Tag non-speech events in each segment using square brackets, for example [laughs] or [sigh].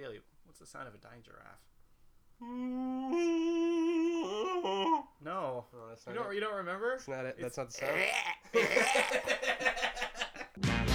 Daily, what's the sound of a dying giraffe? [laughs] no, No. that's You don't, it. you don't remember? That's not it. That's not the sound. [laughs] [laughs]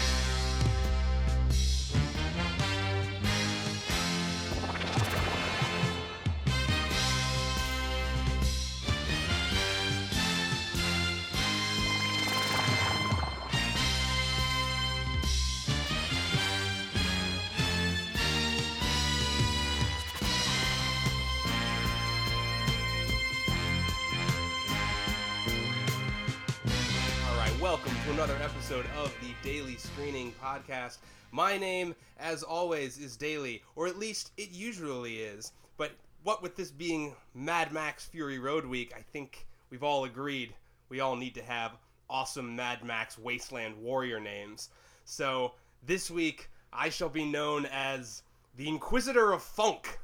episode of the Daily Screening Podcast. My name, as always, is Daily, or at least it usually is. But what with this being Mad Max Fury Road Week, I think we've all agreed we all need to have awesome Mad Max Wasteland Warrior names. So this week, I shall be known as the Inquisitor of Funk.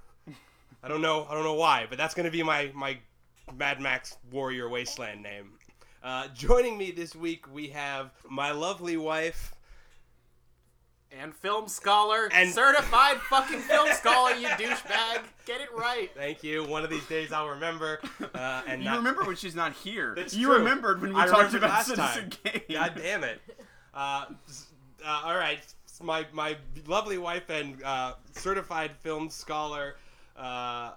I don't know, I don't know why, but that's going to be my my Mad Max Warrior Wasteland name. Uh, joining me this week, we have my lovely wife. And film scholar, And- certified fucking film scholar, you douchebag. Get it right. Thank you. One of these days I'll remember. Uh, and You not- remember when she's not here. [laughs] That's you true. remembered when we I talked about last Citizen time. Kane. God damn it. Uh, uh, all right, my my lovely wife and uh, certified film scholar. Uh,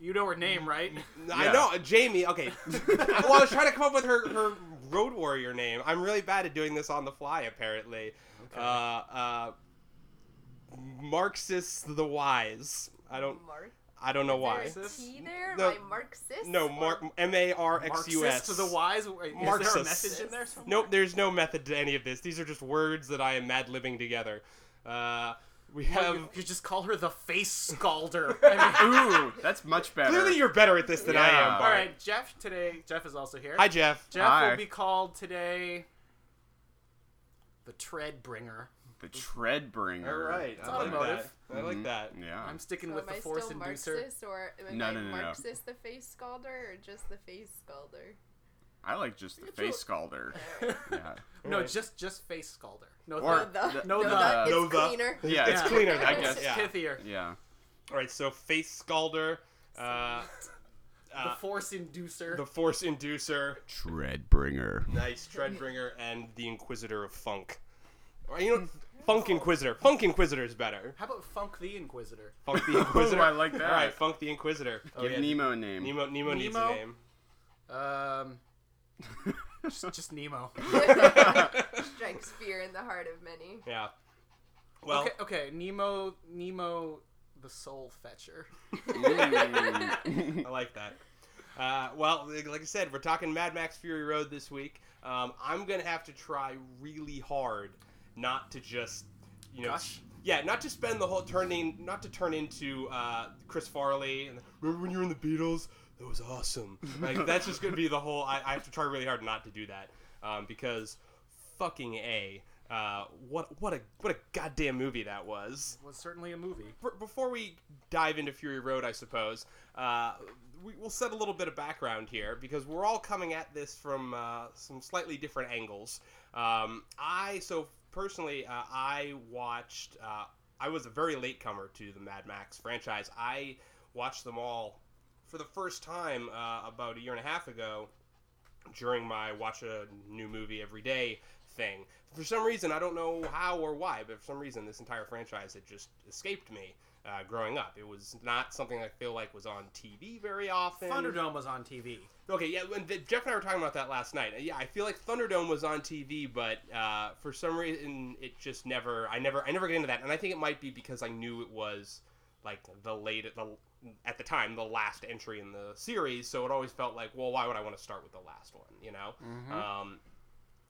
You know her name, right? I Yeah. know Jamie. Okay. [laughs] well, I was trying to come up with her her road warrior name. I'm really bad at doing this on the fly. Apparently. Uh, uh, Marxist the wise. I don't. Mark. I don't know why. Is there a T there? No. Like Marxist? No, or- Mar- M A R X U S. Marxist to the wise. Wait, Is there a Marxist. message in there somewhere? Nope, there's no method to any of this. These are just words that I am mad living together. Uh, we have. you, you just call her the face scalder. [laughs] I mean, Ooh, that's much better. Clearly, you're better at this than I am. Yeah. Bart. all right, Jeff today. Jeff is also here. Hi, Jeff. Jeff Hi. will be called today the Tread Bringer. the Tread Bringer. All right, It's I like that. automotive. I like Mhm. that. Yeah. I'm sticking So with am the I Force still Inducer. Marxist or am No, I no, no, no. Marxist the face scalder or just the face scalder? I like just the It's face a- scalder. [laughs] yeah. No, Alright. just just face scalder. No, Or- the, The, the- no, no, the- the, it's no, the- cleaner. Yeah. It's Yeah. cleaner, I guess. Yeah. pithier. Yeah. All right, so face scalder, uh, The uh, Force Inducer. the force inducer, Tread Bringer. nice treadbringer, and the inquisitor of funk. Or, you know, funk inquisitor. Funk inquisitor is better. How about Funk the Inquisitor? Funk the [laughs] inquisitor. Ooh, I like that. All right, funk the inquisitor. Oh, Give yeah. Nemo a name. Nemo. Nemo needs a Nemo? name. Um, just, just Nemo. [laughs] Strikes fear in the heart of many. Yeah. Well, okay, okay, Nemo, Nemo, the Soul Fetcher. I like that. Uh, well, like like I said, we're talking Mad Max Fury Road this week. Um, I'm gonna have to try really hard not to just, you know, Gush? yeah, not to spend the whole turning, not to turn into uh, Chris Farley. And remember when you were in the Beatles? That was awesome. [laughs] Like that's just gonna be the whole. I, I have to try really hard not to do that um, because fucking a. Uh, what what a what a goddamn movie that was Was certainly a movie. before we dive into Fury Road, I suppose, uh, we, we'll set a little bit of background here because we're all coming at this from uh, some slightly different angles. Um, I, so personally, uh, I watched, uh, I was a very latecomer to the Mad Max franchise. I watched them all for the first time uh, about a year and a half ago during my watch a new movie every day thing. For some reason, I don't know how or why, but for some reason, this entire franchise had just escaped me uh, growing up. It was not something I feel like was on TV very often. Thunderdome was on TV. Okay, yeah, when the, Jeff and I were talking about that last night. Yeah, I feel like Thunderdome was on TV, but uh, for some reason, it just never. I never. I never get into that, and I think it might be because I knew it was like the late the at the time the last entry in the series, so it always felt like, well, why would I want to start with the last one? You know. Um,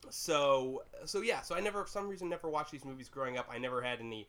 so so yeah, so I never for some reason never watched these movies growing up. I never had any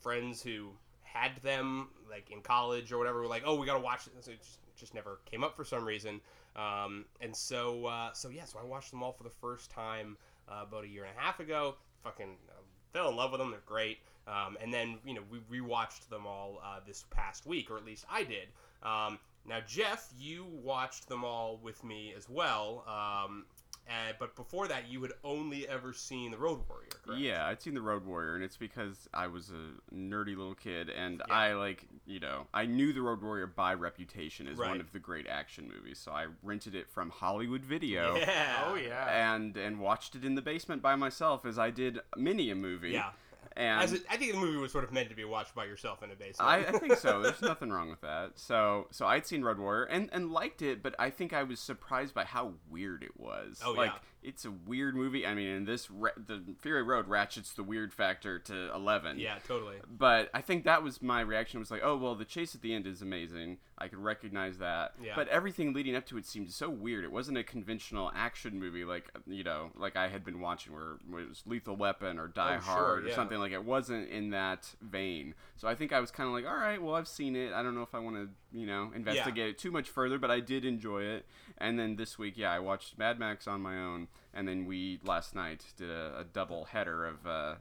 friends who had them like in college or whatever. Were like, oh, we gotta watch it. So it just, just never came up for some reason. Um, and so uh, so yeah, so I watched them all for the first time uh, about a year and a half ago. Fucking uh, fell in love with them. They're great. Um, and then you know we rewatched them all uh, this past week, or at least I did. Um, now Jeff, you watched them all with me as well. Um, Uh, but before that, you had only ever seen The Road Warrior, correct? Yeah, I'd seen The Road Warrior, and it's because I was a nerdy little kid, and Yeah. I like, you know, I knew The Road Warrior by reputation as Right. one of the great action movies, so I rented it from Hollywood Video. Yeah. Oh yeah. And and watched it in the basement by myself as I did many a movie. Yeah. And As it, I think the movie was sort of meant to be watched by yourself in a basement. I, I think so. There's nothing wrong with that. So so I'd seen Road Warrior and, and liked it, but I think I was surprised by how weird it was. Oh, like yeah. It's a weird movie. I mean, in this the Fury Road ratchets the weird factor to eleven. yeah, totally. But I think that was my reaction. Was like, oh well, the chase at the end is amazing. I could recognize that. Yeah. But everything leading up to it seemed so weird. It wasn't a conventional action movie like you know, like I had been watching, where, it was Lethal Weapon or Die Oh, sure, Hard or something like. It wasn't in that vein. So I think I was kind of like, all right, well, I've seen it. I don't know if I want to, you know, investigate it too much further, but I did enjoy it. And then this week, yeah, I watched Mad Max on my own, and then we last night did a, a double header of. Uh,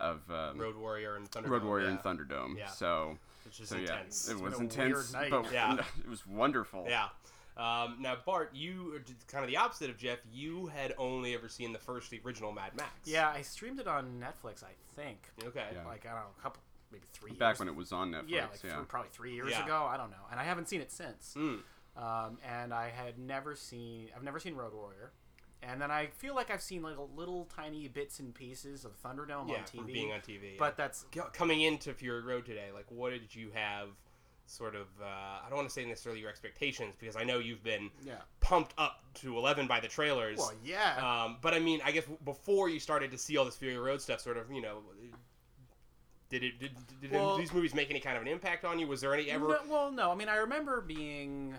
of um, Road Warrior and Thunderdome. Road Warrior yeah. and Thunderdome. Yeah. So, Which is so intense. yeah, it was intense, but Yeah. [laughs] it was wonderful. Yeah. Um, now, Bart, you did kind of the opposite of Jeff. You had only ever seen the first, the original Mad Max. Yeah, I streamed it on Netflix. I think. Okay. Yeah. Like I don't know, a couple, maybe three. Back years. when it was on Netflix. Yeah, like yeah. th- probably three years Yeah. ago. I don't know, and I haven't seen it since. Mm. Um, and I had never seen. I've never seen Road Warrior. And then I feel like I've seen like little tiny bits and pieces of Thunderdome Yeah, on from TV. being on TV. But that's coming into Fury Road today, like, what did you have? Sort of, uh, I don't want to say necessarily your expectations because I know you've been yeah. pumped up to eleven by the trailers. Well, yeah. Um, but I mean, I guess before you started to see all this Fury Road stuff, sort of, you know, did it did, did Well- these movies make any kind of an impact on you? Was there any ever? No, well, no. I mean, I remember being,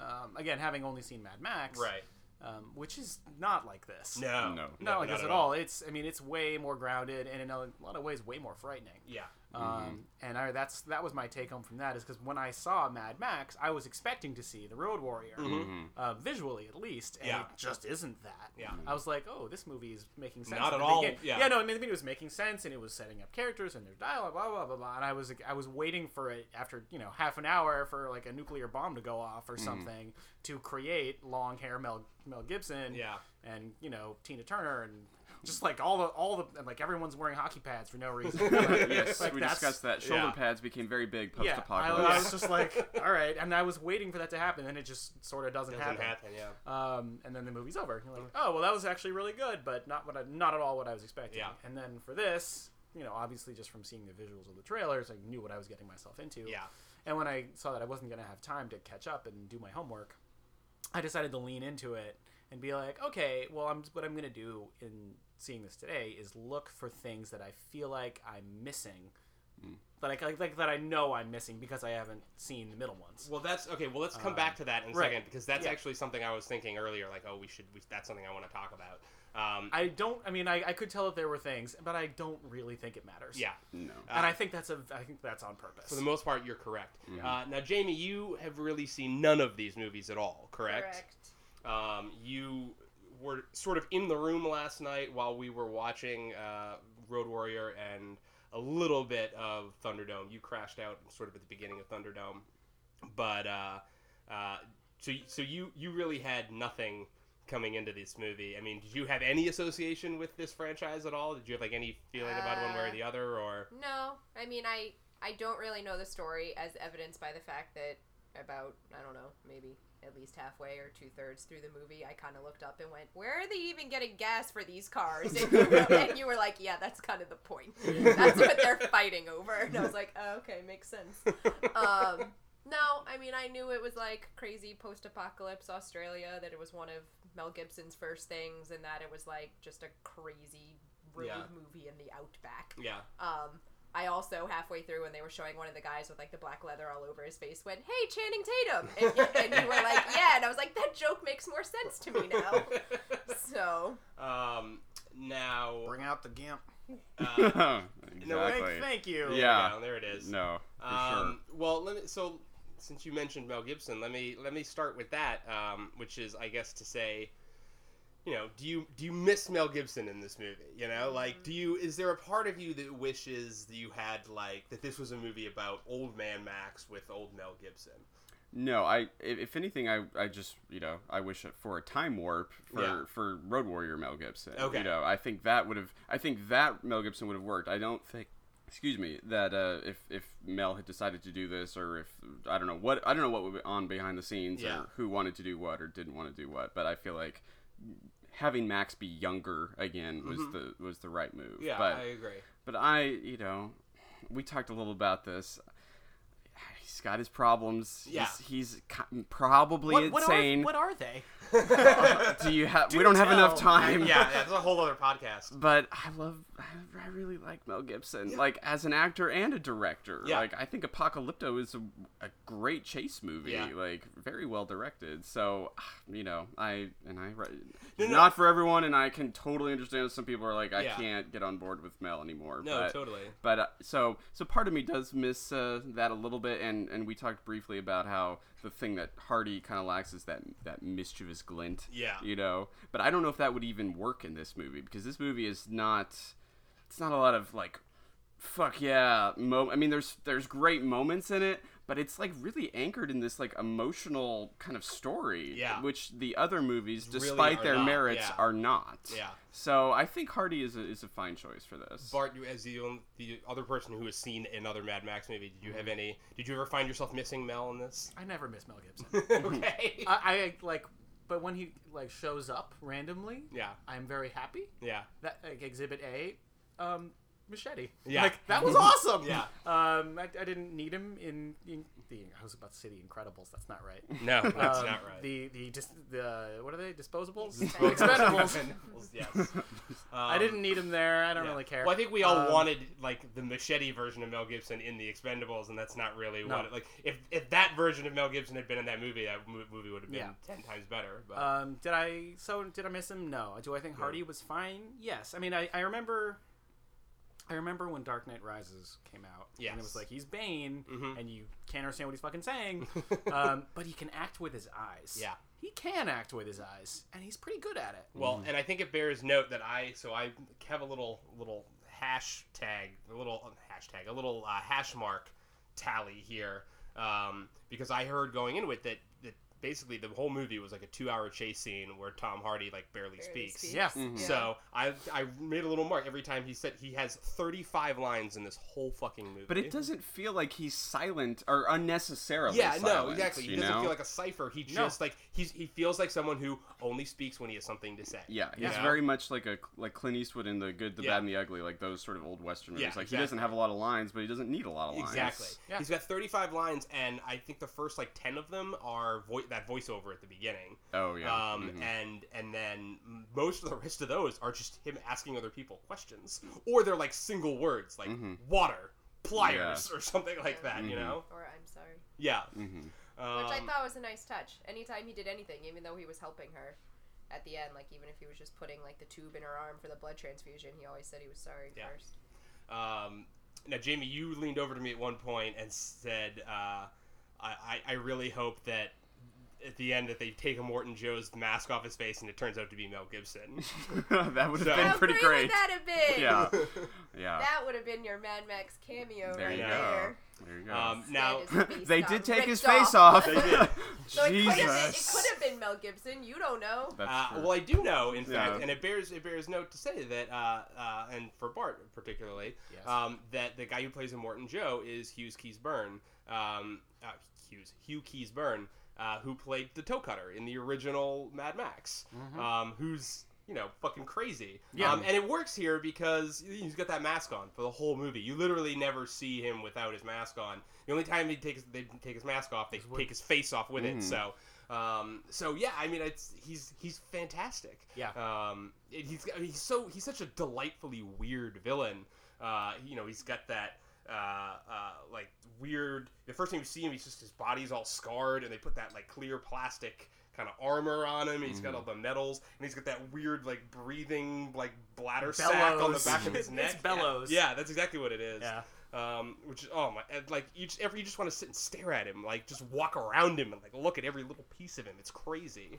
um, again, having only seen Mad Max, Right. Um, which is not like this. No. No. not like not this at all. It's, I mean, it's way more grounded and in a lot of ways way more frightening. Yeah. Um, and I, that's that was my take home from that is because when I saw Mad Max, I was expecting to see the Road Warrior, Mhm. uh, visually at least, and Yeah. it just isn't that. Yeah. I was like, oh, this movie is making sense. Not at all, yeah. yeah, no, I mean, it was making sense, and it was setting up characters, and their dialogue, blah blah blah blah. And I was I was waiting for it after you know half an hour for like a nuclear bomb to go off or something to create long hair Mel Mel Gibson, Yeah. and you know Tina Turner and. Just like all the all the and like everyone's wearing hockey pads for no reason. [laughs] yes, Like, we discussed that. Shoulder yeah. pads became very big Yeah, I, post-apocalypse. I was just like, [laughs] all right, and I was waiting for that to happen, and it just sort of doesn't, Doesn't happen. happen. Yeah. Um, and then the movie's over. You're like, oh well, that was actually really good, but not what I, not at all what I was expecting. Yeah. And then for this, you know, obviously just from seeing the visuals of the trailers, I knew what I was getting myself into. Yeah. And when I saw that I wasn't gonna have time to catch up and do my homework, I decided to lean into it and be like, okay, well, I'm what I'm gonna do in seeing this today is look for things that I feel like I'm missing. That I like, like that I know I'm missing because I haven't seen the middle ones. Well, that's okay. Well, let's come Um, back to that in a right. second because that's Yeah. actually something I was thinking earlier. Like, oh, we should. We, that's something I want to talk about. Um, I don't. I mean, I, I could tell that there were things, but I don't really think it matters. yeah. no. and I think that's a. I think that's on purpose. For the most part, you're correct. Mm-hmm. Uh, now, Jamie, you have really seen none of these movies at all, correct? Correct. Um, you were sort of in the room last night while we were watching uh, Road Warrior and a little bit of Thunderdome. You crashed out sort of at the beginning of Thunderdome, but uh, uh, so so you you really had nothing coming into this movie. I mean, did you have any association with this franchise at all? Did you have like any feeling about one way or Uh, the other, or No, I mean I I don't really know the story as evidenced by the fact that about I don't know maybe at least halfway or two thirds through the movie I kind of looked up and went where are they even getting gas for these cars? And you, were, and you were like yeah that's kind of the point. That's what they're fighting over. And I was like oh, okay makes sense. Um no I mean I knew it was like crazy post-apocalypse Australia that it was one of Mel Gibson's first things and that it was like just a crazy road Yeah. movie in the outback. Yeah? um, I also halfway through when they were showing one of the guys with like the black leather all over his face went, "Hey, Channing Tatum," and, you- and you were like, [laughs] "Yeah," and I was like, "That joke makes more sense to me now." [laughs] So um, now, Bring out the gimp. uh, [laughs] exactly. Thank, thank you. there, Yeah. we there it is. No, for Um, Well, let me. So, since you mentioned Mel Gibson, let me let me start with that, um, which is, I guess, to say, you know, do you do you miss Mel Gibson in this movie? You know, like, do you is there a part of you that wishes that you had like that this was a movie about old man Max with old Mel Gibson? No, I if, if anything, I, I just you know I wish for a time warp for Yeah. for Road Warrior Mel Gibson. Okay. You know, I think that would have I think that Mel Gibson would have worked. I don't think. Excuse me. That uh, if if Mel had decided to do this, or if I don't know what I don't know what would be on behind the scenes, Yeah. or who wanted to do what or didn't want to do what, but I feel like having Max be younger again was the was the right move. Mm-hmm. Yeah, but I agree. but I, you know, we talked a little about this. He's got his problems. Yeah. He's, he's probably What, what insane. are what are they? Do you have? Do we don't have enough time. yeah, that's a whole other podcast. But I love, I I really like Mel Gibson, like as an actor and a director. Yeah. Like I think Apocalypto is a, a great chase movie, Yeah. like very well directed. So, you know, I and I No, no. not for everyone, and I can totally understand some people are like, I Yeah. can't get on board with Mel anymore. No, but, totally. But uh, so so part of me does miss uh, that a little bit, and and we talked briefly about how the thing that Hardy kind of lacks is that that mischievous glint. Yeah. You know, but I don't know if that would even work in this movie because this movie is not. It's not a lot of like, fuck yeah. Mo- I mean, there's there's great moments in it, but it's like really anchored in this like emotional kind of story. Yeah. Which the other movies, Really despite are their not, merits, yeah. are not. Yeah. So I think Hardy is a, is a fine choice for this. Bart, you- as the only, the other person who has seen another Mad Max movie, did you have any? Did you ever find yourself missing Mel in this? I never miss Mel Gibson. [laughs] okay. [laughs] I, I like, but when he like shows up randomly, yeah. I'm very happy. Yeah. That like Exhibit A, um, machete. Yeah. like that was awesome. Yeah. Um, I, I didn't need him in, in the. I was about to say the Incredibles. That's not right. [laughs] No, that's Um, not right. The the just the what are they? Disposables. Expendables. [laughs] Expendables. Expendables, yes. [laughs] I Um, didn't need him there. I don't yeah. really care. Well, I think we all Um, wanted like the machete version of Mel Gibson in the Expendables, and that's not really No. what. It, like, if if that version of Mel Gibson had been in that movie, that movie would have been Yeah. ten times better. But Um, did I so did I miss him? No. Do I think Hardy was fine? Yes. I mean, I, I remember. I remember when Dark Knight Rises came out. And it was like he's Bane, Mhm. and you can't understand what he's fucking saying. [laughs] um, but he can act with his eyes. Yeah. He can act with his eyes, and he's pretty good at it. Well, and I think it bears note that I so I have a little little hashtag, a little hashtag, a little uh, hash mark tally here um, because I heard going into it that that basically the whole movie was like a two-hour chase scene where Tom Hardy like barely, Barely speaks. speaks. Yeah. Mhm. So I I made a little mark every time he said he has 35 lines in this whole fucking movie. But it doesn't feel like he's silent or unnecessarily. Yeah, no, exactly. He doesn't know? feel like a cipher. He No. just like he's he feels like someone who only speaks when he has something to say. Yeah, he's Yeah. very much like a like Clint Eastwood in the Good, the Yeah. Bad, and the Ugly, like those sort of old western movies. Yeah, like exactly. he doesn't have a lot of lines, but he doesn't need a lot of lines. Exactly. Yeah. He's got 35 lines, and I think the first like 10 of them are vo- that voiceover at the beginning. Oh yeah. Um, mhm. and and then most of the rest of those are just him asking other people questions, or they're like single words like Mhm. water, pliers, or something like that. You Mhm. know? Or I'm sorry. Yeah. Mhm. Um, Which I thought was a nice touch. Anytime he did anything, even though he was helping her at the end, like even if he was just putting like the tube in her arm for the blood transfusion, he always said he was sorry Yeah. first. Um, now, Jamie, you leaned over to me at one point and said, uh, I, I, I really hope that at the end that they take Immortan Joe's mask off his face and it turns out to be Mel Gibson. [laughs] that would have So- been How pretty great great. would that have been? Yeah. [laughs] Yeah. That would have been your Mad Max cameo there right you go. there. There you go. Um, now, Instead, [laughs] his face they did take his face off. They did. So it could have been, it could have been Mel Gibson. You don't know. Uh, well, I do know, in fact, Yeah. and it bears it bears note to say that, uh, uh, and for Bart particularly, Yes. um, that the guy who plays Immortan Joe is Hughes Keays-Byrne, um, uh, Hughes Hugh Keays-Byrne, uh, who played the toe cutter in the original Mad Max, um, who's you know fucking crazy. Yeah. Um, and it works here because he's got that mask on for the whole movie. You literally never see him without his mask on. The only time he takes they take his mask off, they take his face off with it. Mhm. So. Um, so yeah, I mean, it's he's he's fantastic. Yeah. Um, it- he's he's so he's such a delightfully weird villain. Uh, you know, he's got that uh, uh, like weird. The first time you see him, he's just his body's all scarred, and they put that like clear plastic kind of armor on him. He's got all the metals, and he's got that weird like breathing like bladder sack on the back of his [laughs] It's neck. bellows. Yeah, yeah, that's exactly what it is. Yeah. Um, which is oh my, like you just, every you just want to sit and stare at him, like just walk around him and like look at every little piece of him. It's crazy.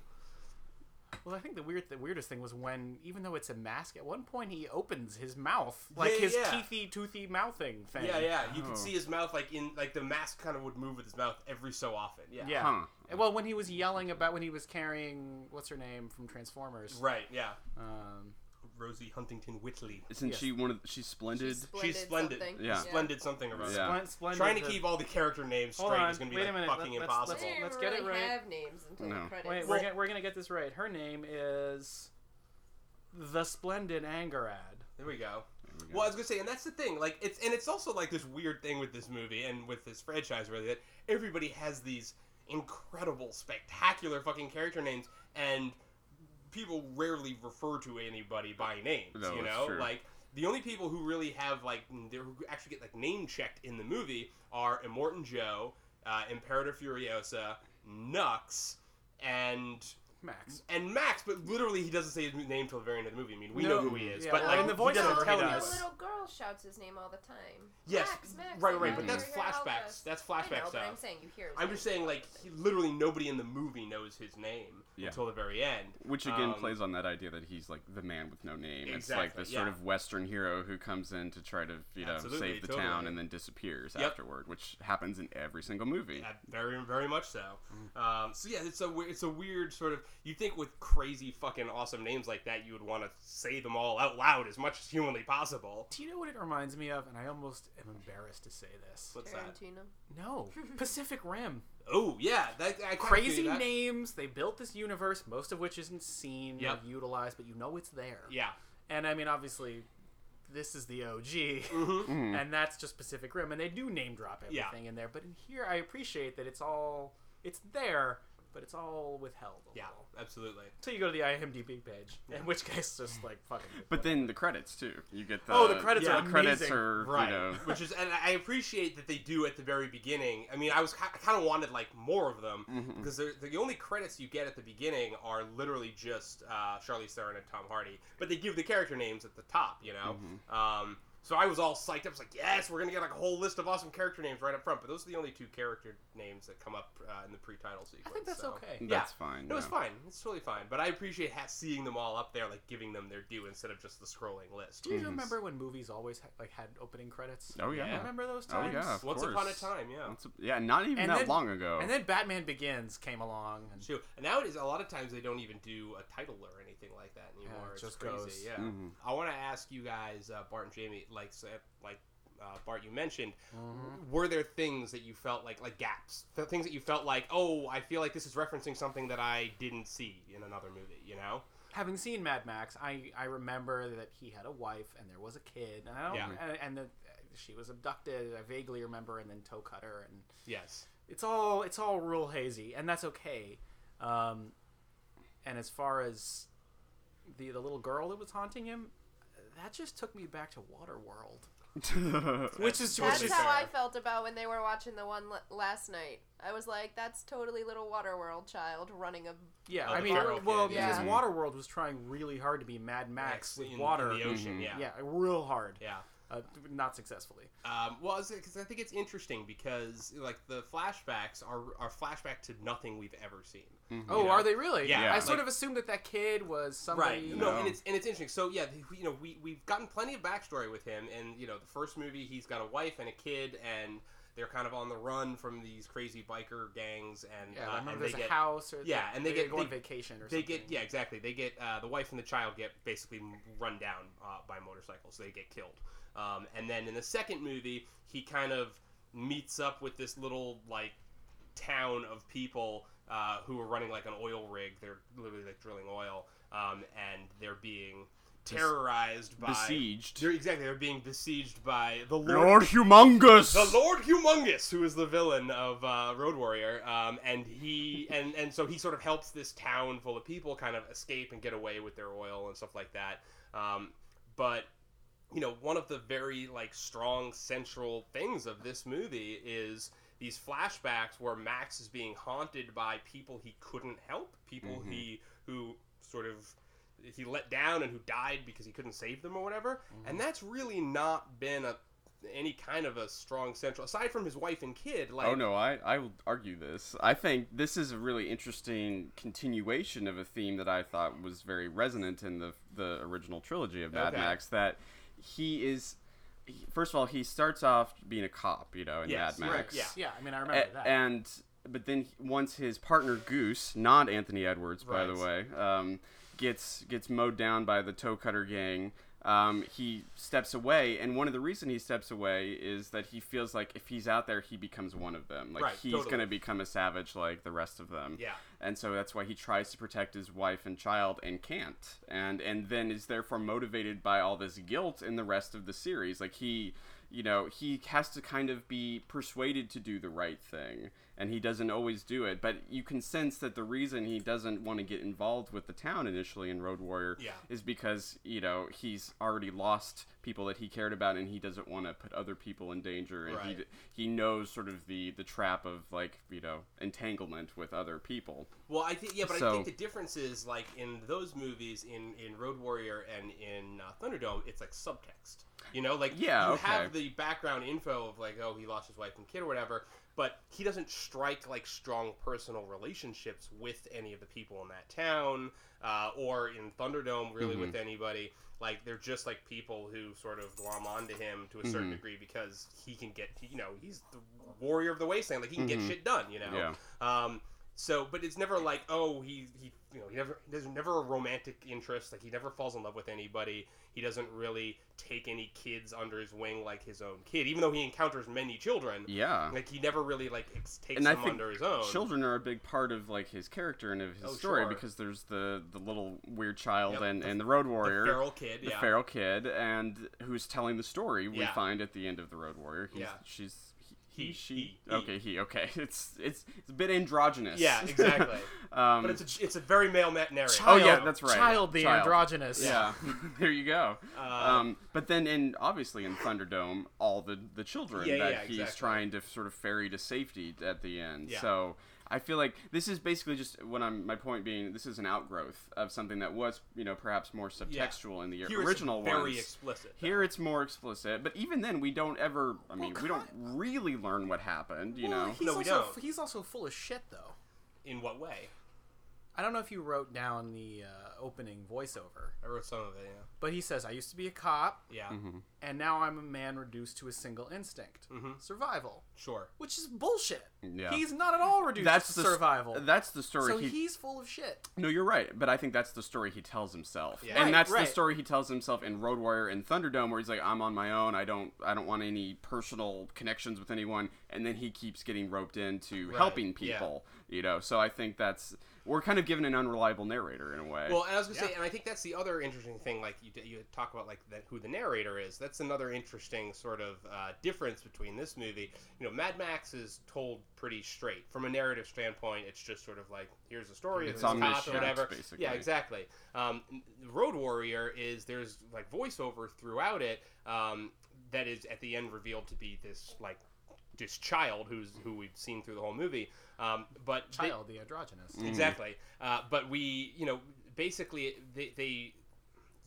Well, I think the weird, the weirdest thing was when, even though it's a mask, at one point he opens his mouth, like Yeah, his yeah. teethy, toothy mouthing thing. Yeah, yeah. You Oh. can see his mouth like in like the mask kind of would move with his mouth every so often. Yeah. Yeah. Huh. Well, when he was yelling about when he was carrying what's her name from Transformers. Right. Yeah. Um, Rosie Huntington-Whiteley. Isn't Yes. she one of? She's splendid. She's splendid. She's splendid. something. Yeah. Splendid something or other. Yeah. Splen- Splendid Trying to keep all the character names Hold straight on, is going to be wait like fucking let- let's- impossible. let's- They didn't Let's get it right. have names until No. the credits. Wait, we're, gonna, we're gonna get this right. Her name is the Splendid Angharad. There we go. There we go. Well, I was gonna say, and that's the thing. Like, it's and it's also like this weird thing with this movie and with this franchise, really, that everybody has these incredible, spectacular fucking character names, and people rarely refer to anybody by names. No, you it's know, true. like the only people who really have like they who actually get like name checked in the movie are Immortan Joe, uh, Imperator Furiosa, Nux, and Max. and Max, but literally he doesn't say his name till the very end of the movie. I mean, we No. know who he is, Yeah, but like in the he voiceover, doesn't tell does. you. The little girl shouts his name all the time. Yes, Max, Max, right, right, know but that's you're here, help flashbacks. us. That's I flashback know, but stuff. I'm saying you hear. his I'm name just saying, like, he, literally nobody in the movie knows his name Yeah. until the very end. Which again Um, plays on that idea that he's like the man with no name. Exactly, it's like Exactly, the sort of Western hero who comes in to try to you know Absolutely, save the totally. town and then disappears Yep. afterward, which happens in every single movie. Yeah, very, very much so. Mm. Um, so yeah, it's a it's a weird sort of. You think with crazy fucking awesome names like that, you would want to say them all out loud as much as humanly possible. Do you know what it reminds me of? And I almost am embarrassed to say this. What's that? No, [laughs] Pacific Rim. Oh yeah, that I Crazy that. names. They built this universe, most of which isn't seen Yep. or utilized, but you know it's there. Yeah. And I mean, obviously, this is the OG, hmm [laughs] Mhm. and that's just Pacific Rim, and they do name drop Yeah. everything in there. But in here, I appreciate that it's all it's there, but it's all withheld. A Yeah, little. absolutely. So you go to the IMDb page, Yeah. in which case, just like fucking. But then the credits too. You get the Oh, the credits are the credits are right you know which is and i appreciate that they do at the very beginning i mean i was i kind of wanted like more of them Mhm. because they're- the only credits you get at the beginning are literally just uh, charlize theron and tom hardy but they give the character names at the top you know Mhm. um, so i was all psyched up I was like yes we're gonna get like a whole list of awesome character names right up front but those are the only two character names that come up uh, in the pre-title sequence I think that's so. okay. Yeah. that's fine. No, it's yeah. fine. It's totally fine. But I appreciate ha- seeing them all up there, like giving them their due instead of just the scrolling list. Do you Mhm. remember when movies always ha- like had opening credits? Oh yeah. Remember those times? Oh times? yeah. Of Once course. upon a time, yeah. Once a- yeah, not even And that then- long ago. And then Batman Begins came along, and True. And nowadays, a lot of times they don't even do a title or anything like that anymore. it it's just crazy. goes. Yeah. Mhm. I want to ask you guys, uh, Bart and Jamie, like like uh, Bart, you mentioned, Mhm. were there things that you felt like like gaps, Th- things that you felt like, oh, I feel like this is referencing something that I didn't see in another movie. You know? having seen Mad Max, I, I remember that he had a wife and there was a kid, and I don't, Yeah. and, and that she was abducted. I vaguely remember, and then toe cutter, and Yes. it's all it's all real hazy, and that's okay. Um, and as far as the the little girl that was haunting him, that just took me back to Waterworld, [laughs] which is That's which is how I felt about when they were watching the one l- last night. I was like, "That's totally little Waterworld child running a." yeah. Oh, I mean, feral well, kid, because yeah. Waterworld was trying really hard to be Mad Max with in, water. in the ocean. Mhm. Yeah. yeah, real hard. Yeah. Uh, not successfully. Um, well, because I think it's interesting because like the flashbacks are are flashback to nothing we've ever seen. Mhm. Oh, know? are they really? Yeah, I sort like- of assumed that that kid was somebody. No, No. and it's and it's interesting. So yeah, you know, we we've gotten plenty of backstory with him, and you know, the first movie he's got a wife and a kid, and they're kind of on the run from these crazy biker gangs, and Yeah, uh, I remember and there's they a get house, or yeah, and they get- go on vacation or they something. get yeah exactly they get uh, the wife and the child get basically run down uh, by motorcycles they get killed um, and then in the second movie he kind of meets up with this little like town of people uh, who are running like an oil rig they're literally like drilling oil um, and they're being terrorized by Besieged. they're exactly they're being besieged by the lord Lord Humongous. the Lord Humongous, who is the villain of uh, Road Warrior, um, and he and and so he sort of helps this town full of people kind of escape and get away with their oil and stuff like that. Um, but you know, one of the very like strong central things of this movie is these flashbacks where Max is being haunted by people he couldn't help, people Mhm. he who sort of he let down and who died because he couldn't save them or whatever. And that's really not been a any kind of a strong central aside from his wife and kid. Like oh no, I I will argue this. I think this is a really interesting continuation of a theme that I thought was very resonant in the the original trilogy of Mad Okay. Max. That he is. First of all, he starts off being a cop, you know, in Yes, Mad right, Max. yeah. Yeah, I mean, I remember A- that. and but then once his partner Goose, not Anthony Edwards, by the way, um, gets gets mowed down by the toe cutter gang. Um, he steps away, and one of the reason he steps away is that he feels like if he's out there, he becomes one of them. Like Right, he's totally. gonna become a savage like the rest of them. Yeah. And so that's why he tries to protect his wife and child and can't. And and then is therefore motivated by all this guilt in the rest of the series. Like he you know, he has to kind of be persuaded to do the right thing, and he doesn't always do it. But you can sense that the reason he doesn't want to get involved with the town initially in Road Warrior Yeah. is because, you know, he's already lost people that he cared about, and he doesn't want to put other people in danger, and Right. he he knows sort of the the trap of like you know entanglement with other people. Well, I think yeah, but I think the difference is like in those movies, in in Road Warrior and in uh, Thunderdome, it's like subtext. You know, like Yeah, you okay. have the background info of like, oh, he lost his wife and kid or whatever, but he doesn't strike like strong personal relationships with any of the people in that town, uh, or in Thunderdome, really Mm-hmm. with anybody. Like they're just like people who sort of glom onto him to a certain Mm-hmm. degree because he can get, you know, he's the warrior of the wasteland. Like he can get shit done. You know. Mm-hmm. Yeah. Um, so, but it's never like, oh, he, he, you know, he never, there's never a romantic interest. Like he never falls in love with anybody. He doesn't really take any kids under his wing like his own kid, even though he encounters many children. Yeah. Like he never really like ex- takes and them under his own. children are a big part of like his character and of his Oh, story sure. because there's the the little weird child Yep, and, the- and the road warrior, the feral kid, the yeah. feral kid and who's telling the story we Yeah. find at the end of the road warrior He's, Yeah. she's He, he, she he, he. okay he okay [laughs] it's it's it's a bit androgynous Yeah, [laughs] exactly. um But it's a, it's a very male narrative. narrator. Oh, yeah, that's right. Child the Child. androgynous. yeah, [laughs] there you go. Uh, um, but then, in obviously in Thunderdome, all the the children Yeah, that yeah, he's exactly. trying to sort of ferry to safety at the end. Yeah. So I feel like this is basically just what I'm. My point being, this is an outgrowth of something that was, you know, perhaps more subtextual in the Here it's original very ones. explicit. though. Here it's more explicit, but even then, we don't ever. I mean, we don't really learn what happened. You Well, know. he's No, we also, don't. He's also full of shit, though. In what way? I don't know if you wrote down the uh, opening voiceover, I wrote some of it. Yeah. but he says, "I used to be a cop, Yeah. Mm-hmm. And now I'm a man reduced to a single instinct: Mhm. survival." Sure. Which is bullshit. Yeah. He's not at all reduced That's to the survival. That's the story. so he, he's full of shit. No, you're right, but I think that's the story he tells himself, Yeah. and Right, that's right. the story he tells himself in Road Warrior and Thunderdome, where he's like, "I'm on my own. I don't, I don't want any personal connections with anyone," and then he keeps getting roped into Right, helping yeah. people. You know, so I think that's we're kind of given an unreliable narrator in a way. Well, and I was gonna say, and I think that's the other interesting thing. Like you, you talk about, like the, who the narrator is. That's another interesting sort of uh, difference between this movie. You know, Mad Max is told pretty straight from a narrative standpoint. It's just sort of like here's the story, It's it's cop or whatever. basically. Yeah, exactly. Um, Road Warrior is there's like voiceover throughout it um, that is at the end revealed to be this like this child who's who we've seen through the whole movie. Um, but they- Child, the androgynous. Exactly. Uh, but we, you know, basically they, they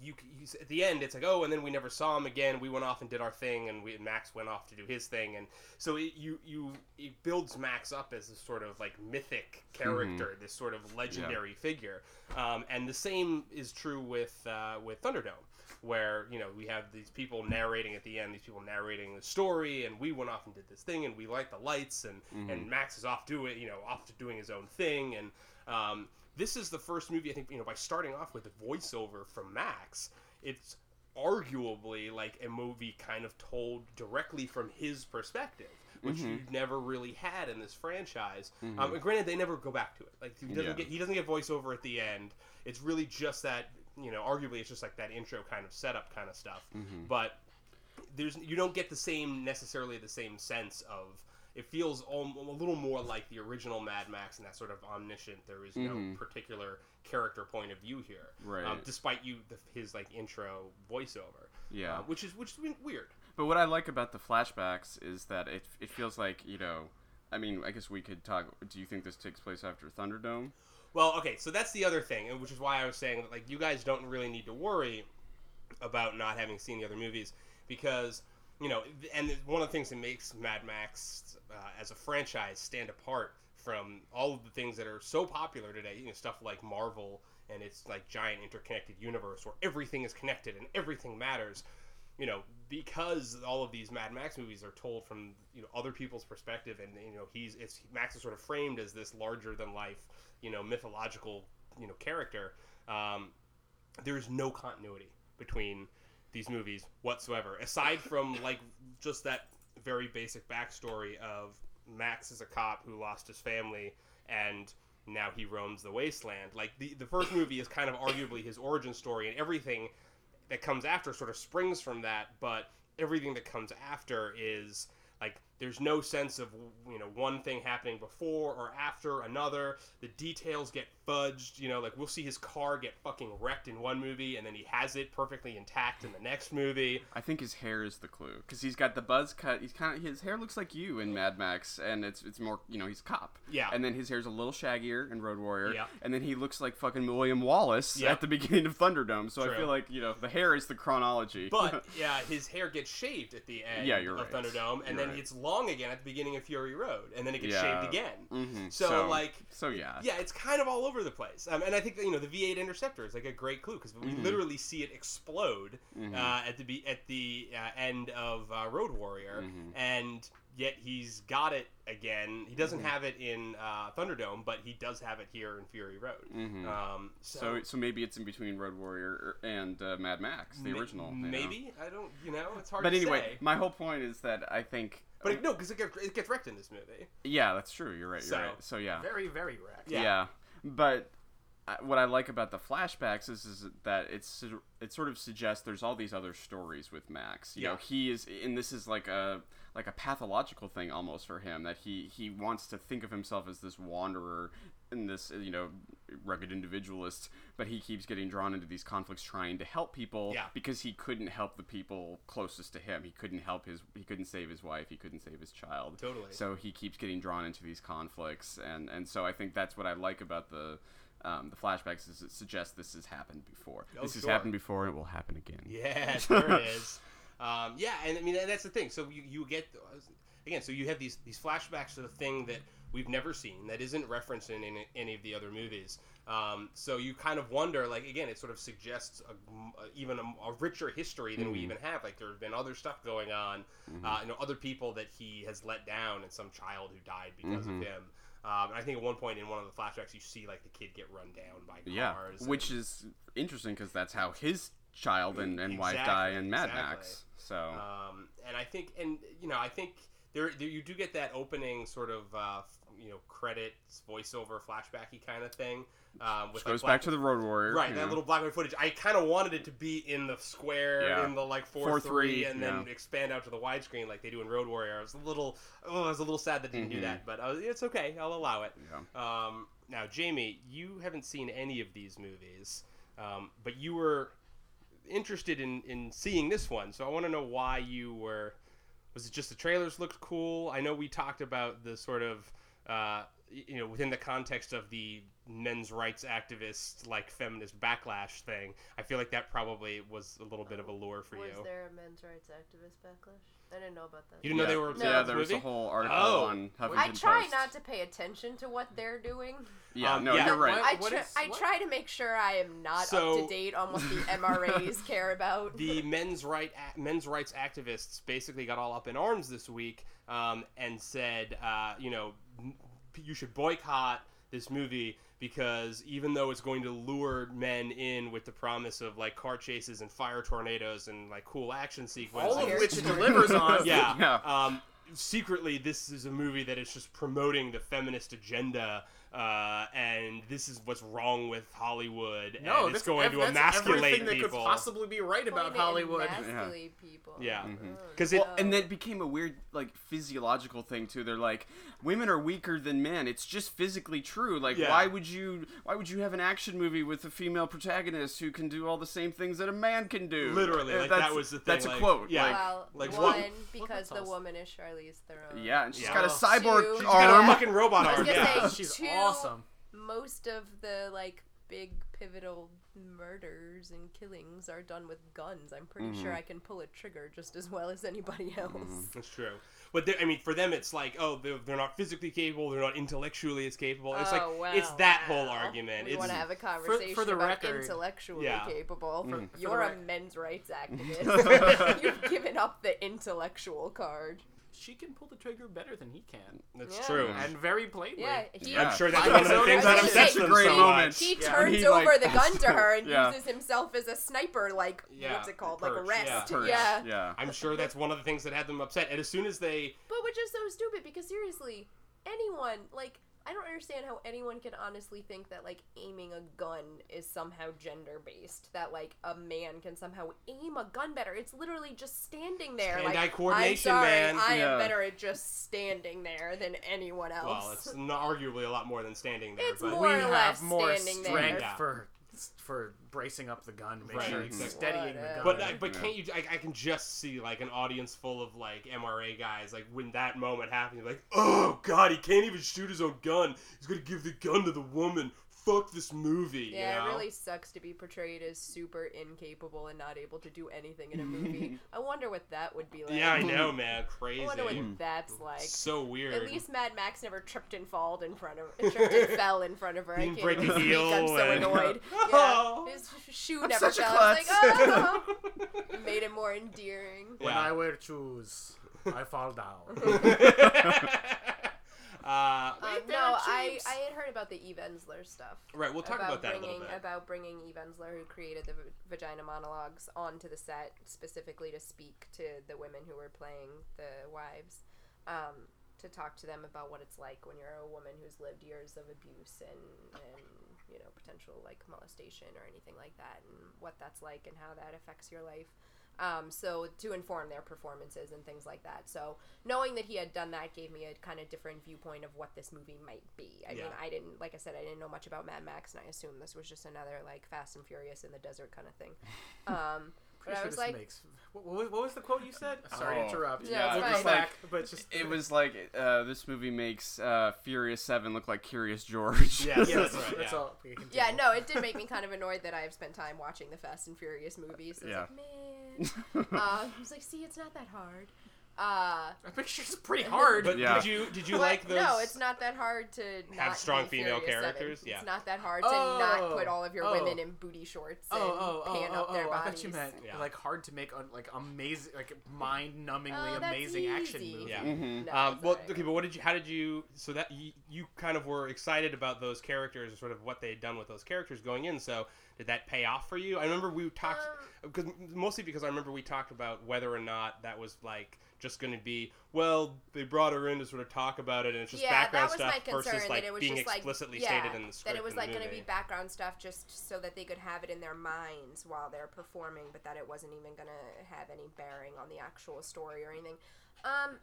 you, you at the end it's like oh and then we never saw him again. We went off and did our thing and we max went off to do his thing. And so it, you you it builds max up as this sort of like mythic character this sort of legendary figure. Um, and the same is true with uh, with thunderdome where you know we have these people narrating at the end these people narrating the story and we went off and did this thing and we light the lights and and max is off doing you know off to doing his own thing. And um, this is the first movie I think you know by starting off with a voiceover from Max, it's arguably like a movie kind of told directly from his perspective, which Mm-hmm. you've never really had in this franchise. Um, and granted, they never go back to it. Like he doesn't Yeah. get he doesn't get voiceover at the end. It's really just that you know, arguably it's just like that intro kind of setup kind of stuff. Mm-hmm. But there's you don't get the same necessarily the same sense of it feels al- a little more like the original Mad Max and that sort of omniscient. There is no particular character point of view here, Mm-hmm. Right. Um, despite you the, his like intro voiceover, Yeah. uh, which is which is weird. But what I like about the flashbacks is that it it feels like you know. I mean, I guess we could talk. Do you think this takes place after Thunderdome? Well, okay, so that's the other thing, and which is why I was saying that like you guys don't really need to worry about not having seen the other movies because you know, and one of the things that makes Mad Max uh, as a franchise stand apart from all of the things that are so popular today, you know, stuff like Marvel and its like giant interconnected universe where everything is connected and everything matters. You know, because all of these Mad Max movies are told from you know other people's perspective, and you know he's it's Max is sort of framed as this larger than life, you know, mythological you know character. Um, there's no continuity between these movies whatsoever, aside from like just that very basic backstory of Max is a cop who lost his family and now he roams the wasteland. Like the the first movie is kind of arguably his origin story, and everything that comes after sort of springs from that. But everything that comes after is like there's no sense of you know one thing happening before or after another. The details get fudged. You know, like we'll see his car get fucking wrecked in one movie, and then he has it perfectly intact in the next movie. I think his hair is the clue because he's got the buzz cut. He's kind of his hair looks like you in Mad Max, and it's it's more you know he's a cop. Yeah. And then his hair's a little shaggier in Road Warrior. Yeah. And then he looks like fucking William Wallace Yeah. at the [laughs] beginning of Thunderdome. So I feel like you know the hair is the chronology. But [laughs] yeah, his hair gets shaved at the end Yeah, you're of right. Thunderdome, and You're then right. it's long again at the beginning of Fury Road, and then it gets Yeah. shaved again. Mhm. So, like, so yeah. yeah, it's kind of all over the place. Um, and I think that, you know the V8 Interceptor is like a great clue because we Mhm. literally see it explode Mhm. uh, at the be- at the uh, end of uh, Road Warrior, Mhm. and yet he's got it again. He doesn't Mhm. have it in uh, Thunderdome, but he does have it here in Fury Road. Mhm. Um, so, So, so maybe it's in between Road Warrior and uh, Mad Max, the ma- original. you know? Maybe I don't. You know, it's hard But to anyway, say. my whole point is that I think. But it, no, because it, gets- it gets wrecked in this movie. yeah, that's true. You're right. You're So- right. So yeah. Very, very wrecked. Yeah. Yeah, but uh, what I like about the flashbacks is, is that it's it sort of suggests there's all these other stories with Max. You know, he is, and this is like a like a pathological thing almost for him that he he wants to think of himself as this wanderer and this you know rugged individualist, but he keeps getting drawn into these conflicts trying to help people Yeah. because he couldn't help the people closest to him. He couldn't help his he couldn't save his wife. He couldn't save his child. Totally. So he keeps getting drawn into these conflicts, and and so I think that's what I like about the. Um, the flashbacks is it suggests this has happened before. Oh, this has happened before. It will happen again. Yeah, [laughs] sure it is. Um, yeah, and I mean and that's the thing. So you, you get again. So you have these these flashbacks to the thing that we've never seen that isn't referenced in any, any of the other movies. Um, so you kind of wonder, like again, it sort of suggests a, a- even a, a richer history than we Mhm. even have. Like there have been other stuff going on, Mhm. uh, you know, other people that he has let down, and some child who died because Mhm. of him. Um, and I think at one point in one of the flashbacks, you see like the kid get run down by Yeah, cars. which and- is interesting because that's how his child and, and wife die in Mad exactly. Max. So Um, and I think, and you know, I think there, there you do get that opening sort of, uh, you know, credits voiceover flashbacky kind of thing. Um, with which like goes black- back to the Road Warrior. right that know. little black and white footage. I kind of wanted it to be in the square Yeah. in the like four, 4:3, three, and then yeah. expand out to the widescreen like they do in Road Warrior. I was a little, oh, I was a little sad that they didn't Mhm. do that, but was, it's okay. I'll allow it. Yeah. Um, now, Jamie, you haven't seen any of these movies, um, but you were interested in, in seeing this one. So I want to know why you were. Was it just the trailers looked cool? I know we talked about the sort of, uh, you know, within the context of the men's rights activist, like feminist backlash thing. I feel like that probably was a little bit of a lure for was you. Was there a men's rights activist backlash? I didn't know about that. You didn't know they were upset Yeah, about there was a whole article Oh. on Huffington I try Post. not to pay attention to what they're doing. Yeah, Um, no, yeah. you're right. What- I, tr- is- I try to make sure I am not So- up to date on what the [laughs] MRAs care about. the men's right men's rights activists basically got all up in arms this week um, and said, uh, you know, you should boycott this movie because even though it's going to lure men in with the promise of like car chases and fire tornadoes and like cool action sequences, All of which it [laughs] delivers on. yeah, Yeah. Um, secretly, this is a movie that is just promoting the feminist agenda. Uh, and this is what's wrong with Hollywood, No, and it's going ev- to that's emasculate everything that could possibly be right about Point Hollywood. and emasculate people. Yeah. Mhm. Oh, Because it- Well, and that became a weird, like, physiological thing too. They're like, women are weaker than men. It's just physically true. Like, Yeah. why would you? Why would you have an action movie with a female protagonist who can do all the same things that a man can do? Literally, Uh, like, that was the thing, That's like, a quote. yeah. like, well, like, one what- because the else? woman is Charlize Theron. yeah, and she's Yeah. got a cyborg Two. She's got a arm. fucking robot arm. Yeah. say- She's two- awesome. Most of the like big pivotal murders and killings are done with guns. I'm pretty sure mm-hmm. I can pull a trigger just as well as anybody mm-hmm. else. That's true. But they- I mean, for them, it's like, oh, they're, they're not physically capable. They're not intellectually as capable. It's Oh, like it's that wow. whole argument. We want to have a conversation for the about record- intellectually Yeah. capable. For- for You're a rec- men's rights [laughs] activist. [laughs] [laughs] You've given up the intellectual card. She can pull the trigger better than he can, that's Yeah. true. and very plainly. Yeah, he. Yeah. I'm sure that's By one of the things that upsets That's them so much. He turns He, over like, the gun [laughs] to her and Yeah. uses himself as a sniper, like Yeah, what's it called, like perch, a rest. yeah. Yeah. yeah. I'm sure that's one of the things that had them upset. And as soon as they, But which is so stupid because seriously, anyone like I don't understand how anyone can honestly think that like aiming a gun is somehow gender based. That like a man can somehow aim a gun better. It's literally just standing there. Hand-eye like coordination, I'm sorry, man." I Yeah. am better at just standing there than anyone else. well, it's not arguably a lot more than standing there. It's but more we or have more standing there. strength Yeah. for for bracing up the gun, make Right, sure it's exactly. steadying the gun. But uh, but Yeah. can't you? I, I can just see like an audience full of like MRA guys. Like when that moment happened, you're like, oh god, he can't even shoot his own gun. He's gonna give the gun to the woman. Fuck this movie. Yeah, you know? it really sucks to be portrayed as super incapable and not able to do anything in a movie. [laughs] I wonder what that would be like. Yeah, I know, man. Crazy. I wonder what mm. that's like. so weird. At least Mad Max never tripped and falled in front of [laughs] tripped and [laughs] fell in front of her. I Didn't can't break even speak. I'm so annoyed. Oh. Yeah, his shoe I'm never such fell. I was like, klutz. oh, made it more endearing. when Yeah. I wear shoes, I fall down. Uh, Um, no, I. I had heard about the Eve Ensler stuff. right, we'll talk about, that a bringing little bit. about bringing Eve Ensler, who created the v- vagina monologues, onto the set specifically to speak to the women who were playing the wives, um, to talk to them about what it's like when you're a woman who's lived years of abuse and and you know potential like molestation or anything like that, and what that's like and how that affects your life. Um, so to inform their performances and things like that. So knowing that he had done that gave me a kind of different viewpoint of what this movie might be. I mean, I didn't, like I said, I didn't know much about Mad Max, and I assumed this was just another like Fast and Furious in the desert kind of thing. [laughs] Um, but Pretty I was like, makes. What, what, what was the quote you said? [laughs] Sorry to Oh, interrupt. yeah, we'll it's come fine. back, but just It was like uh, this movie makes uh, Furious Seven look like Curious George. Yes, Yeah, [laughs] that's that's, right. that's yeah. all. yeah, no, it did make me kind of annoyed that I've spent time watching the Fast and Furious movies. So Yeah. It's like, man, [laughs] uh, I was like, see, it's not that hard. Uh, I think it's pretty hard. But Yeah. did you did you But like those? No, it's not that hard to Have not strong be female Furious Seven. characters? Yeah. It's not that hard to Oh, not put all of your oh. women in booty shorts and Oh, oh, oh, pan oh, up their oh, I thought you meant Yeah. like hard to make, un- like amazing, like mind-numbingly Oh, that's amazing action movie. Yeah. Mhm. No, Um, well, alright. okay, but what did you? How did you? So that you, you kind of were excited about those characters, or sort of what they had done with those characters going in. So did that pay off for you? I remember we talked because mostly because I remember we talked about whether or not that was like just going to be well, they brought her in to sort of talk about it, and it's just yeah, background that was stuff my concern. versus like that it was being just like explicitly yeah, stated in the script. that it was like going to be background stuff just so that they could have it in their minds while they're performing, but that it wasn't even going to have any bearing on the actual story or anything. Um,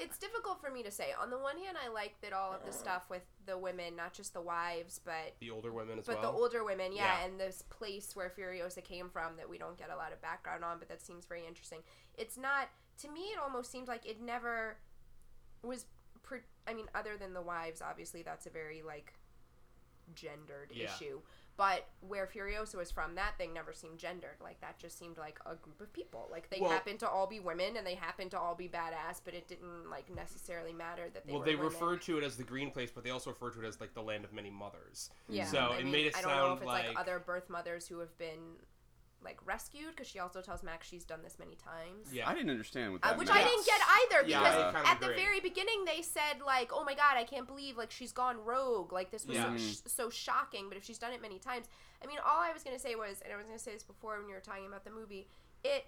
it's difficult for me to say. On the one hand, I like that all of the stuff with the women, not just the wives, but the older women as but well. But the older women, yeah, Yeah. and this place where Furiosa came from that we don't get a lot of background on, but that seems very interesting. It's not to me. It almost seems like it never was. Pre- I mean, other than the wives, obviously that's a very like gendered Yeah. issue. But where Furiosa was from, that thing never seemed gendered. Like that just seemed like a group of people. Like they Well- happened to all be women and they happened to all be badass, but it didn't like necessarily matter that they well, they women. referred to it as the green place, but they also referred to it as like the land of many mothers. Yeah. So I it mean, made it I don't know sound if it's like, like, other birth mothers who have been like rescued because she also tells Max she's done this many times. yeah. I didn't understand what Uh, that which meant. I didn't get either Yeah, because I kinda at the very beginning they said like, "Oh my god, I can't believe like she's gone rogue. Like this was Yeah. so, sh- so shocking." But if she's done it many times, I mean, all I was gonna say was, and I was gonna say this before when you were talking about the movie, it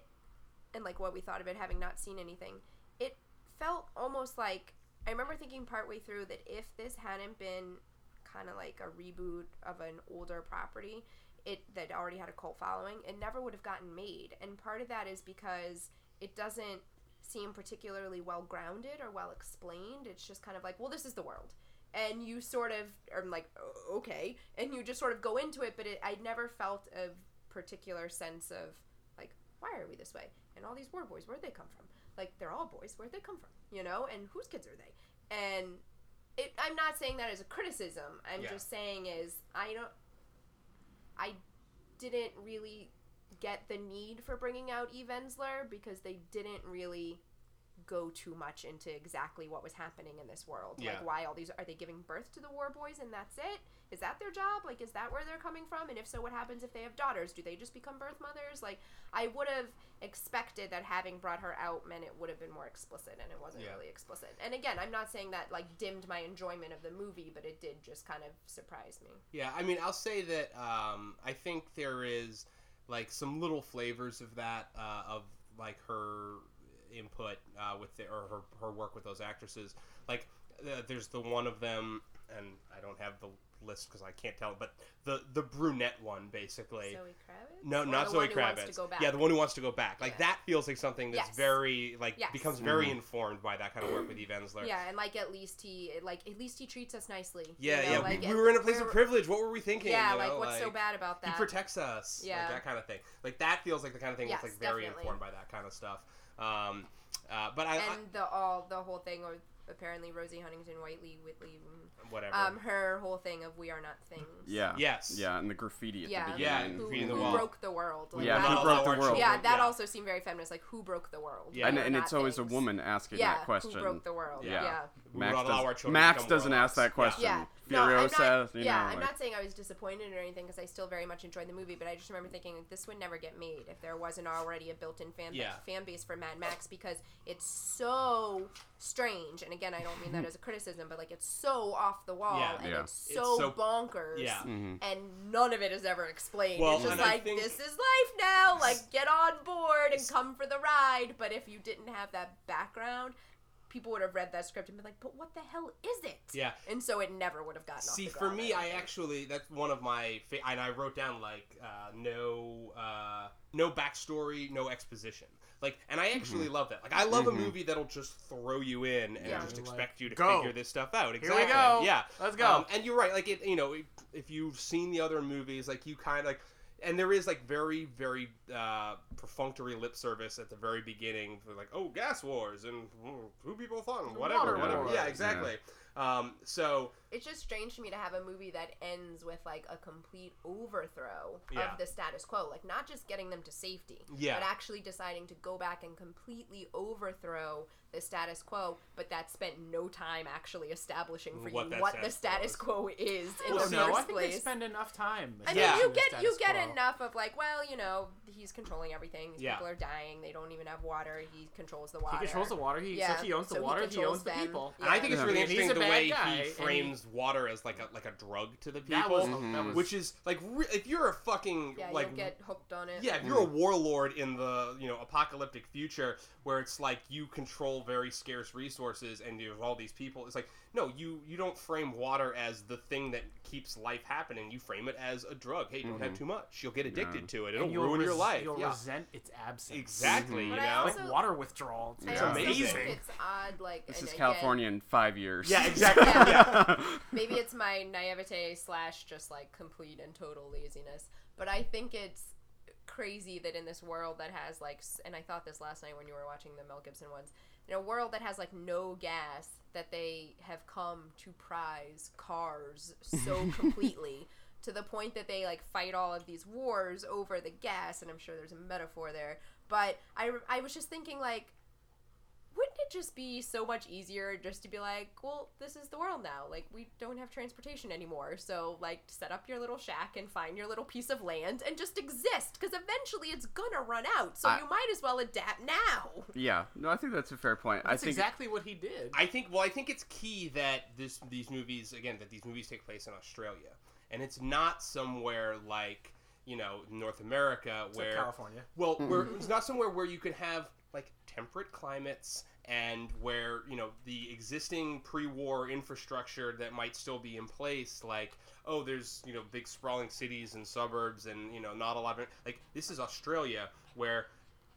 and like what we thought of it having not seen anything, it felt almost like I remember thinking partway through that if this hadn't been kind of like a reboot of an older property, it that already had a cult following, it never would have gotten made. And part of that is because it doesn't seem particularly well grounded or well explained. It's just kind of like, well, this is the world. And you sort of are like, okay. And you just sort of go into it, but it, I never felt a particular sense of, like, why are we this way? And all these war boys, where'd they come from? Like, they're all boys. Where'd they come from? You know? And whose kids are they? And it, I'm not saying that as a criticism. I'm Yeah. just saying is, I don't, I didn't really get the need for bringing out Eve Ensler because they didn't really go too much into exactly what was happening in this world. Yeah. Like why all these are they giving birth to the war boys and that's it? Is that their job? Like is that where they're coming from? And if so, what happens if they have daughters? Do they just become birth mothers? Like I would have expected that having brought her out meant it would have been more explicit and it wasn't Yeah. really explicit. And again, I'm not saying that like dimmed my enjoyment of the movie, but it did just kind of surprise me. Yeah, I mean, I'll say that um, I think there is like some little flavors of that uh, of like her input uh, with the, or her her work with those actresses. Like, uh, there's the one of them, and I don't have the list because I can't tell, but the the brunette one basically. Zoe Kravitz? No, Or not the Zoe one who wants Kravitz. to go back? Yeah, the one who wants to go back. Like Yeah. that feels like something that's Yes. very like Yes. becomes very Mhm. informed by that kind of work with Eve Ensler. Yeah, and like at least he like at least he treats us nicely. Yeah, you know, yeah. Like, we, we were in a place of privilege. What were we thinking? Yeah, you like know, what's so bad about that? He protects us. Yeah. Like that kind of thing. Like that feels like the kind of thing Yes, that's like very definitely. informed by that kind of stuff. Um, uh, but I, I and the all the whole thing with apparently Rosie Huntington Whiteley Whitley whatever. um her whole thing of we are not things. Yeah. Yes. Yeah, and the graffiti at Yeah. the Yeah, beginning. Who, Graffiti in the who broke the world? Like, Yeah, that who also- broke the world? Yeah, that Yeah. also seemed very feminist. Like who broke the world? Yeah. and and not it's always a woman asking Yeah, that question. who broke the world? Yeah. yeah. We Max, would not allow does, our children to Max become doesn't warlocks. ask that question. Yeah. No, I'm Furio not, says, you yeah, know, I'm like, not saying I was disappointed or anything because I still very much enjoyed the movie, but I just remember thinking like, this would never get made if there wasn't already a built-in fan Yeah. fan base for Mad Max because it's so strange. And again, I don't mean that as a criticism, but like it's so off the wall Yeah. and Yeah. it's It's so, so- bonkers. Yeah. mhm. And none of it is ever explained. Well, it's just like think- this is life now. Like get on board and come for the ride. But if you didn't have that background, people would have read that script and been like, "But what the hell is it?" Yeah. And so it never would have gotten. See, off the for me, don't I actually that's one of my fa- and I wrote down like uh, no uh, no backstory, no exposition. Like, and I actually love that. Like, I love Mhm. a movie that'll just throw you in and Yeah. just Like, expect you to go. figure this stuff out. Here Exactly. we go. Yeah. Let's go. Um, and you're right. Like, it, you know, if you've seen the other movies, like you kind of like. And there is like very, very uh, perfunctory lip service at the very beginning, for like, "Oh, gas wars and mm, two people fun, whatever, Water whatever." wars. Yeah, exactly. Um, so it's just strange to me to have a movie that ends with like a complete overthrow Yeah. of the status quo like not just getting them to safety Yeah. but actually deciding to go back and completely overthrow the status quo but that spent no time actually establishing for What you that what the status status quo is in Well, the no, I first think they spend enough time. I Yeah. mean, you get you get quo. enough of like, well, you know, he's controlling everything. These Yeah. people are dying. They don't even have water. He controls the water. He controls the water. He, Yeah, so he owns the so water. He, controls owns the them. people. And I think it's really And interesting the way guy, he and he- frames water as like a like a drug to the people, That was, Mhm. that was which is like re- if you're a fucking Yeah, like get hooked on it. yeah, if you're a warlord in the you know apocalyptic future where it's like you control very scarce resources and there's all these people, it's like no, you you don't frame water as the thing that keeps life happening. You frame it as a drug. Hey, don't have Mhm. too much. You'll get addicted Yeah. to it. It'll and you'll ruin your life. You'll yeah. resent its absence. Exactly. Mhm. You But I know. Like water withdrawal. It's Yeah. amazing. it's odd, like This is again, California in five years. Yeah, [laughs] exactly. yeah. maybe it's my naivete slash just like complete and total laziness but i think it's crazy that in this world that has like and i thought this last night when you were watching the mel gibson ones in a world that has like no gas that they have come to prize cars so [laughs] completely to the point that they like fight all of these wars over the gas and i'm sure there's a metaphor there but i, I was just thinking like just be so much easier just to be like, well, this is the world now. Like, we don't have transportation anymore. So, like, set up your little shack and find your little piece of land and just exist. Because eventually it's gonna run out. So, I- you might as well adapt now. Yeah. No, I think that's a fair point. That's I think exactly what he did. I think well, I think it's key that this these movies again that these movies take place in Australia, and it's not somewhere like you know North America It's like where California. well, mm-hmm. where it's not somewhere where you can have like temperate climates and where you know the existing pre-war infrastructure that might still be in place like oh there's you know big sprawling cities and suburbs and you know not a lot of like this is australia where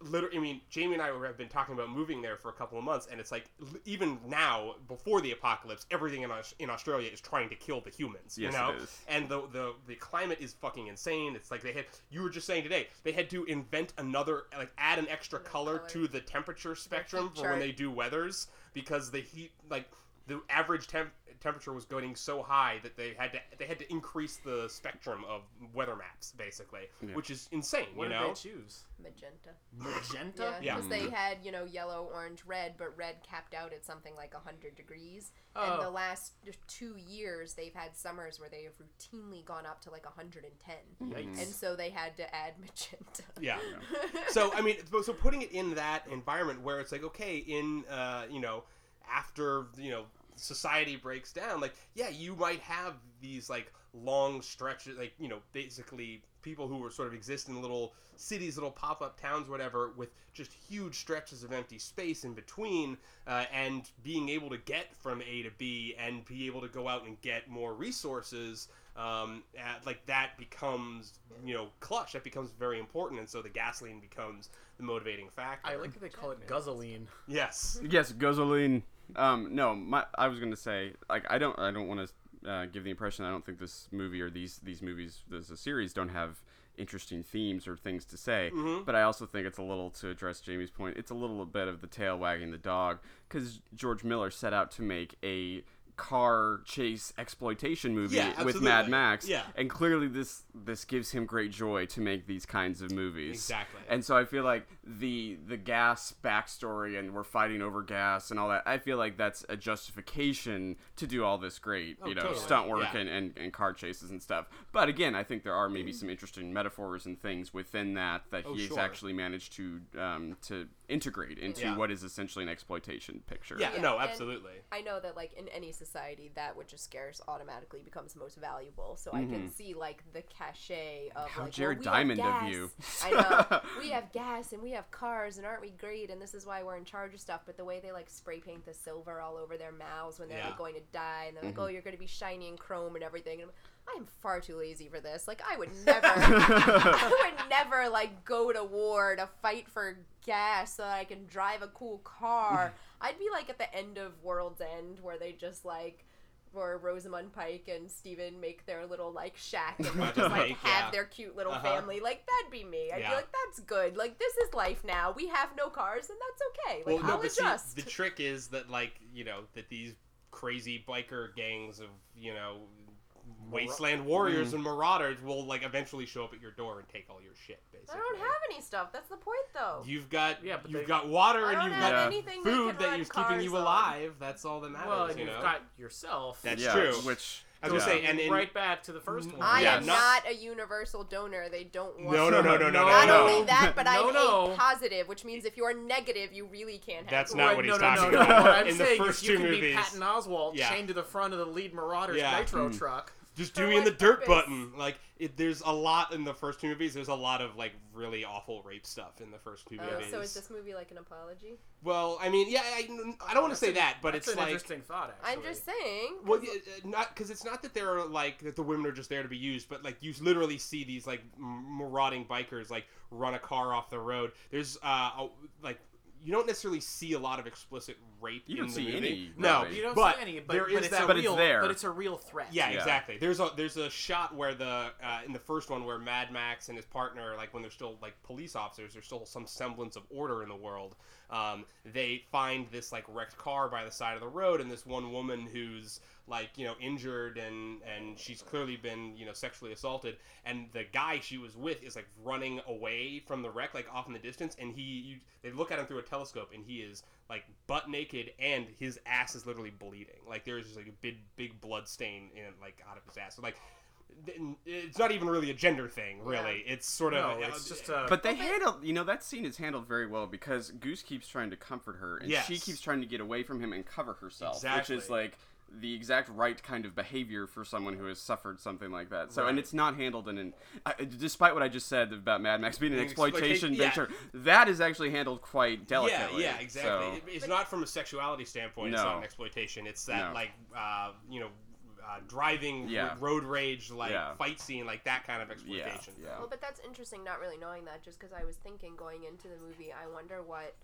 literally i mean jamie and i have been talking about moving there for a couple of months and it's like even now before the apocalypse everything in, in australia is trying to kill the humans Yes, you know it is. and the, the the climate is fucking insane. It's like they had you were just saying today they had to invent another like add an extra Another color color. to the temperature spectrum heat for when they do weathers because the heat like the average temp- temperature was getting so high that they had to they had to increase the spectrum of weather maps basically, Yeah. which is insane. What you did know, they choose? Magenta. Magenta. Yeah, Yeah. because they had you know yellow, orange, red, but red capped out at something like hundred degrees. Oh. And the last two years, they've had summers where they have routinely gone up to like hundred and ten, Yikes. and so they had to add [laughs] magenta. yeah. so I mean, so so putting it in that environment where it's like, okay, in uh, you know, after you know society breaks down, like yeah, you might have these like long stretches, like you know, basically people who were sort of exist in little cities, little pop up towns, whatever, with just huge stretches of empty space in between, uh, and being able to get from A to B and be able to go out and get more resources. Um, at, like that becomes, you know, clutch. That becomes very important, and so the gasoline becomes the motivating factor. I like that they call it guzzoline. Yes. Yes, gasoline. Um, no, my I was gonna say like I don't I don't want to uh, give the impression I don't think this movie or these these movies as a series don't have interesting themes or things to say. But I also think it's a little to address Jamie's point. It's a little bit of the tail wagging the dog because George Miller set out to make a car chase exploitation movie Yeah, with Mad. Max Yeah. and clearly this this gives him great joy to make these kinds of movies Exactly. and so I feel like the the gas backstory and we're fighting over gas and all that. I feel like that's a justification to do all this great, you know, totally. stunt work Yeah. and, and, and car chases and stuff. But again, I think there are maybe some interesting metaphors and things within that that Oh, he's sure. actually managed to um, to integrate into Yeah. what is essentially an exploitation picture. Yeah, Yeah, no, and- absolutely. I know that like in any society, that which is scarce automatically becomes most valuable. So I can see like the cachet of How like, Jared well, we have Diamond of you. I know [laughs] we have gas and we have cars and aren't we great? And this is why we're in charge of stuff. But the way they like spray paint the silver all over their mouths when they're Yeah. like going to die, and they're like, mm-hmm. oh, you're going to be shiny and chrome and everything. And I'm, I'm far too lazy for this. Like I would never, [laughs] I would never like go to war to fight for gas so that I can drive a cool car. [laughs] I'd be like at the end of World's End where they just like where Rosamund Pike and Steven make their little like shack and [laughs] they just like have yeah. their cute little Uh-huh. family. Like that'd be me. I'd Yeah. be like, that's good. Like this is life now. We have no cars and that's okay. Like well, I'll see, adjust. the trick is that like you know that these crazy biker gangs of you know wasteland warriors and marauders will like eventually show up at your door and take all your shit. Basically, I don't have any stuff. That's the point though. You've got Yeah, but you've they- got water I and don't you've have got Yeah. anything food that, that can is run keeping you cars on. alive. That's all that matters. Well, and you you've know. got yourself. That's Yeah, true. Which I was yeah. gonna say, and in, right back to the first one. I Yeah, am not- not, a universal donor. They don't want no, no, no, no, no, no, Not no. only that, but [laughs] No, I'm no. A positive, which means if you are negative, you really can't have That's it. not Right, what he's no, talking no, no. about. What I'm in the saying first is you two can movies, be Patton Oswalt Yeah. chained to the front of the lead Marauders Yeah. nitro Mm. truck. Just For doing the dirt purpose? button. Like it, there's a lot in the first two movies. There's a lot of like really awful rape stuff in the first two Oh, movies. so is this movie like an apology? Well, I mean, yeah, I, I don't want to say that, but That's it's an like. interesting thought. Actually. I'm just saying. Well, yeah, uh, not because it's not that they're like that the women are just there to be used, but like you literally see these like marauding bikers like run a car off the road. There's uh a, like you don't necessarily see a lot of explicit rape You don't the see movie. any no, rape. You don't but see any, but, there but is it's that. a But it's real, there. But it's a real threat. Yeah, Yeah. exactly. There's a there's a shot where the uh, in the first one where Mad Max and his partner, like when they're still like police officers, there's still some semblance of order in the world. Um, they find this like wrecked car by the side of the road, and this one woman who's like you know injured and and she's clearly been you know sexually assaulted, and the guy she was with is like running away from the wreck, like off in the distance, and he you, they look at him through a telescope, and he is like butt naked, and his ass is literally bleeding. Like there's just like a big big blood stain in like out of his ass. So like. Th- It's not even really a gender thing, really. It's sort of No, it's just a. But they handle, you know, that scene is handled very well because Goose keeps trying to comfort her, and she keeps trying to get away from him and cover herself, Exactly. which is like the exact right kind of behavior for someone who has suffered something like that. So, and it's not handled in an, uh, despite what I just said about Mad Max being an An exploitation exploitation- yeah. picture, that is actually handled quite delicately. yeah, exactly. So, It- it's not from a sexuality standpoint. No. It's not an exploitation. It's that No. like uh, you know. Uh, driving Yeah. r- road rage like Yeah. fight scene like that kind of exploitation yeah. Well, but that's interesting. Not really knowing that, just because I was thinking going into the movie, I wonder what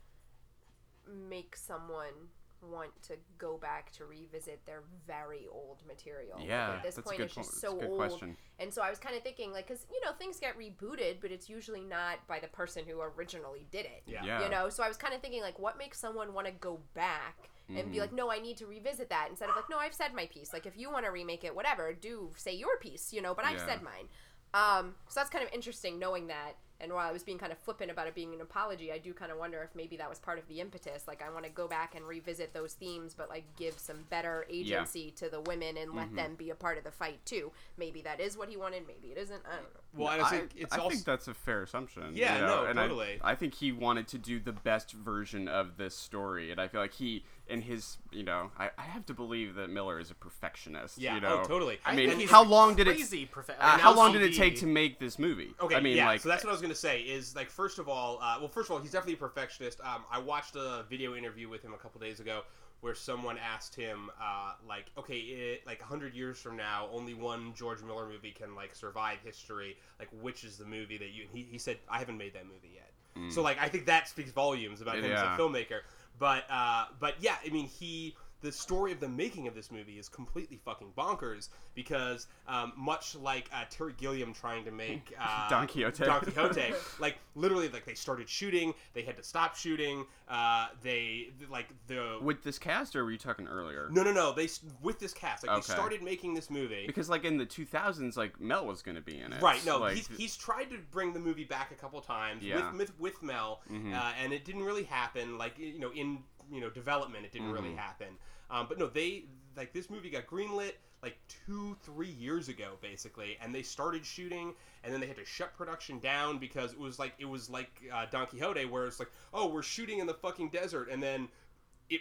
makes someone want to go back to revisit their very old material. Like, Yeah, at this that's point, a good it's just point. so That's a good old. question. And so I was kind of thinking, like, because you know things get rebooted, but it's usually not by the person who originally did it. yeah Yeah. You know, so I was kind of thinking, like, what makes someone want to go back? And be like, no, I need to revisit that instead of like, no, I've said my piece. Like if you want to remake it, whatever, do say your piece, you know, but I've Yeah. said mine. Um, so that's kind of interesting knowing that. And while I was being kind of flippant about it being an apology, I do kind of wonder if maybe that was part of the impetus. Like, I want to go back and revisit those themes, but like give some better agency to the women and let them be a part of the fight too. Maybe that is what he wanted. Maybe it isn't. I don't know. Well, I, I, think it's I also think that's a fair assumption. Yeah, you know, no, and I- totally. I, think he wanted to do the best version of this story, and I feel like he, in his, you know, I, I have to believe that Miller is a perfectionist. Yeah, you know? oh, totally. I I mean, how long did it? profe- Uh, how long did it take to make this movie? Okay, I mean, yeah. like, so that's what I was gonna say. Is like first of all, uh, well, first of all, he's definitely a perfectionist. Um, I watched a video interview with him a couple days ago where someone asked him, uh, like, okay, it, like hundred years from now, only one George Miller movie can like survive history. Like, which is the movie that you? And he, he said, I haven't made that movie yet. So like, I think that speaks volumes about him Mm. Yeah. as a filmmaker. But uh, but yeah, I mean, he the story of the making of this movie is completely fucking bonkers because um, much like uh, Terry Gilliam trying to make [laughs] uh, Don Quixote. Don Quixote, like literally, like they started shooting, they had to stop shooting. Uh, they like the with this cast, or were you talking earlier? no, no, no. They with this cast, like Okay. they started making this movie. Because like in the 2000s, like Mel was going to be in it. Right. No, like, he's, he's tried to bring the movie back a couple times Yeah. Mm-hmm. with, with with Mel, uh, and it didn't really happen. Like you know, in you know development, it didn't really Mm-hmm. happen. Um, but no, they like this movie got greenlit like two, three years ago, basically, and they started shooting, and then they had to shut production down because it was like it was like uh, Don Quixote, where it's like, oh, we're shooting in the fucking desert, and then it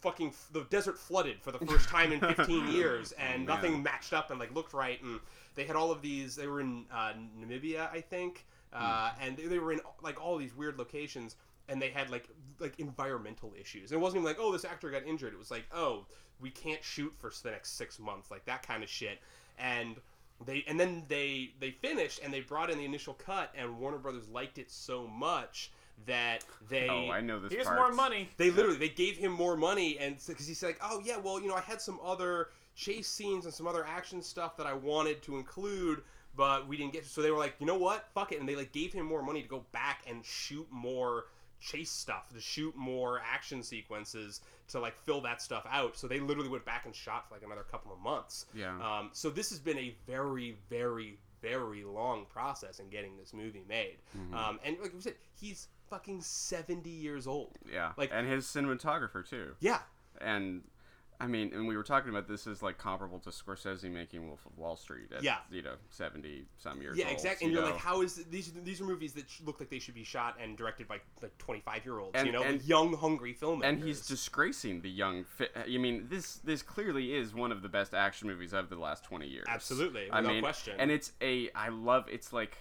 fucking the desert flooded for the first [laughs] time in 15 years and Oh, nothing matched up and like looked right and they had all of these they were in uh, namibia i think uh, Hmm. and they, they were in like all these weird locations and they had like like environmental issues And it wasn't even like oh this actor got injured it was like oh we can't shoot for the next six months like that kind of shit and they and then they they finished and they brought in the initial cut and warner brothers liked it so much that they Oh, I know this. Here's part. more money. they literally they gave him more money, and because he's like, oh yeah, well you know I had some other chase scenes and some other action stuff that I wanted to include, but we didn't get. to. So they were like, you know what, fuck it, and they like gave him more money to go back and shoot more chase stuff, to shoot more action sequences to like fill that stuff out. So they literally went back and shot for like another couple of months. Yeah. Um, so this has been a very, very, very long process in getting this movie made. Mm-hmm. Um, and like we said, he's fucking seventy years old. Yeah. like- and his cinematographer too. Yeah, And I mean, and we were talking about this is like comparable to Scorsese making Wolf of Wall Street at Yeah. you know seventy some years ago. yeah, old. exactly. And you you're know? like, how is these? These are movies that look like they should be shot and directed by like 25 year olds. And- You know, and- young, hungry filmmakers. and he's disgracing the young. Fi- I mean, this this clearly is one of the best action movies of the last twenty years. Absolutely, I without mean, question. And it's a I love. It's like.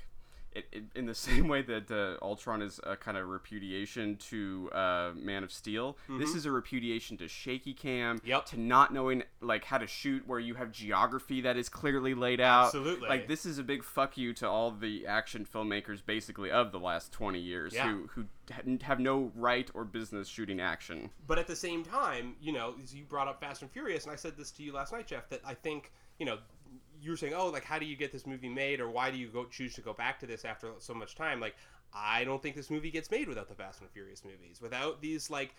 It, it, in the [laughs] same way that uh, Ultron is a kind of repudiation to uh, Man of Steel, this is a repudiation to shaky cam, Mm-hmm. Yep. to not knowing like how to shoot where you have geography that is clearly laid out. Absolutely. Like this is a big fuck you to all the action filmmakers basically of the last 20 years Yeah. who who have no right or business shooting action. but at the same time, you know, you brought up Fast and Furious, and I said this to you last night, Jeff, that I think, you know, you were saying, oh, like, how do you get this movie made, or why do you go choose to go back to this after so much time? Like, I don't think this movie gets made without the Fast and Furious movies, without these like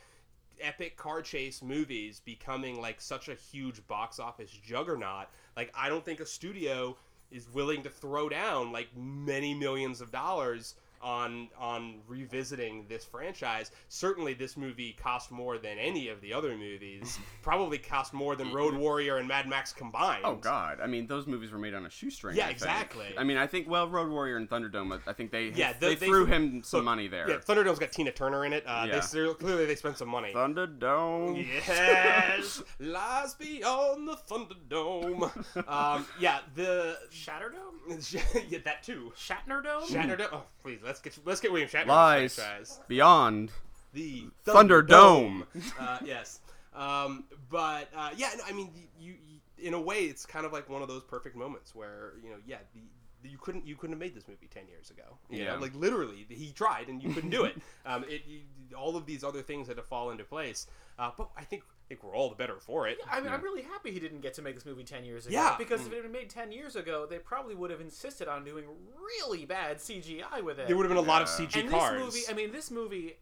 epic car chase movies becoming like such a huge box office juggernaut. Like, I don't think a studio is willing to throw down like many millions of dollars on on revisiting this franchise. Certainly, this movie cost more than any of the other movies. [laughs] Probably cost more than Road Warrior and Mad Max combined. Oh God! I mean, those movies were made on a shoestring. Yeah, I exactly. I mean, I think well, Road Warrior and Thunderdome. I think they Yeah, they, they- they- threw him some look, money there. Yeah, Thunderdome's got Tina Turner in it. Uh, Yeah. they clearly they spent some money. Thunderdome. Yes, [laughs] lies beyond the Thunderdome. um, yeah, the Shatterdome? [laughs] yeah, that too. Shatnerdome? Shatnerdome. Oh, please, let's get let's get William Shatner. Lies franchise. beyond. The Thunderdome. uh, yes, um, but uh, yeah, no, I mean, you, you in a way, it's kind of like one of those perfect moments where you know, yeah, the, you couldn't you couldn't have made this movie ten years ago. You Yeah. know, like literally, he tried and you couldn't do it. [laughs] Um, it you, all of these other things had to fall into place. Uh, but I think think we're all the better for it. I mean, I'm really happy he didn't get to make this movie 10 years ago. Yeah. Because if mm. it had been made 10 years ago, they probably would have insisted on doing really bad CGI with it. There would have been a lot of Yeah. CG and cars. this movie, I mean, this movie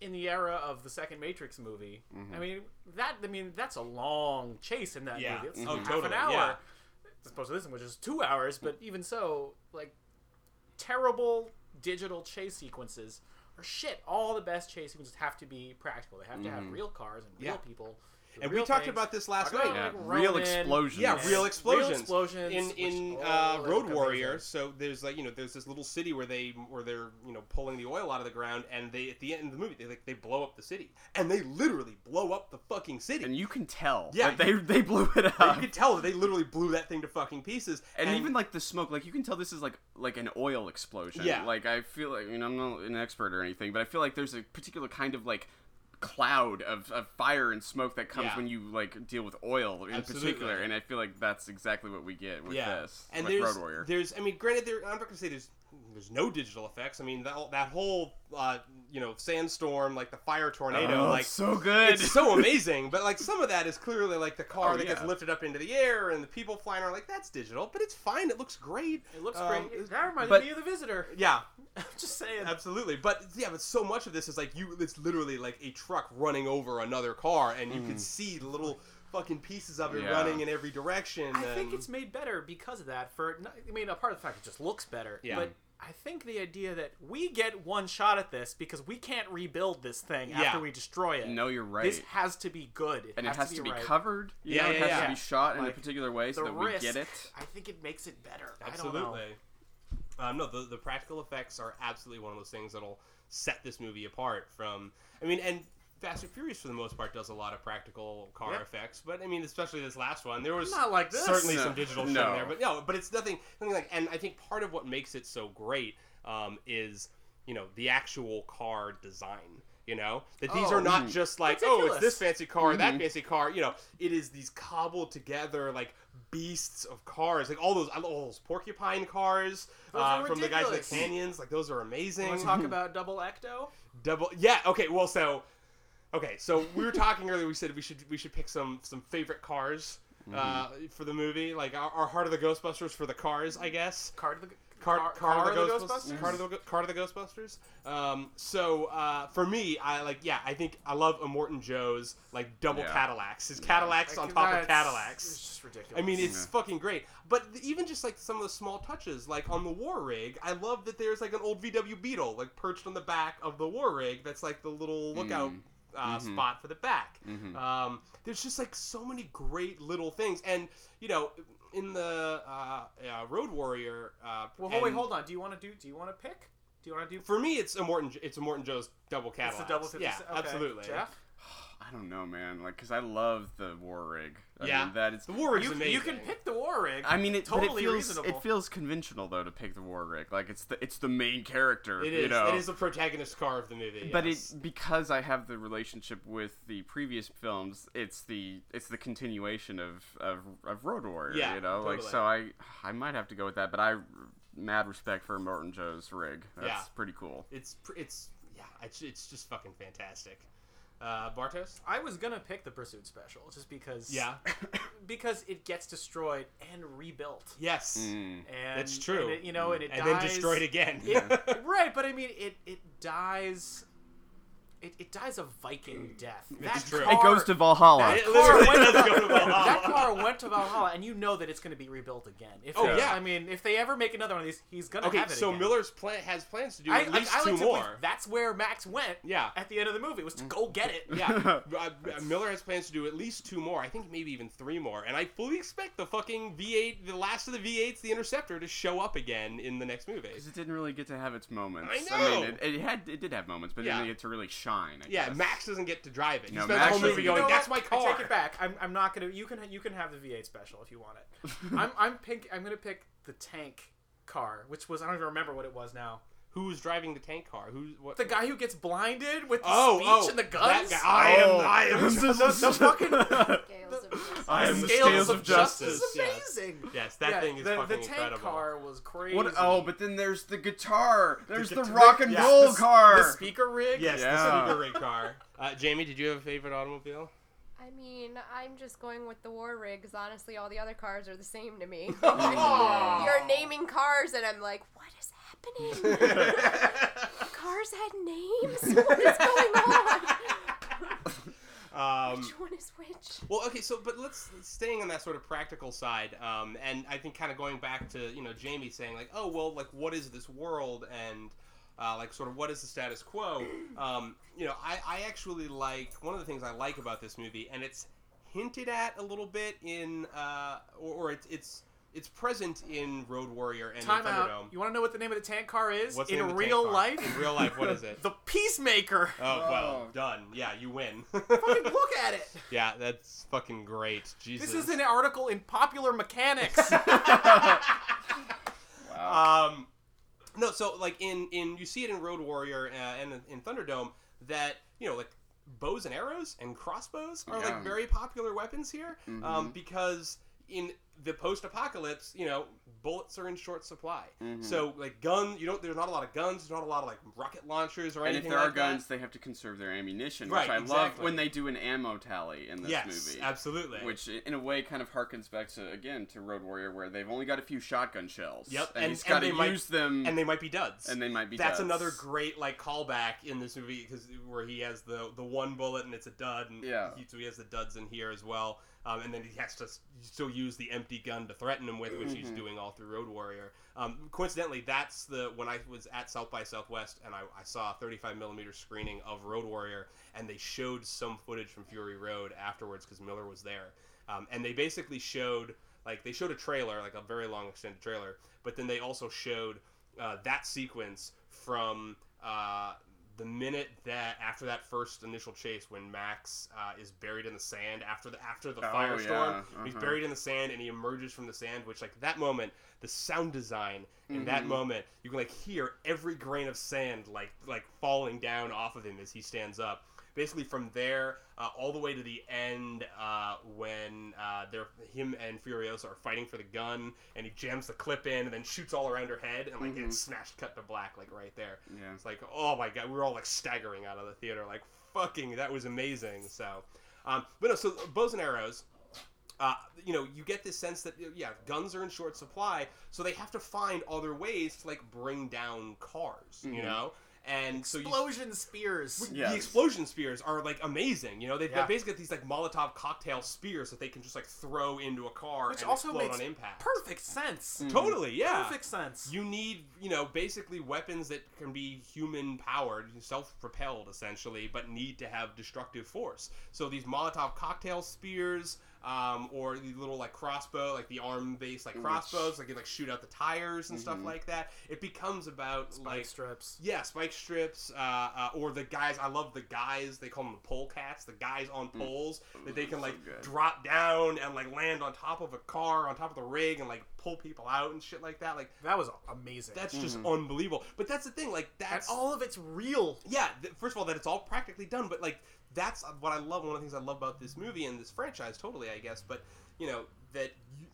in the era of the second Matrix movie. Mm-hmm. I mean that I mean that's a long chase in that Yeah. movie. It's Oh, half totally, an hour. yeah. As opposed to this one, which is two hours, but even so, like terrible digital chase sequences are shit. All the best chase sequences have to be practical. They have to have mm-hmm. real cars and real people. With And real we talked things. about this last night. Yeah, like, real Roman, explosions. Yeah, real explosions. explosions in in uh, Road Warrior. later. So there's like you know there's this little city where they where they're you know pulling the oil out of the ground, and they at the end of the movie they like they blow up the city, and they literally blow up the fucking city. and you can tell Yeah, that they they blew it up. you could tell that they literally blew that thing to fucking pieces. and, even like the smoke, like you can tell this is like like an oil explosion. Yeah. Like I feel like I mean I'm not an expert or anything, but I feel like there's a particular kind of like cloud of, of fire and smoke that comes Yeah. when you like deal with oil in Absolutely. particular, and I feel like that's exactly what we get with yeah, this. and with there's Road Warrior. there's I mean granted there I'm not gonna say there's there's no digital effects. I mean that that whole uh, you know sandstorm like the fire tornado Oh, like so good. it's so amazing. But like some of that is clearly like the car Oh, that gets lifted up into the air and the people flying around. Like that's digital, but it's fine. It looks great. It looks Um, great. That reminded but- me of the Visitor. Yeah, [laughs] I'm just saying. absolutely. But yeah, but so much of this is like you. It's literally like a truck running over another car, and you can see the little fucking pieces of it Yeah. running in every direction. I think it's made better because of that. For I mean, a part of the fact it just looks better. Yeah. But I think the idea that we get one shot at this because we can't rebuild this thing Yeah. after we destroy it. no, you're right. This has to be good. It and has it has to be, right. covered. You Yeah, know, yeah, it has yeah. to be shot in a particular way so The that we risk, get it. I think it makes it better. I don't Absolutely. know. Um, no, the, the practical effects are absolutely one of those things that'll set this movie apart from. I mean, and Fast and Furious for the most part does a lot of practical car Yeah. effects, but I mean, especially this last one, there was Not like this. certainly No. some digital shit No. in there, but no, but it's nothing, nothing like. And I think part of what makes it so great um, is you know the actual car design. You know that these Oh, are not mhm. just like oh it's this fancy car that Mhm. fancy car. You know it is these cobbled together like beasts of cars, like all those all those porcupine cars uh, from the guys in the canyons. Like those are amazing. Want to talk [laughs] about double ecto? Double, yeah. Okay, well, so, okay, so we were talking earlier. We said we should we should pick some some favorite cars uh, for the movie, like our, our Heart of the Ghostbusters for the cars, I guess. Card of the Car, car, car, car of the, of the Ghostbusters. Ghostbusters? Car of the, car of the Ghostbusters. Um, so uh, for me, I like yeah, I think I love Immortan Joe's like double Yeah. Cadillacs. His Cadillacs on top of Cadillacs. It's just ridiculous. I mean, it's Yeah. fucking great. But even just like some of the small touches, like on the war rig, I love that there's like an old VW Beetle like perched on the back of the war rig. That's like the little lookout Mm. Uh, Mhm. spot for the back. Mhm. Um, there's just like so many great little things, and you know, in the uh, uh, Road Warrior. Uh, well, hold, wait, hold on. Do you want to do? Do you want to pick? Do you want to do? For me, it's Immortan. It's Immortan Joe's double It's Cadillac. the double fifty. Yeah, okay. absolutely. Jeff, I don't know, man. Like, cause I love the war rig. I Yeah. mean, that is. The war rig's you, amazing. you can pick the war rig. I mean, it, totally it feels reasonable. it feels conventional though to pick the war rig. Like it's the it's the main character. It You is. know? It is the protagonist car of the movie. But yes. it because I have the relationship with the previous films, it's the it's the continuation of of, of Road Warrior. Yeah, you know, like so I I might have to go with that. But I mad respect for Morton Joe's rig. That's Yeah. pretty cool. It's it's yeah, it's, it's just fucking fantastic. Uh, Bartos? I was gonna pick the pursuit special just because. Yeah. [coughs] because it gets destroyed and rebuilt. Yes. Mm. And That's true. And it, you know, and it And dies, then destroyed again. It, [laughs] right, but I mean, it it dies. It, it dies a Viking death. It's that true. Car, It goes to Valhalla. That It car literally went does to- go to Valhalla. [laughs] That car went to Valhalla, and you know that it's going to be rebuilt again. If Oh, they- yeah. I mean, if they ever make another one of these, he's going to Okay, have it so again. Miller's plan has plans to do I, at least I like two to more. believe that's where Max went. Yeah. At the end of the movie was to go get it. Yeah, [laughs] uh, uh, Miller has plans to do at least two more. I think maybe even three more. And I fully expect the fucking V8, the last of the V8s, the Interceptor, to show up again in the next movie. Because it didn't really get to have its moments. I mean, know! it, it had it did have moments, but it Yeah. didn't get to really shine. I Yeah, guess. Max doesn't get to drive it. He No, spends the whole movie doesn't- going, You know "That's my what? car." I take it back. I'm, I'm not gonna. You can you can have the V8 special if you want it. [laughs] I'm I'm pick. I'm gonna pick the tank car, which was I don't even remember what it was now. Who's driving the tank car? Who's what? The guy who gets blinded with the oh, speech oh, and the that guns. guy. I am. Oh. I am. [laughs] the, the fucking [laughs] Scales of justice. I am the scales, scales of of justice. justice, is amazing. Yes, that Yeah, thing is the, fucking the tank incredible. car was crazy. What? Oh, but then there's the guitar. There's the, guitar- rock and yeah, roll the, car. the speaker rig. Yes, Yeah. the speaker rig car. Uh, Jamie, did you have a favorite automobile? I mean, I'm just going with the war rig because honestly, all the other cars are the same to me. [laughs] Aw. You're naming cars, and I'm like, what is happening? [laughs] cars had names? [laughs] What is going on? [laughs] Um, Which one is which? Well, okay, so but let's staying on that sort of practical side, um, and I think kind of going back to you know Jamie saying like, oh well, like what is this world, and uh, like sort of what is the status quo? [clears throat] Um, you know, I, I actually like one of the things I like about this movie, and it's hinted at a little bit in, uh, or, or it's it's it's present in Road Warrior and Time in out. Thunderdome. You want to know what the name of the tank car is What's the in name of the tank real car? life? In real life, what is it? [laughs] the Peacemaker. Oh well, done. Yeah, you win. [laughs] Fucking look at it. yeah, that's fucking great. Jesus. This is an article in Popular Mechanics. [laughs] Wow. Um, no, so like in in you see it in Road Warrior uh, and in Thunderdome that you know like bows and arrows and crossbows are Yeah. like very popular weapons here um, Mhm. because in the post-apocalypse, you know, bullets are in short supply. Mhm. So like guns, you don't. There's not a lot of guns. There's not a lot of like rocket launchers or anything. and if there like are that. guns, they have to conserve their ammunition, Right, which I love exactly. when they do an ammo tally in this yes, movie. absolutely. Which, in a way, kind of harkens back to again to Road Warrior, where they've only got a few shotgun shells. Yep, and, and- he's and got to they might- use them, and they might be duds. and they might be. That's duds. another great like callback in this movie because where he has the the one bullet and it's a dud, and Yeah. he, so he has the duds in here as well. Um, and then he has to still use the empty gun to threaten him with, which he's Mhm. doing all through Road Warrior. Um, coincidentally, that's the when I was at South by Southwest and I, I saw a 35 millimeter screening of Road Warrior, and they showed some footage from Fury Road afterwards because Miller was there, um, and they basically showed like they showed a trailer, like a very long extended trailer, but then they also showed uh, that sequence from uh, the minute that after that first initial chase when Max uh, is buried in the sand after the after the Oh, firestorm, yeah, he's uh-huh. buried in the sand and he emerges from the sand. Which like that moment, the sound design in that Mhm. moment, you can like hear every grain of sand like like falling down off of him as he stands up. Basically, from there uh, all the way to the end, uh, when uh, they're him and Furiosa are fighting for the gun, and he jams the clip in and then shoots all around her head, and like Mhm. it's smashed cut to black, like right there. Yeah. It's like, oh my god, we were all like staggering out of the theater, like fucking, that was amazing. So, um, but no, so bows and arrows. Uh, you know, you get this sense that yeah, guns are in short supply, so they have to find other ways to like bring down cars. You Mhm. know, and so you Explosion spears. Yes. the explosion spears are like amazing. You know, they've Yeah. got basically got these like Molotov cocktail spears that they can just like throw into a car Which and also explode makes on impact. perfect sense. Mm. Totally, yeah. Perfect sense. You need, you know, basically weapons that can be human powered, self propelled essentially, but need to have destructive force. So these Molotov cocktail spears, um, or the little like crossbow, like the arm based like Which- crossbows, like you like shoot out the tires and stuff Mhm. like that. It becomes about Spike like strips. yeah, spike strips, uh, uh, or the guys. I love the guys. They call them the pole cats. The guys on poles that they can like good. drop down and like land on top of a car, on top of the rig, and like pull people out and shit like that. Like That was amazing. that's just Mhm. unbelievable. But that's the thing. Like and that's all of it's real. yeah. Th- first of all, that it's all practically done. But like that's what I love. One of the things I love about this movie and this franchise, totally, I guess. But you know that. You,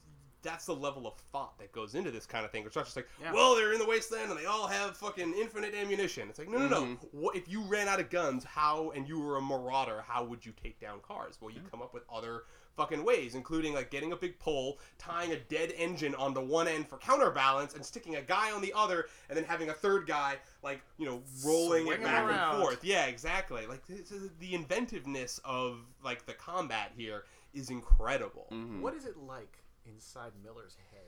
that's the level of thought that goes into this kind of thing. It's not just like, Yeah. well, they're in the wasteland and they all have fucking infinite ammunition. It's like, no, no, no. Mhm. What if you ran out of guns? How and you were a marauder? How would you take down cars? Well, you come up with other fucking ways, including like getting a big pole, tying a dead engine onto one end for counterbalance, and sticking a guy on the other, and then having a third guy like you know rolling Swing it 'em back around. and forth. Yeah, exactly. Like this is- the inventiveness of like the combat here is incredible. Mhm. What is it like inside Miller's head?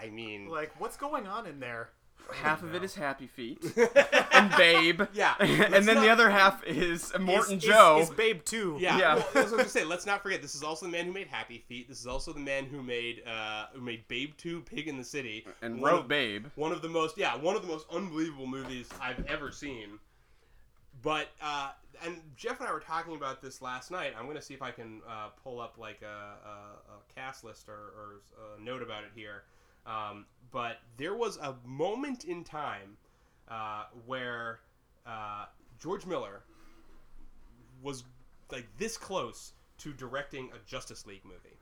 I mean, Like, what's going on in there? Half of it is Happy Feet [laughs] and Babe. [laughs] Yeah, [laughs] and then the other half is Morton Is- Joe. Is, is Babe 2. Yeah, Yeah. Well, that's what I say. Let's not forget. This is also the man who made Happy Feet. This is also the man who made uh, who made Babe Two, Pig in the City, and one wrote of, Babe. one of the most yeah one of the most unbelievable movies I've ever seen. But uh, and Jeff and I were talking about this last night. I'm gonna see if I can uh, pull up like a, a, a cast list or, or a note about it here. Um, but there was a moment in time uh, where uh, George Miller was like this close to directing a Justice League movie.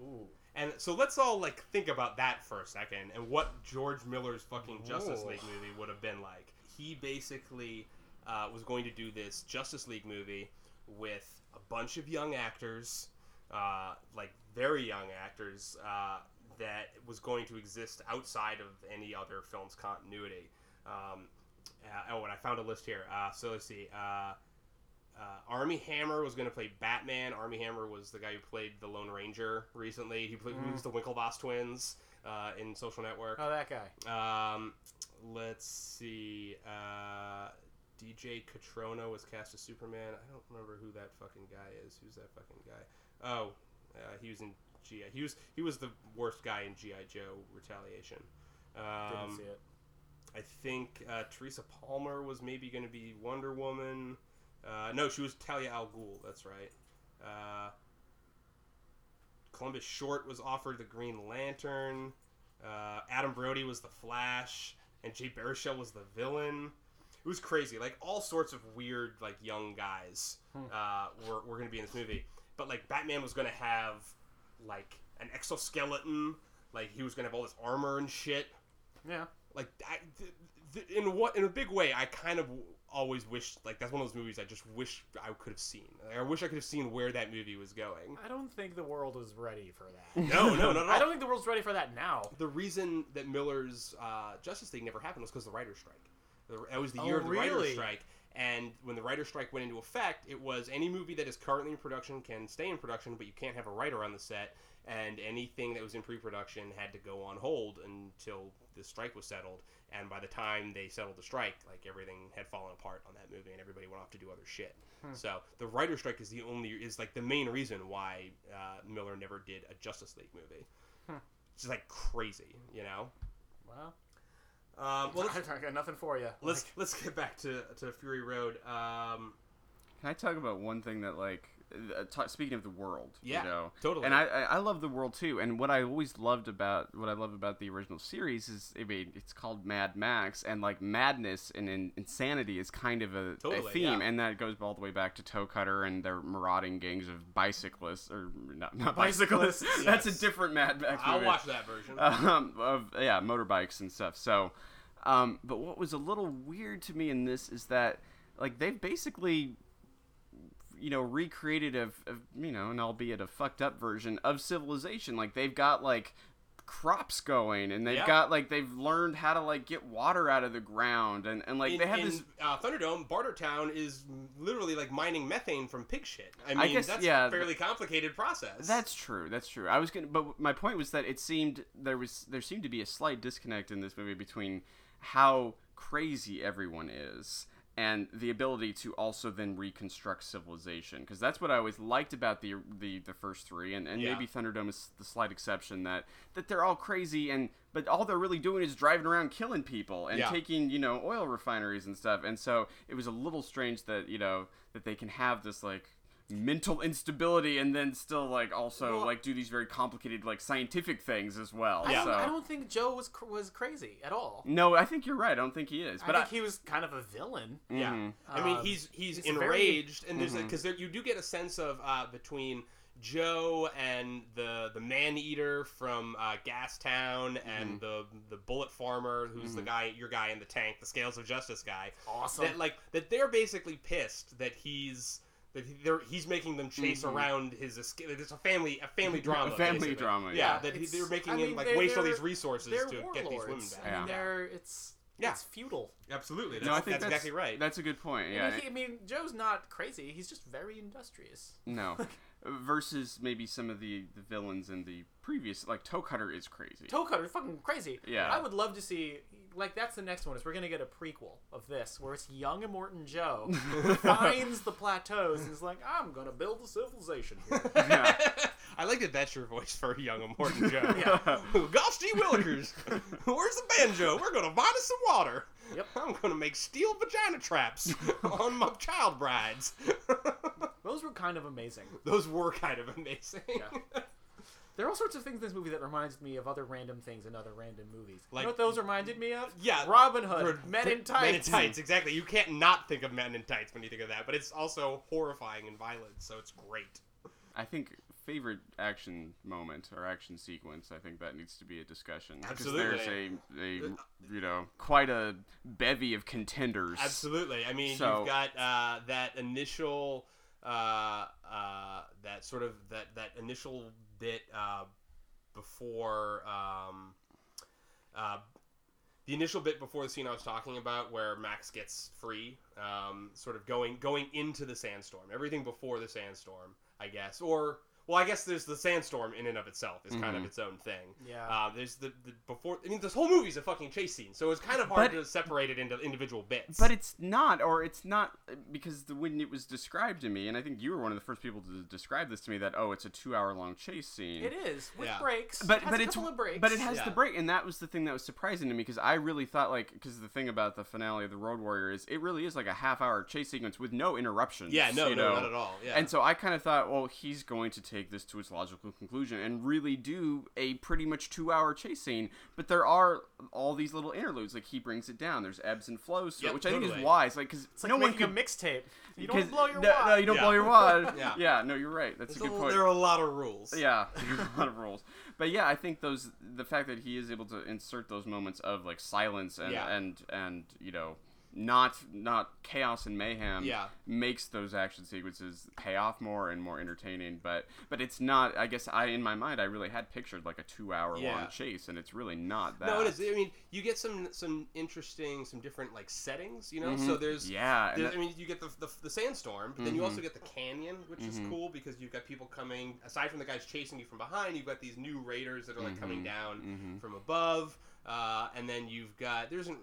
Ooh. And so let's all like think about that for a second and what George Miller's fucking Justice League movie would have been like. He basically uh, was going to do this Justice League movie with a bunch of young actors, uh, like very young actors, uh, that was going to exist outside of any other film's continuity. Um, uh, oh, and I found a list here. Uh, so let's see. Uh, uh, Armie Hammer was going to play Batman. Armie Hammer was the guy who played the Lone Ranger recently. He played Mm. was the Winklevoss twins uh, in Social Network. Oh, that guy. Um, let's see. Uh, DJ Cotrona was cast as Superman. I don't remember who that fucking guy is. Who's that fucking guy? Oh, uh, he was in GI. He was he was the worst guy in GI Joe Retaliation. Didn't Um, see it. I think uh, Teresa Palmer was maybe going to be Wonder Woman. Uh, no, she was Talia al Ghul. That's right. Uh, Columbus Short was offered the Green Lantern. Uh, Adam Brody was the Flash, and Jay Baruchel was the villain. It was crazy. Like all sorts of weird, like young guys uh, were, were going to be in this movie. But like Batman was going to have like an exoskeleton. Like he was going to have all this armor and shit Yeah. like I, th- th- in what in a big way i kind of always wished like that's one of those movies i just wish i could have seen Like, i wish i could have seen where that movie was going I don't think the world was ready for that. [laughs] no no no I don't think the world's ready for that now. the reason that miller's uh, justice league never happened was because the writer's strike The- that was the Oh, year of the really? writer's strike and when the writer's strike went into effect it was any movie that is currently in production can stay in production but you can't have a writer on the set. And anything that was in pre-production had to go on hold until the strike was settled. And by the time they settled the strike like everything had fallen apart on that movie and everybody went off to do other shit. So the writer's strike is the only is like the main reason why uh, miller never did a justice league movie. It's just like crazy you know? Well, um, well let's, I got nothing for you. let's let's get back to, to fury road um, Can I talk about one thing that like uh, ta speaking of the world, Yeah, you know, totally. and I, I love the world too. And what I always loved about what I love about the original series is, I mean, it's called Mad Max, and like madness and, in insanity is kind of a, a theme, yeah. and that goes all the way back to Toe Cutter and their marauding gangs of bicyclists or not, not Bicyclists, bicyclists. [laughs] That's a different Mad Max. i'll movie watch that version um, of yeah motorbikes and stuff. So, um, but what was a little weird to me in this is that like they've basically you know recreated a, you know an albeit a fucked up version of civilization. Like they've got like crops going and they've Yeah. got like they've learned how to like get water out of the ground and and like in, they have in, this uh, Thunderdome, Bartertown is literally like mining methane from pig shit. I mean, I guess, that's yeah, a fairly complicated process. That's true. That's true. I was gonna, but my point was that it seemed there was there seemed to be a slight disconnect in this movie between how crazy everyone is and the ability to also then reconstruct civilization because that's what I always liked about the the, the first three and, and Yeah. maybe Thunderdome is the slight exception that that they're all crazy and but all they're really doing is driving around killing people and Yeah. taking you know oil refineries and stuff and so it was a little strange that you know that they can have this like mental instability and then still like also Well- like do these very complicated like scientific things as well I, so don't, I don't think Joe was cr- was crazy at all. no i think you're right i don't think he is But I but think he was kind of a villain. Yeah, Mhm. I mean, Um, he's he's, he's very- enraged, and there's because there you do get a sense of uh, between Joe and the the man eater from uh, Gastown and the the bullet farmer, who's the guy your guy in the tank, the Scales of Justice guy. Awesome. That like that they're basically pissed that he's. That he- he's making them chase Mhm. around his escape. It's a family, a family drama. A family basically. drama, Yeah, yeah. that he, they're making I him like they're- waste all they're- these resources they're to get these women warlords. back. I mean, Yeah. they're it's Yeah. it's feudal. Absolutely, that's, no i think that's, exactly right. that's a good point I yeah mean, he- I mean, Joe's not crazy. He's just very industrious. no [laughs] versus maybe some of the the villains in the previous like toe cutter is crazy Toe Cutter, is fucking crazy. Yeah. I would love to see. Like that's the next one. Is we're gonna get a prequel of this, where it's young Immortan Joe [laughs] finds the plateaus and is like, I'm gonna build a civilization here. [laughs] yeah. [laughs] I like that that's your voice for young Immortan Joe. Yeah. Gosh gee willikers, where's the banjo? We're gonna find us some water. Yep. I'm gonna make steel vagina traps on my child brides. Those were kind of amazing. Those were kind of amazing. Yeah. There are all sorts of things in this movie that reminds me of other random things in other random movies. Like- you know what those reminded me of? Yeah, Robin Hood, For- Men in Tights. Men in Tights, exactly. You can't not think of Men in Tights when you think of that, but it's also horrifying and violent, so it's great. I think favorite action moment or action sequence. I think that needs to be a discussion because there's a, a you know quite a bevy of contenders. Absolutely. I mean, So- you've got uh, that initial, uh, uh, that sort of that that initial bit uh, before. Um, uh, the initial bit before the scene I was talking about, where Max gets free, um, sort of going going into the sandstorm. Everything before the sandstorm, I guess, or well, I guess there's the sandstorm in and of itself is kind of Mhm. its own thing. Yeah. Uh, there's the, the before. I mean, this whole movie's a fucking chase scene, so it's kind of hard But- to separate it into individual bits. But it's not, or it's not, because the, when it was described to me, and I think you were one of the first people to describe this to me, that oh, it's a two-hour-long chase scene. it is with Yeah. breaks. but It has but a it's couple of breaks. but it has Yeah. the break, and that was the thing that was surprising to me because I really thought like because the thing about the finale of the Road Warrior is it really is like a half-hour chase sequence with no interruptions. yeah, no, you no, know? not at all. Yeah, And so I kind of thought, well, he's going to take this to its logical conclusion and really do a pretty much two-hour chase scene. But there are all these little interludes, like he brings it down. There's ebbs and flows, to it, Yep, which I think is wise, like because it's like no one can could a mixtape. You 'cause- don't blow your no, wad. no, you don't Yeah. blow your wad. [laughs] Yeah. yeah, no, you're right. That's There's a good a- point. there are a lot of rules. [laughs] Yeah, there's a lot of rules. But yeah, I think those the fact that he is able to insert those moments of like silence and Yeah. and and you know not not chaos and mayhem Yeah. makes those action sequences pay off more and more entertaining. But but it's not. I guess I in my mind I really had pictured like a two hour Yeah. long chase, and it's really not that. No, it is. I mean, you get some some interesting, some different like settings. You know, so Mhm. there's yeah, There's, that- I mean, you get the, the, the sandstorm, but then you also Mhm. get the canyon, which is Mhm. cool because you've got people coming. Aside from the guys chasing you from behind, you've got these new raiders that are like coming Mhm. down Mhm. from above, uh, and then you've got there's an,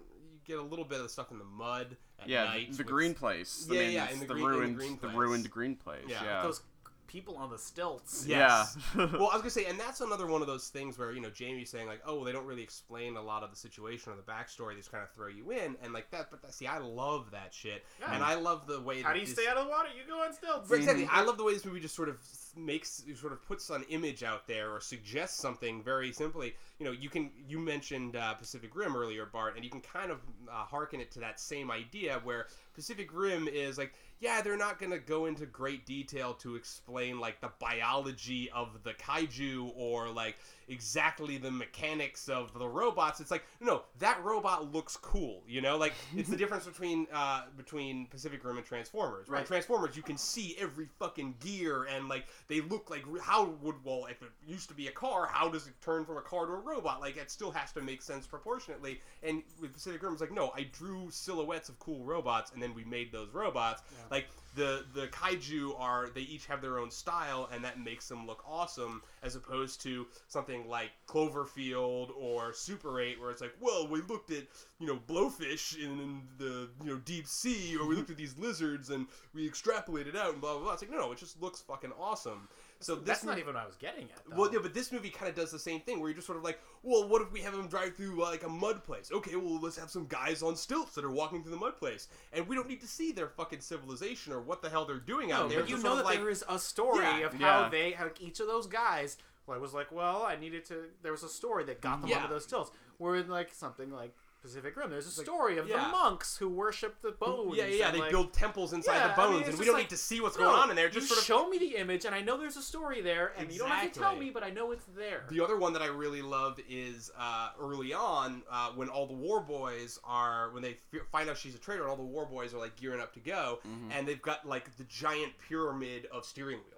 get a little bit of the stuff in the mud at yeah, night. the, the with- green place. I Yeah, mean, yeah, in the the green- in the ruined, green the place. ruined green place. Yeah. Yeah, Those people on the stilts. Yes. yeah. [laughs] [laughs] well, I was gonna say, and that's another one of those things where you know Jamie's saying like, oh, they don't really explain a lot of the situation or the backstory. They just kind of throw you in, and like that. But that, see, I love that shit, Yeah. and I love the way. How that do you this- stay out of the water? You go on stilts. Right, exactly. Mm-hmm. I love the way this movie just sort of makes, sort of puts an image out there or suggests something very simply. You know, you can you mentioned uh, Pacific Rim earlier, Bart, and you can kind of uh, harken it to that same idea where Pacific Rim is like, yeah, they're not going to go into great detail to explain like the biology of the kaiju or like exactly the mechanics of the robots. It's like, no, that robot looks cool. You know, like it's the [laughs] difference between uh, between Pacific Rim and Transformers. Right? Right. Transformers, you can see every fucking gear and like they look like how would well if it used to be a car, how does it turn from a car to a robot? Like it still has to make sense proportionately. And with Pacific Rim, it's like no, I drew silhouettes of cool robots and then we made those robots. Yeah. Like the the kaiju are they each have their own style and that makes them look awesome as opposed to something like Cloverfield or Super 8 where it's like, well, we looked at you know blowfish in, the you know deep sea or we looked at these lizards and we extrapolated out and blah blah blah. It's like no, no, it just looks fucking awesome. So this That's not even what I was getting at. Though. well, yeah, but this movie kind of does the same thing, where you're just sort of like, well, what if we have them drive through uh, like a mud place? Okay, well, let's have some guys on stilts that are walking through the mud place, and we don't need to see their fucking civilization or what the hell they're doing No, out there. but you know that like, there is a story Yeah. of how Yeah. they, how each of those guys. Well, I was like, well, I needed to. There was a story that got them Yeah. onto those stilts. Where in like something like Pacific Rim, there's a story of yeah. the monks who worship the bones. yeah, yeah, yeah, they like, build temples inside Yeah, the I bones, mean, and we don't like, need to see what's no, going on in there. Just you sort of show me the image, and I know there's a story there, and you don't have to tell me, but I know it's there. The other one that I really love is uh, early on uh, when all the war boys are when they f- find out she's a traitor, and all the war boys are like gearing up to go, Mm-hmm. and they've got like the giant pyramid of steering wheels.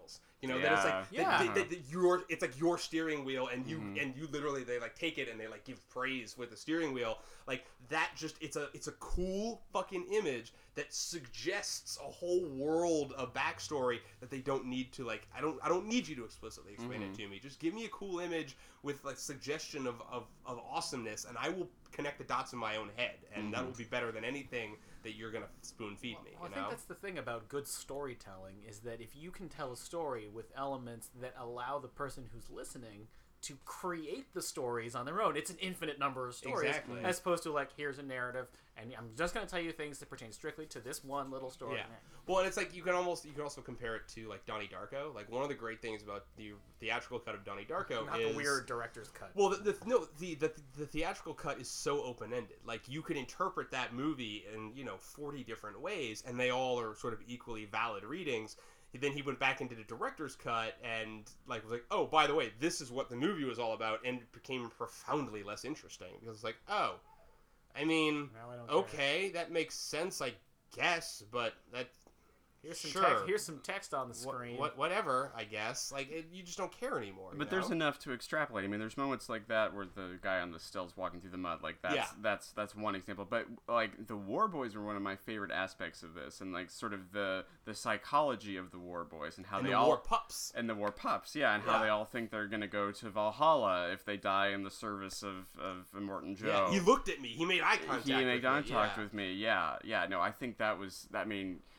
You know, that it's like Yeah. they- they- they- your it's like your steering wheel, and you Mhm. and you literally they like take it and they like give praise with the steering wheel. Like that, just it's a it's a cool fucking image that suggests a whole world of backstory that they don't need to like. I don't I don't need you to explicitly explain Mhm. it to me. Just give me a cool image with like suggestion of, of, of awesomeness, and I will connect the dots in my own head, and that Mhm. will be better than anything that you're gonna spoon feed me. Well, you I think that's the thing about good storytelling is that if you can tell a story with elements that allow the person who's listening to create the stories on their own, it's an infinite number of stories, Exactly. as opposed to like here's a narrative, and I'm just going to tell you things that pertain strictly to this one little story. Yeah. Well, and it's like you can almost you can also compare it to like Donnie Darko. Like one of the great things about the theatrical cut of Donnie Darko Not is the weird director's cut. Well, the, the no the, the the theatrical cut is so open ended. Like you could interpret that movie in you know forty different ways, and they all are sort of equally valid readings. Then he went back into the director's cut and like was like, oh, by the way, this is what the movie was all about, and it became profoundly less interesting because it's like, oh, I mean, I don't care. okay, that makes sense, I guess, but that Here's some Sure. text. Here's some text on the What, screen. what, whatever, I guess. Like it, you just don't care anymore. you But there's know? enough to extrapolate. I mean, there's moments like that where the guy on the stills walking through the mud, like that's Yeah. that's that's one example. But like the War Boys are one of my favorite aspects of this, and like sort of the the psychology of the War Boys and how and they the all war pups. and the war pups, yeah, and how Yeah. they all think they're gonna go to Valhalla if they die in the service of of Immortan Joe. Yeah, he looked at me. He made eye contact. he made with eye contact yeah. with me. Yeah, yeah. No, I think that was. I mean, if-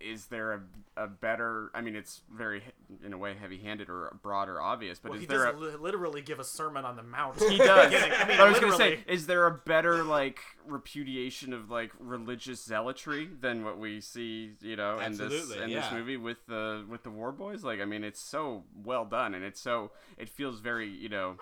is there a, a better? I mean, it's very in a way heavy-handed or broad or obvious, but well, is he there? does A, li- literally give a sermon on the mount. he [laughs] does. I mean, I was gonna say, is there a better like repudiation of like religious zealotry than what we see, you know, in this Absolutely, in this movie with the with the War Boys? Like, I mean, it's so well done, and it's so it feels very, you know.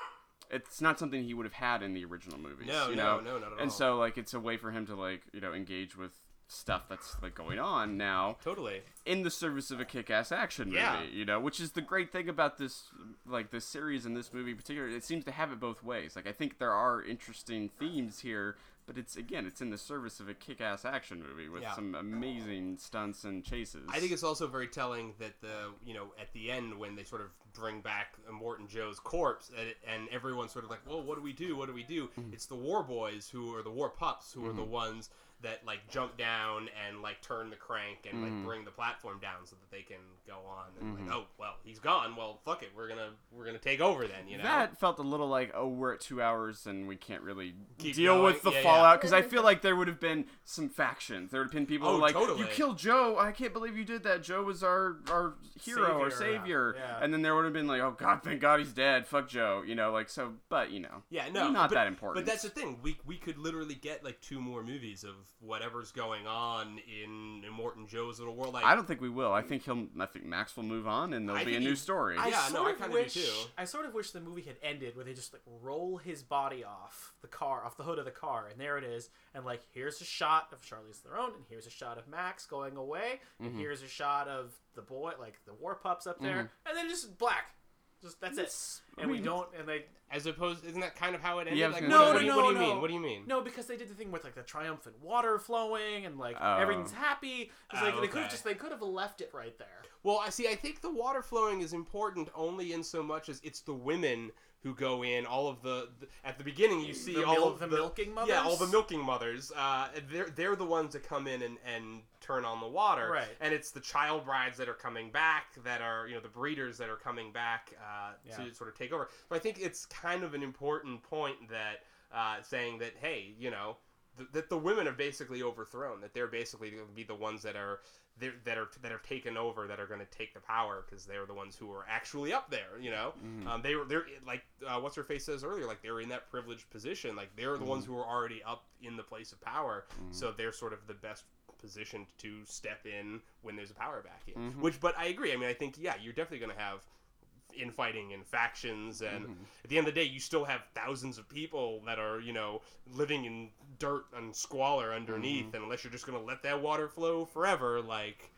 It's not something he would have had in the original movies. No, you no, know? no, not at all. And so, like, it's a way for him to like, you know, engage with stuff that's like going on now Totally. in the service of a kick-ass action movie Yeah. you know which is the great thing about this like this series and this movie in particular it seems to have it both ways like i think there are interesting themes here but it's again it's in the service of a kick-ass action movie with Yeah. some amazing stunts and chases I think it's also very telling that the you know at the end when they sort of bring back Immortan Joe's corpse and, and everyone's sort of like, well, what do we do? What do we do? Mm-hmm. It's the war boys who are the war pups who are the ones that like jump down and like turn the crank and Mm-hmm. like bring the platform down so that they can go on and like, oh well, he's gone. Well, fuck it, we're gonna we're gonna take over then. You know. that felt a little like oh we're at two hours and we can't really Keep deal going. with the Yeah, yeah. fallout because i feel like there would have been some factions there would have been people Oh, like totally. you killed joe i can't believe you did that joe was our our hero or Savior, yeah. savior Yeah. and then there would have been like oh god thank god he's dead fuck joe you know like so but you know Yeah, no, not but, that important But that's the thing. We we could literally get like two more movies of whatever's going on in Immortan Joe's little world. Like I don't think we will. I think he'll. I think Max will move on, and there'll I be a new he- story. I- Yeah, no, sort I of kinda do wish, too. I sort of wish the movie had ended where they just like roll his body off the car, off the hood of the car, and there it is. And like, here's a shot of Charlize Theron, and here's a shot of Max going away, and Mm-hmm. here's a shot of the boy, like the war pups up there, and then just black. Just that's It's- it. I And we don't, and they as opposed, isn't that kind of how it ended? Yeah, I was like, gonna what, say- what do you- No, what no, do you no, mean? no. What do you mean? No, because they did the thing with like the triumphant water flowing and like Oh. everything's happy. It's like Oh, they could have just they could have left it right there. Well, I see. I think the water flowing is important only in so much as it's the women who go in. All of the, the at the beginning, you see The all mil- of the milking mothers. Yeah, all mothers? the milking mothers. Uh, they're they're the ones that come in and, and turn on the water. Right. And it's the child brides that are coming back that are you know the breeders that are coming back uh, Yeah. to sort of take over. So I think it's kind of an important point that uh, saying that hey, you know. th- That the women are basically overthrown. That they're basically going to be the ones that are that are that are taken over that are going to take the power because they're the ones who are actually up there. You know, um, they were they're like uh, what's her face says earlier, like they're in that privileged position. Like they're the ones who are already up in the place of power, so they're sort of the best positioned to step in when there's a power vacuum. Which, but I agree. I mean, I think yeah, you're definitely going to have infighting and factions and at the end of the day you still have thousands of people that are you know living in dirt and squalor underneath and unless you're just going to let that water flow forever like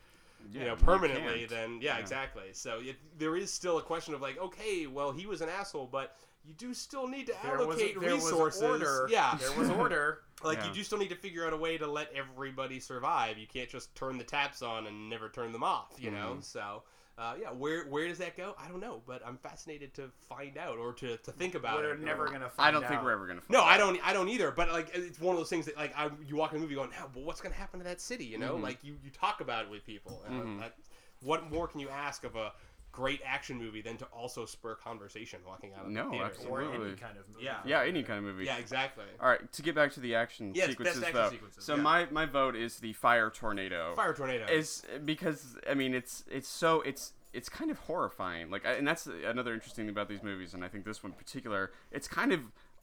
you know permanently can't. then yeah, Yeah. exactly so it, there is still a question of like okay well he was an asshole but you do still need to There was allocate there resources was order. yeah there was [laughs] order. like Yeah. you do still need to figure out a way to let everybody survive you can't just turn the taps on and never turn them off you know Mm-hmm. so uh, yeah where where does that go i don't know but i'm fascinated to find out or to, to think about We're it never gonna. Find I don't think we're ever gonna. no, find I out. don't. I don't either. But like, it's one of those things that like I, you walk in a movie going, "Now, but what's going to happen to that city?" You know, Mhm. like you, you talk about it with people. And Mhm. that, what more can you ask of a great action movie than to also spur conversation walking out of No, the theater? or absolutely. any kind of movie. Yeah. Yeah, any kind of movie. Yeah, exactly. All right, to get back to the action Yes, sequences, best action though. sequences, so yeah. my my vote is the fire tornado. Fire tornado. is because I mean it's it's so it's it's kind of horrifying. Like, and that's another interesting thing about these movies, and I think this one in particular. It's kind of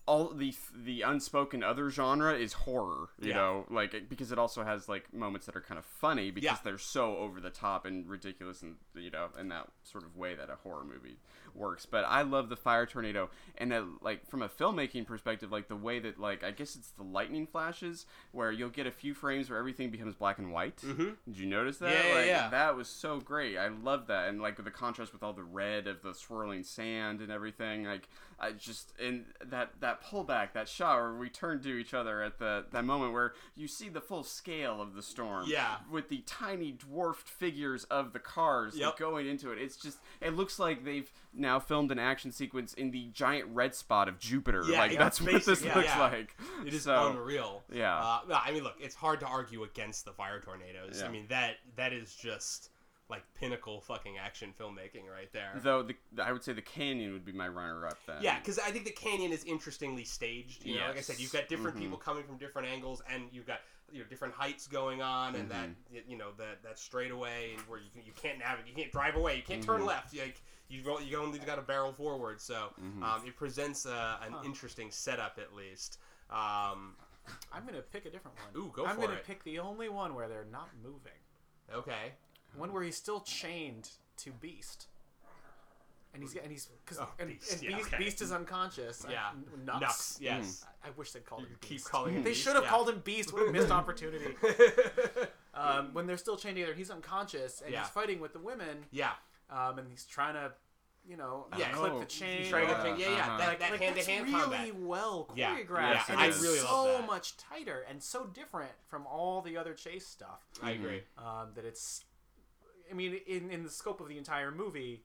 all the the unspoken other genre is horror. You Yeah. know, like because it also has like moments that are kind of funny because Yeah. they're so over the top and ridiculous, and you know, in that sort of way that a horror movie works. But I love the fire tornado, and that, like from a filmmaking perspective, like the way that like I guess it's the lightning flashes where you'll get a few frames where everything becomes black and white. Mhm. Did you notice that? Yeah, yeah, like, yeah. That was so great. I love that, and like the contrast with all the red of the swirling sand and everything. Like I just and that that pullback, that shot where we turn to each other at the that moment where you see the full scale of the storm. Yeah. With the tiny dwarfed figures of the cars Yep. going into it. It's just it looks like they've now filmed an action sequence in the giant red spot of Jupiter. Yeah, like yeah, that's what this basically, looks yeah. like. It is So- unreal. yeah. Uh, I mean, look, it's hard to argue against the fire tornadoes. I mean, that that is just like pinnacle fucking action filmmaking right there. Though the I would say the canyon would be my runner up then. Yeah, because I think the canyon is interestingly staged. You know, like I said, you've got different Mhm. people coming from different angles, and you've got you know different heights going on, and that Mm-hmm. you know that that straightaway where you you can't navigate, you can't drive away, you can't turn Mhm. left. Like you go, you only got to barrel forward. So Mhm. um, it presents a, an Huh. interesting setup at least. Um, I'm gonna pick a different one. Ooh, go I'm for it. I'm gonna it. pick the only one where they're not moving. okay. One where he's still chained to Beast. And he's and he's because Oh, and, Beast, and yeah, Beast, okay. Beast is unconscious. Uh, Yeah. N- Nux. Nux, yes. I, I wish they'd called You him keep Beast. calling him They should have yeah. called him Beast. What a missed [laughs] opportunity. [laughs] Um, when they're still chained together, he's unconscious and Yeah. he's fighting with the women. yeah. Um, and he's trying to, you know, Yeah, clip the chain. He's trying to get Yeah, the yeah, yeah, uh-huh. that, that like, hand-to-hand really combat. well choreographed, yeah, and I it's really love so much tighter and so different from all the other chase stuff I agree. um, that it's. I mean, in in the scope of the entire movie,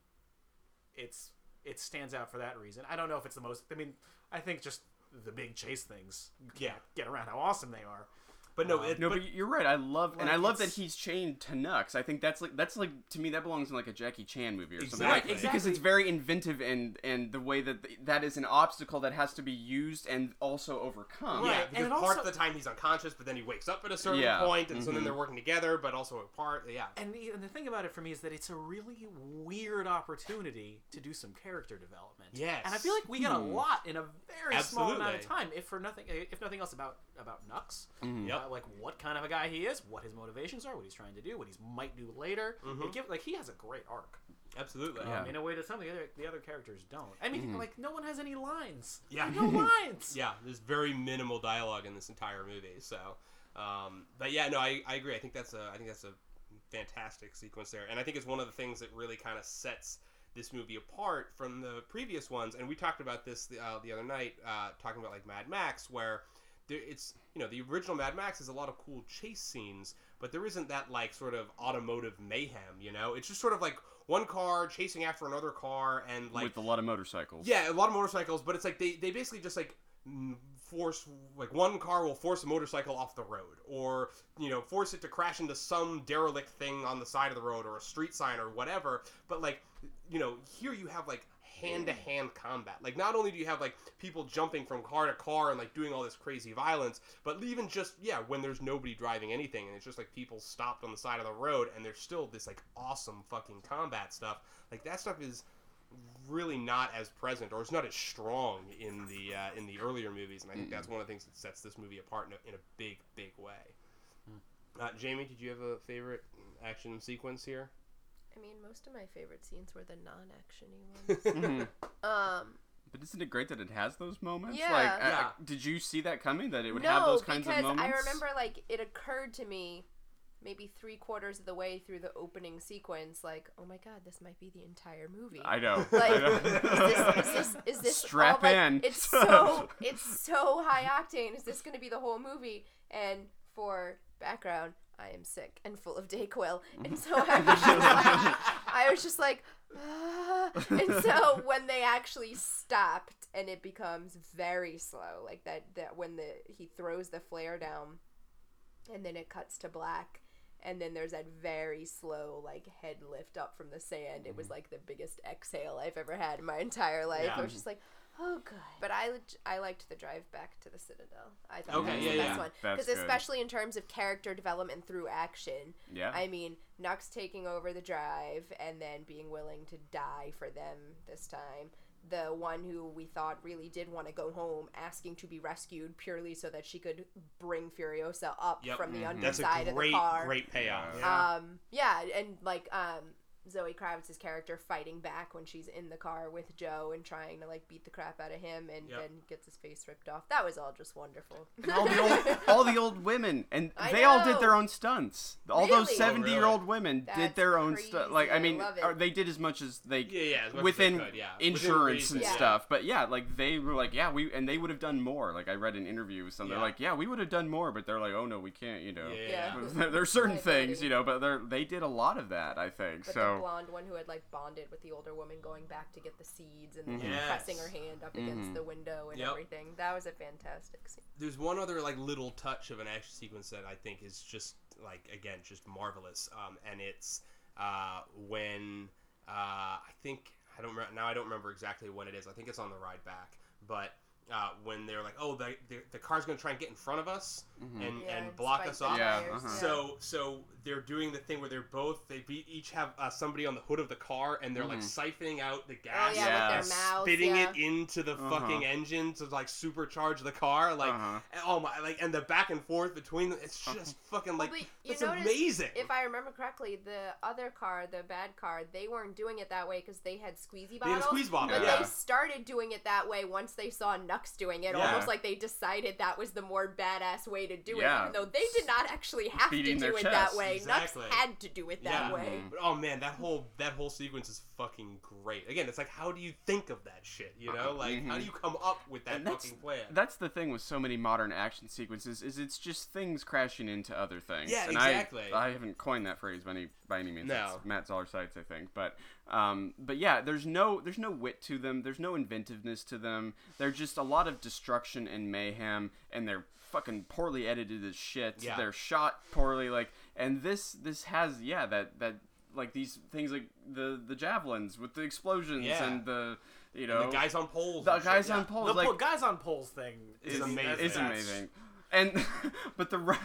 it's it stands out for that reason. I don't know if it's the most. I mean, I think just the big chase things. Yeah. get around how awesome they are. But no, it, No, but, but, you're right. I love and I love that he's chained to Nux. I think that's like that's like to me that belongs in like a Jackie Chan movie or something like Exactly. because it's very inventive and and the way that the, that is an obstacle that has to be used and also overcome. Right, Yeah, because it part also- of the time he's unconscious, but then he wakes up at a certain Yeah. point, and so then Mhm. they're working together, but also apart. Yeah, And the, and the thing about it for me is that it's a really weird opportunity to do some character development. Yes. And I feel like we get a Hmm. lot in a very small amount of time, if for nothing, if nothing else, about about Nux. Mhm. Yep. Uh, like what kind of a guy he is, what his motivations are, what he's trying to do, what he might do later. Mhm. Give, like he has a great arc absolutely. Yeah. um, in a way that some of the other the other characters don't. I mean, Mhm. like no one has any lines. Yeah. no [laughs] lines. Yeah, there's very minimal dialogue in this entire movie. So, um, but yeah, no, I, I agree. I think that's a I think that's a fantastic sequence there, and I think it's one of the things that really kind of sets this movie apart from the previous ones. And we talked about this the, uh, the other night, uh, talking about like Mad Max, where there, it's you know the original Mad Max is a lot of cool chase scenes, but there isn't that like sort of automotive mayhem. You know, it's just sort of like one car chasing after another car, and like with a lot of motorcycles. yeah, a lot of motorcycles, but it's like they, they basically just like force like one car will force a motorcycle off the road or you know force it to crash into some derelict thing on the side of the road or a street sign or whatever but like you know here you have like hand to hand combat like not only do you have like people jumping from car to car and like doing all this crazy violence but even just yeah when there's nobody driving anything and it's just like people stopped on the side of the road and there's still this like awesome fucking combat stuff like that stuff is really not as present or it's not as strong in the uh, in the earlier movies and I think that's one of the things that sets this movie apart in a, in a big big way. Uh, Jamie, did you have a favorite action sequence here? I mean, most of my favorite scenes were the non-actiony [laughs] ones. [laughs] Um, But isn't it great that it has those moments? Yeah. Like, I- I- did you see that coming? That it would no, have those kinds of moments? Because I remember like it occurred to me maybe three quarters of the way through the opening sequence, like, oh my god, this might be the entire movie. I know. Like, [laughs] I know. is this is this is this Strap all, like, in. It's so it's so high octane. Is this going to be the whole movie? And for background, I am sick and full of Dayquil, [laughs] and so I was just like, [laughs] I was just like, "Ah." and so when they actually stopped and it becomes very slow, like that that when the he throws the flare down, and then it cuts to black. And then there's that very slow, like head lift up from the sand. It was like the biggest exhale I've ever had in my entire life. Yeah. I was just like, oh, good. But I, I liked the drive back to the Citadel. I thought Okay, that was yeah, the yeah. best one That's because good. especially in terms of character development through action. yeah. I mean, Nux taking over the drive and then being willing to die for them this time. The one who we thought really did want to go home, asking to be rescued purely so that she could bring Furiosa up Yep. from the Mhm. That's underside a great of the car. great payoff. Yeah. Yeah. Um, yeah, and like um, Zoe Kravitz's character fighting back when she's in the car with Joe and trying to like beat the crap out of him and Yep. then gets his face ripped off. That was all just wonderful. And all the old, [laughs] all the old women, and I they all did their own stunts. All those oh, seventy-year-old women That's did their own stuff. Like I crazy. I mean, love it. or they did as much as they Yeah, yeah, as much as within they could, yeah. Within insurance reason, and yeah. stuff. But yeah, like they were like, yeah, we and they would have done more. Like I read an interview with some. They're Yeah. like, yeah, we would have done more, but they're like, oh no, we can't. You know. Yeah, Yeah. yeah. [laughs] There- There's certain things, you know, but they they did a lot of that, I think. But so the blonde one who had like bonded with the older woman going back to get the seeds and then Mhm. Yes. pressing her hand up against Mhm. the window and Yep. everything. That was a fantastic scene. There's one other like little touch of an action sequence that I think is just like again just marvelous, um, and it's uh, when uh, I think I don't remember now. I don't remember exactly when it is. I think it's on the ride back, but. Uh, when they're like, oh, the, the, the car's gonna try and get in front of us Mhm. and, Yeah, and block us off. Yeah, uh-huh. So so they're doing the thing where they're both they be, each have uh, somebody on the hood of the car and they're like Mhm. siphoning out the Oh gas, yeah, Yeah. with their mouths. spitting yeah. it into the Uh-huh. fucking engine to like supercharge the car. Like Uh-huh. and- oh my, like and the back and forth between them, it's just fucking like Well, you it's amazing. If I remember correctly, the other car, the bad car, they weren't doing it that way because they had squeezy They had a bottles. squeeze bottle, But yeah. they started doing it that way once they saw Nux doing it. Yeah. Almost like they decided that was the more badass way to do Yeah. it, even though they did not actually have Beating to do it chest. that way. Exactly. Nux had to do it that Yeah. way. Mhm. But, oh man, that whole that whole sequence is fucking great. Again, it's like how do you think of that shit? You know, like how Mhm. do you come up with that that's- fucking plan? That's the thing with so many modern action sequences is it's just things crashing into other things. Yeah, and exactly. I, I haven't coined that phrase by any by any means. No. That's Matt Zoller Seitz, I think. But um, but yeah, there's no there's no wit to them. There's no inventiveness to them. They're just a lot of destruction and mayhem, and they're fucking poorly edited as shit. Yeah. They're shot poorly, like, and this this has yeah that that like these things like the the javelins with the explosions Yeah. and the you And know the guys on poles. the and shit, guys yeah. on poles The like po- guys on poles thing Is is, amazing. is amazing. And [laughs] but the Ro-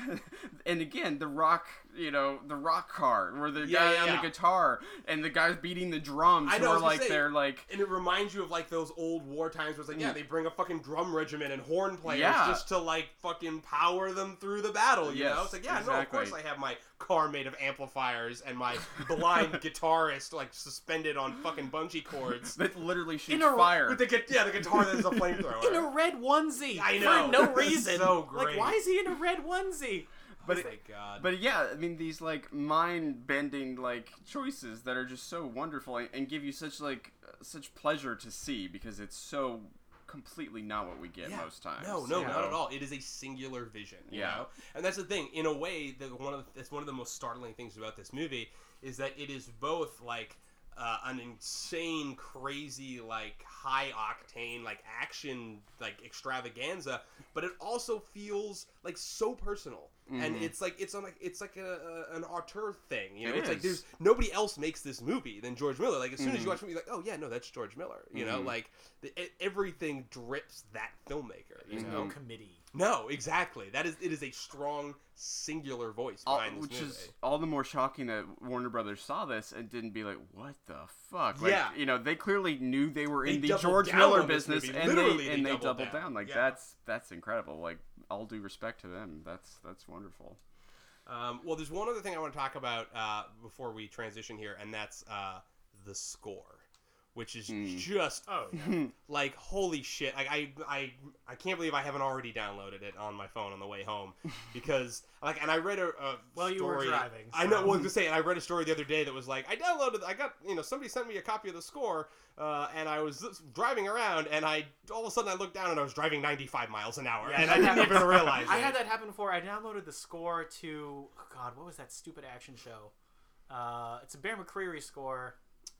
and again the rock you know the rock car where the Yeah, guy yeah, on yeah. the guitar and the guys beating the drums I know, I who are like say- they're like And it reminds you of like those old war times where it's like, yeah, Mm. they bring a fucking drum regiment and horn players Yeah. just to like fucking power them through the battle. You know, it's like, yeah, no, of course I have my car made of amplifiers and my blind [laughs] guitarist like suspended on fucking bungee cords. that literally shoots In a- fire. With the gu- yeah, the guitar that is a flamethrower. in a red onesie. I know. for no [laughs] reason. so great. Like, why is he in a red onesie? But oh it- god. But yeah, I mean these like mind bending like choices that are just so wonderful and, and give you such like uh, such pleasure to see because it's so completely not what we get Yeah. most times. No, no, you not at all. It is a singular vision. You Yeah. know? and that's the thing. In a way, the one of the, that's one of the most startling things about this movie is that it is both like uh, an insane, crazy, like high octane, like action, like extravaganza, but it also feels like so personal. And Mhm. it's like it's on like it's like a, a an auteur thing, you know. It it's like there's nobody else makes this movie than George Miller. Like as soon as Mhm. you watch the movie, you're like, oh yeah, no, that's George Miller. You know, Mhm. like the, e- everything drips that filmmaker. You There's know, no committee. no, exactly. That is it is a strong singular voice All, behind this which movie. is all the more shocking that Warner Brothers saw this and didn't be like, "What the fuck?" Like, Yeah. you know, they clearly knew they were They in the George Miller business, and Literally, they they and they doubled doubled down. down. Like Yeah. that's that's incredible. Like all due respect to them, that's that's wonderful. Um, well, there's one other thing I want to talk about uh, before we transition here, and that's uh, the score, which is Mm. just Oh, yeah. [laughs] like holy shit! Like I, I, I can't believe I haven't already downloaded it on my phone on the way home [laughs] because like, and I read a, a Well, you were story- driving, I know. so- I was gonna say, and I read a story the other day that was like, I downloaded, I got, you know, somebody sent me a copy of the score, uh, and I was driving around, and I all of a sudden I looked down and I was driving 95 miles an hour, Yeah, and [laughs] I didn't even realize I it. had that happen before. I downloaded the score to oh God, what was that stupid action show? Uh, it's a Bear McCreary score.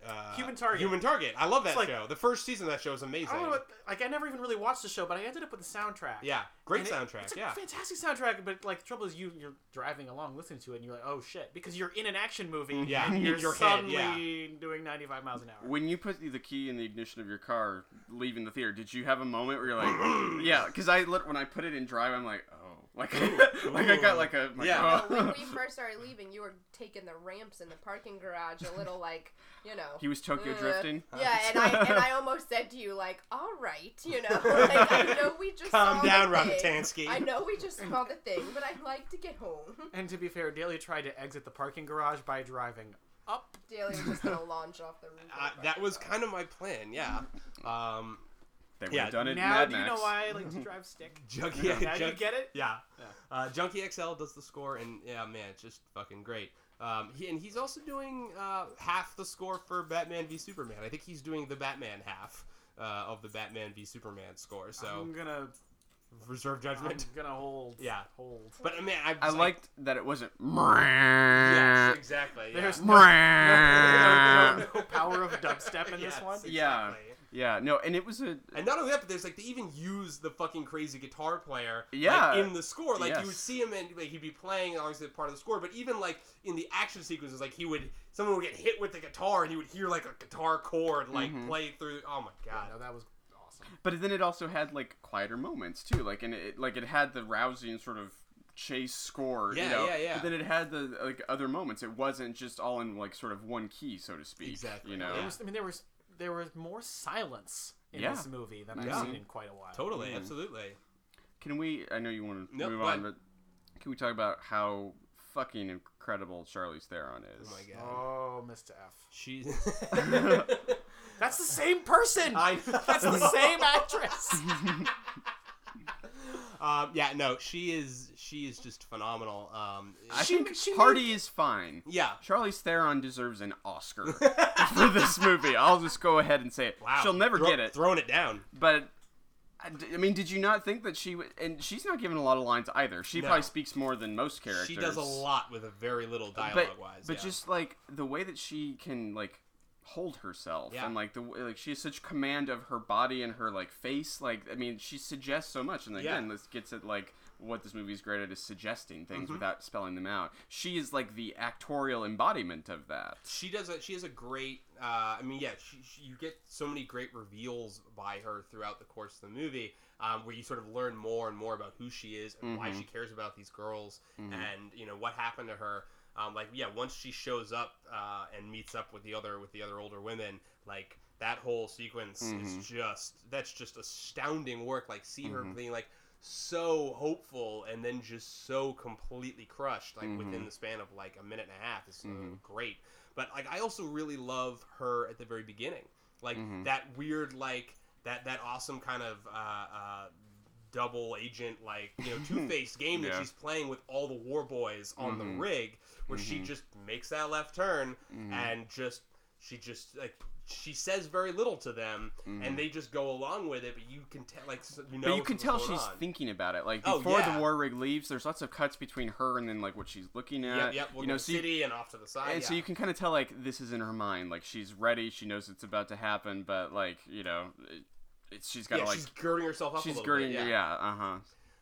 Uh, Human Target. Human Target. I love that It's like- show. The first season of that show is amazing. I don't know what, like I never even really watched the show, but I ended up with the soundtrack. Yeah, great And it- soundtrack. It's a yeah. fantastic soundtrack, but like the trouble is you you're driving along listening to it and you're like, oh shit, because you're in an action movie. Yeah, and you're your head, suddenly doing 95 miles an hour. When you put the key in the ignition of your car, leaving the theater, did you have a moment where you're like, [clears throat] yeah? Because I lit when I put it in drive, I'm like, oh, like, [laughs] like I got like a like, Yeah. oh. when we [laughs] first started leaving, you were taking the ramps in the parking garage a little like, you know. he was Tokyo uh, drifting. Yeah, and I and I [laughs] almost said to you like, "All right, you know, like, I know we just Calm saw down, the thing. I know we just saw the thing, but I'd like to get home." And to be fair, Daly tried to exit the parking garage by driving up. Daly was just gonna launch off the roof. Uh, that was kind of my plan. Yeah. Um, They would Yeah, have done it in Now Mad do you know why I like to drive stick? Junkie. now you get it? Yeah. Yeah. Uh, Junkie XL does the score, and yeah, man, it's just fucking great. Um, he, and he's also doing uh, half the score for Batman v Superman. I think he's doing the Batman half uh, of the Batman v Superman score. So I'm gonna reserve judgment. I'm gonna hold. Yeah. hold. But I mean, I, I liked that it wasn't. Yes, exactly. Yeah. There's no, no, no, no power of dubstep in Yes, this one. Exactly. Yeah, no, and it was a. And not only that, but there's like they even use the fucking crazy guitar player like, Yeah. in the score. Like you would see him and like he'd be playing obviously part of the score, but even like in the action sequences, like he would someone would get hit with the guitar and you would hear like a guitar chord like Mhm. play through. Oh my Yeah, god. no, that was awesome. But then it also had like quieter moments too, like and it like it had the rousing sort of chase score. Yeah, you know? yeah, yeah. But then it had the like other moments. It wasn't just all in like sort of one key, so to speak. Exactly, You know. There was, I mean, there was there was more silence in Yeah. this movie than Yeah. I've seen in quite a while. Totally, Mhm. absolutely. Can we? I know you want to Nope, move go on, but can we talk about how fucking incredible Charlize Theron is? Oh my god. Oh, Mr. F. She's. [laughs] That's the same person. I. That's the same actress. [laughs] Um, yeah, no, she is. She is just phenomenal. Um, I She- think she Hardy is fine. yeah. Charlize Theron deserves an Oscar [laughs] for this movie. I'll just go ahead and say it. Wow. She'll never Throw- get it. Throwing it down. But I mean, did you not think that she would? And she's not given a lot of lines either. She No. probably speaks more than most characters. She does a lot with a very little but dialogue wise. but yeah. just like the way that she can like hold herself Yeah. and like the like she has such command of her body and her like face. Like I mean, she suggests so much. And again, Yeah. this gets at like what this movie is great at is suggesting things Mm-hmm. without spelling them out. She is like the actorial embodiment of that. she does a she has a great uh, I mean yeah she, she, you get so many great reveals by her throughout the course of the movie um, where you sort of learn more and more about who she is and why Mhm. she cares about these girls Mhm. and you know what happened to her um, like yeah once she shows up uh, and meets up with the other with the other older women like that whole sequence Mhm. is just that's just astounding work like see her Mhm. being like so hopeful and then just so completely crushed like within Mhm. the span of like a minute and a half is uh, Mhm. great but like I also really love her at the very beginning, like Mhm. that weird like that that awesome kind of uh, uh, double agent like you know [laughs] two faced game that she's playing with all the war boys on the Mhm. rig, where she Mhm. just makes that left turn Mhm. and just she just like she says very little to them Mhm. and they just go along with it, but you can tell like you know But you can tell she's on. thinking about it. Like Oh, before yeah. the war rig leaves, there's lots of cuts between her and then like what she's looking at. Yep, yep. We'll you know, to so you- city and off to the side. and yeah. so you can kind of tell like this is in her mind. Like she's ready. She knows it's about to happen, but like you know, it, it's she's got yeah, like she's girding herself up. she's girding. Bit, yeah, uh huh.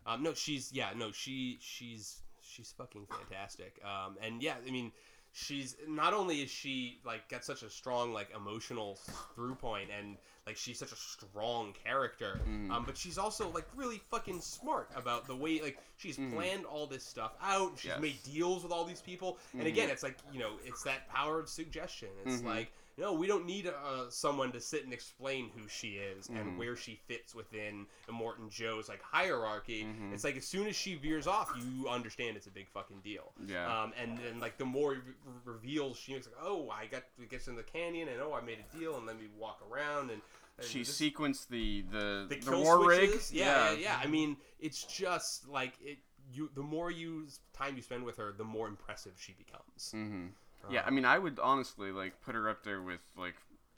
Um, no, she's yeah, no, she she's she's fucking fantastic. Um, and yeah, I mean, she's not only is she like got such a strong like emotional through point, and like she's such a strong character. Mhm. Um, but she's also like really fucking smart about the way like she's Mhm. planned all this stuff out. She's Yes. made deals with all these people, and Mhm. again, it's like you know, it's that power of suggestion. It's Mhm. like no, we don't need uh, someone to sit and explain who she is Mhm. and where she fits within Immortan Joe's like hierarchy. Mhm. It's like as soon as she veers off, you understand it's a big fucking deal. Yeah. Um, and then like the more re- reveals, she makes like, oh, I got gets in the canyon, and oh, I made a deal, and let me walk around, and, and she this- sequenced the the the, the, war rig. switches. Yeah, yeah, yeah. I mean, it's just like it. You the more you time you spend with her, the more impressive she becomes. hmm Yeah, I mean, I would honestly like put her up there with like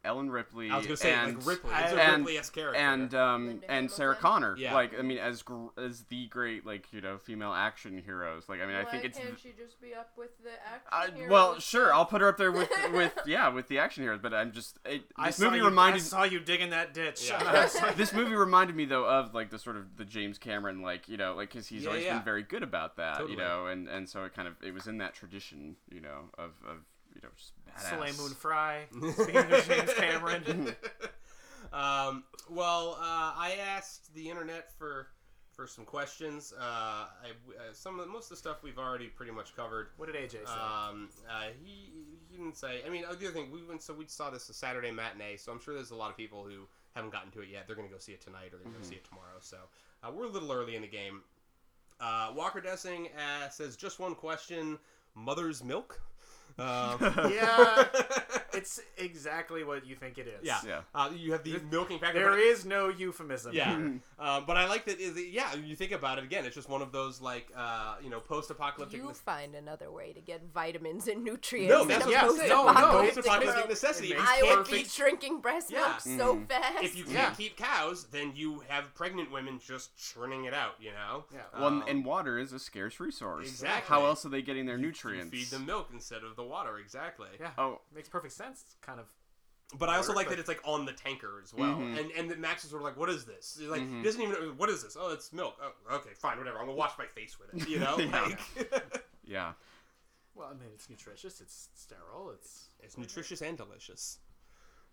Ellen Ripley. I was gonna say and, like Ripley. It's a and- Ripley-esque character. and um and Sarah Connor. Yeah. Like I mean, as gr- as the great like you know female action heroes. Like I mean, I think Why it's. can't she just be up with the I, action well, sure, I'll put her up there with with [laughs] yeah with the action heroes. But I'm just it, this saw movie you, reminded I saw you digging that ditch. Yeah. [laughs] [laughs] this movie reminded me though of like the sort of the James Cameron like you know like because he's Yeah, always yeah. been very good about that Totally. you know and and so it kind of it was in that tradition you know of of you know just Soleil badass. Moon Frye. [laughs] Speaking of James Cameron. [laughs] um, well, uh, I asked the internet for for some questions. Uh, I, uh, some of the, most of the stuff we've already pretty much covered. What did AJ say? Um, uh, he he didn't say. I mean, the other thing we went so we saw this a Saturday matinee, so I'm sure there's a lot of people who haven't gotten to it yet. They're gonna go see it tonight or they're gonna Mhm. see it tomorrow. So uh, we're a little early in the game. Uh, Walker Dessing uh, says just one question: Mother's milk. Um, [laughs] Yeah, [laughs] it's exactly what you think it is. yeah. Yeah. Uh, you have the milking factor. There but- is no euphemism. Yeah, here. um, but I like that. Is yeah, you think about it again. It's just one of those like uh, you know post-apocalyptic. You nec- find another way to get vitamins and nutrients. no, in that's a what yeah, I'm no, no, post-apocalyptic it's- Post-apocalyptic it's- necessity. it It's makes I would perfect. be drinking breast Yeah. milk so fast. If you can't Yeah. keep cows, then you have pregnant women just churning it out. You know. Yeah. Well, and- Um, and water is a scarce resource. Exactly. How else are they getting their you nutrients? feed them milk instead of the water. Exactly. Yeah. Oh, Makes perfect sense. Kind of. But I also like but- that it's like on the tanker as well, Mhm. and and that Max is sort of like, "What is this?" He's like, Mhm. he doesn't even. What is this? Oh, it's milk. Oh, okay, fine, whatever. I'm gonna wash my face with it. You know, [laughs] Yeah. like [laughs] yeah. Well, I mean, it's nutritious. It's sterile. It's it's nutritious and delicious.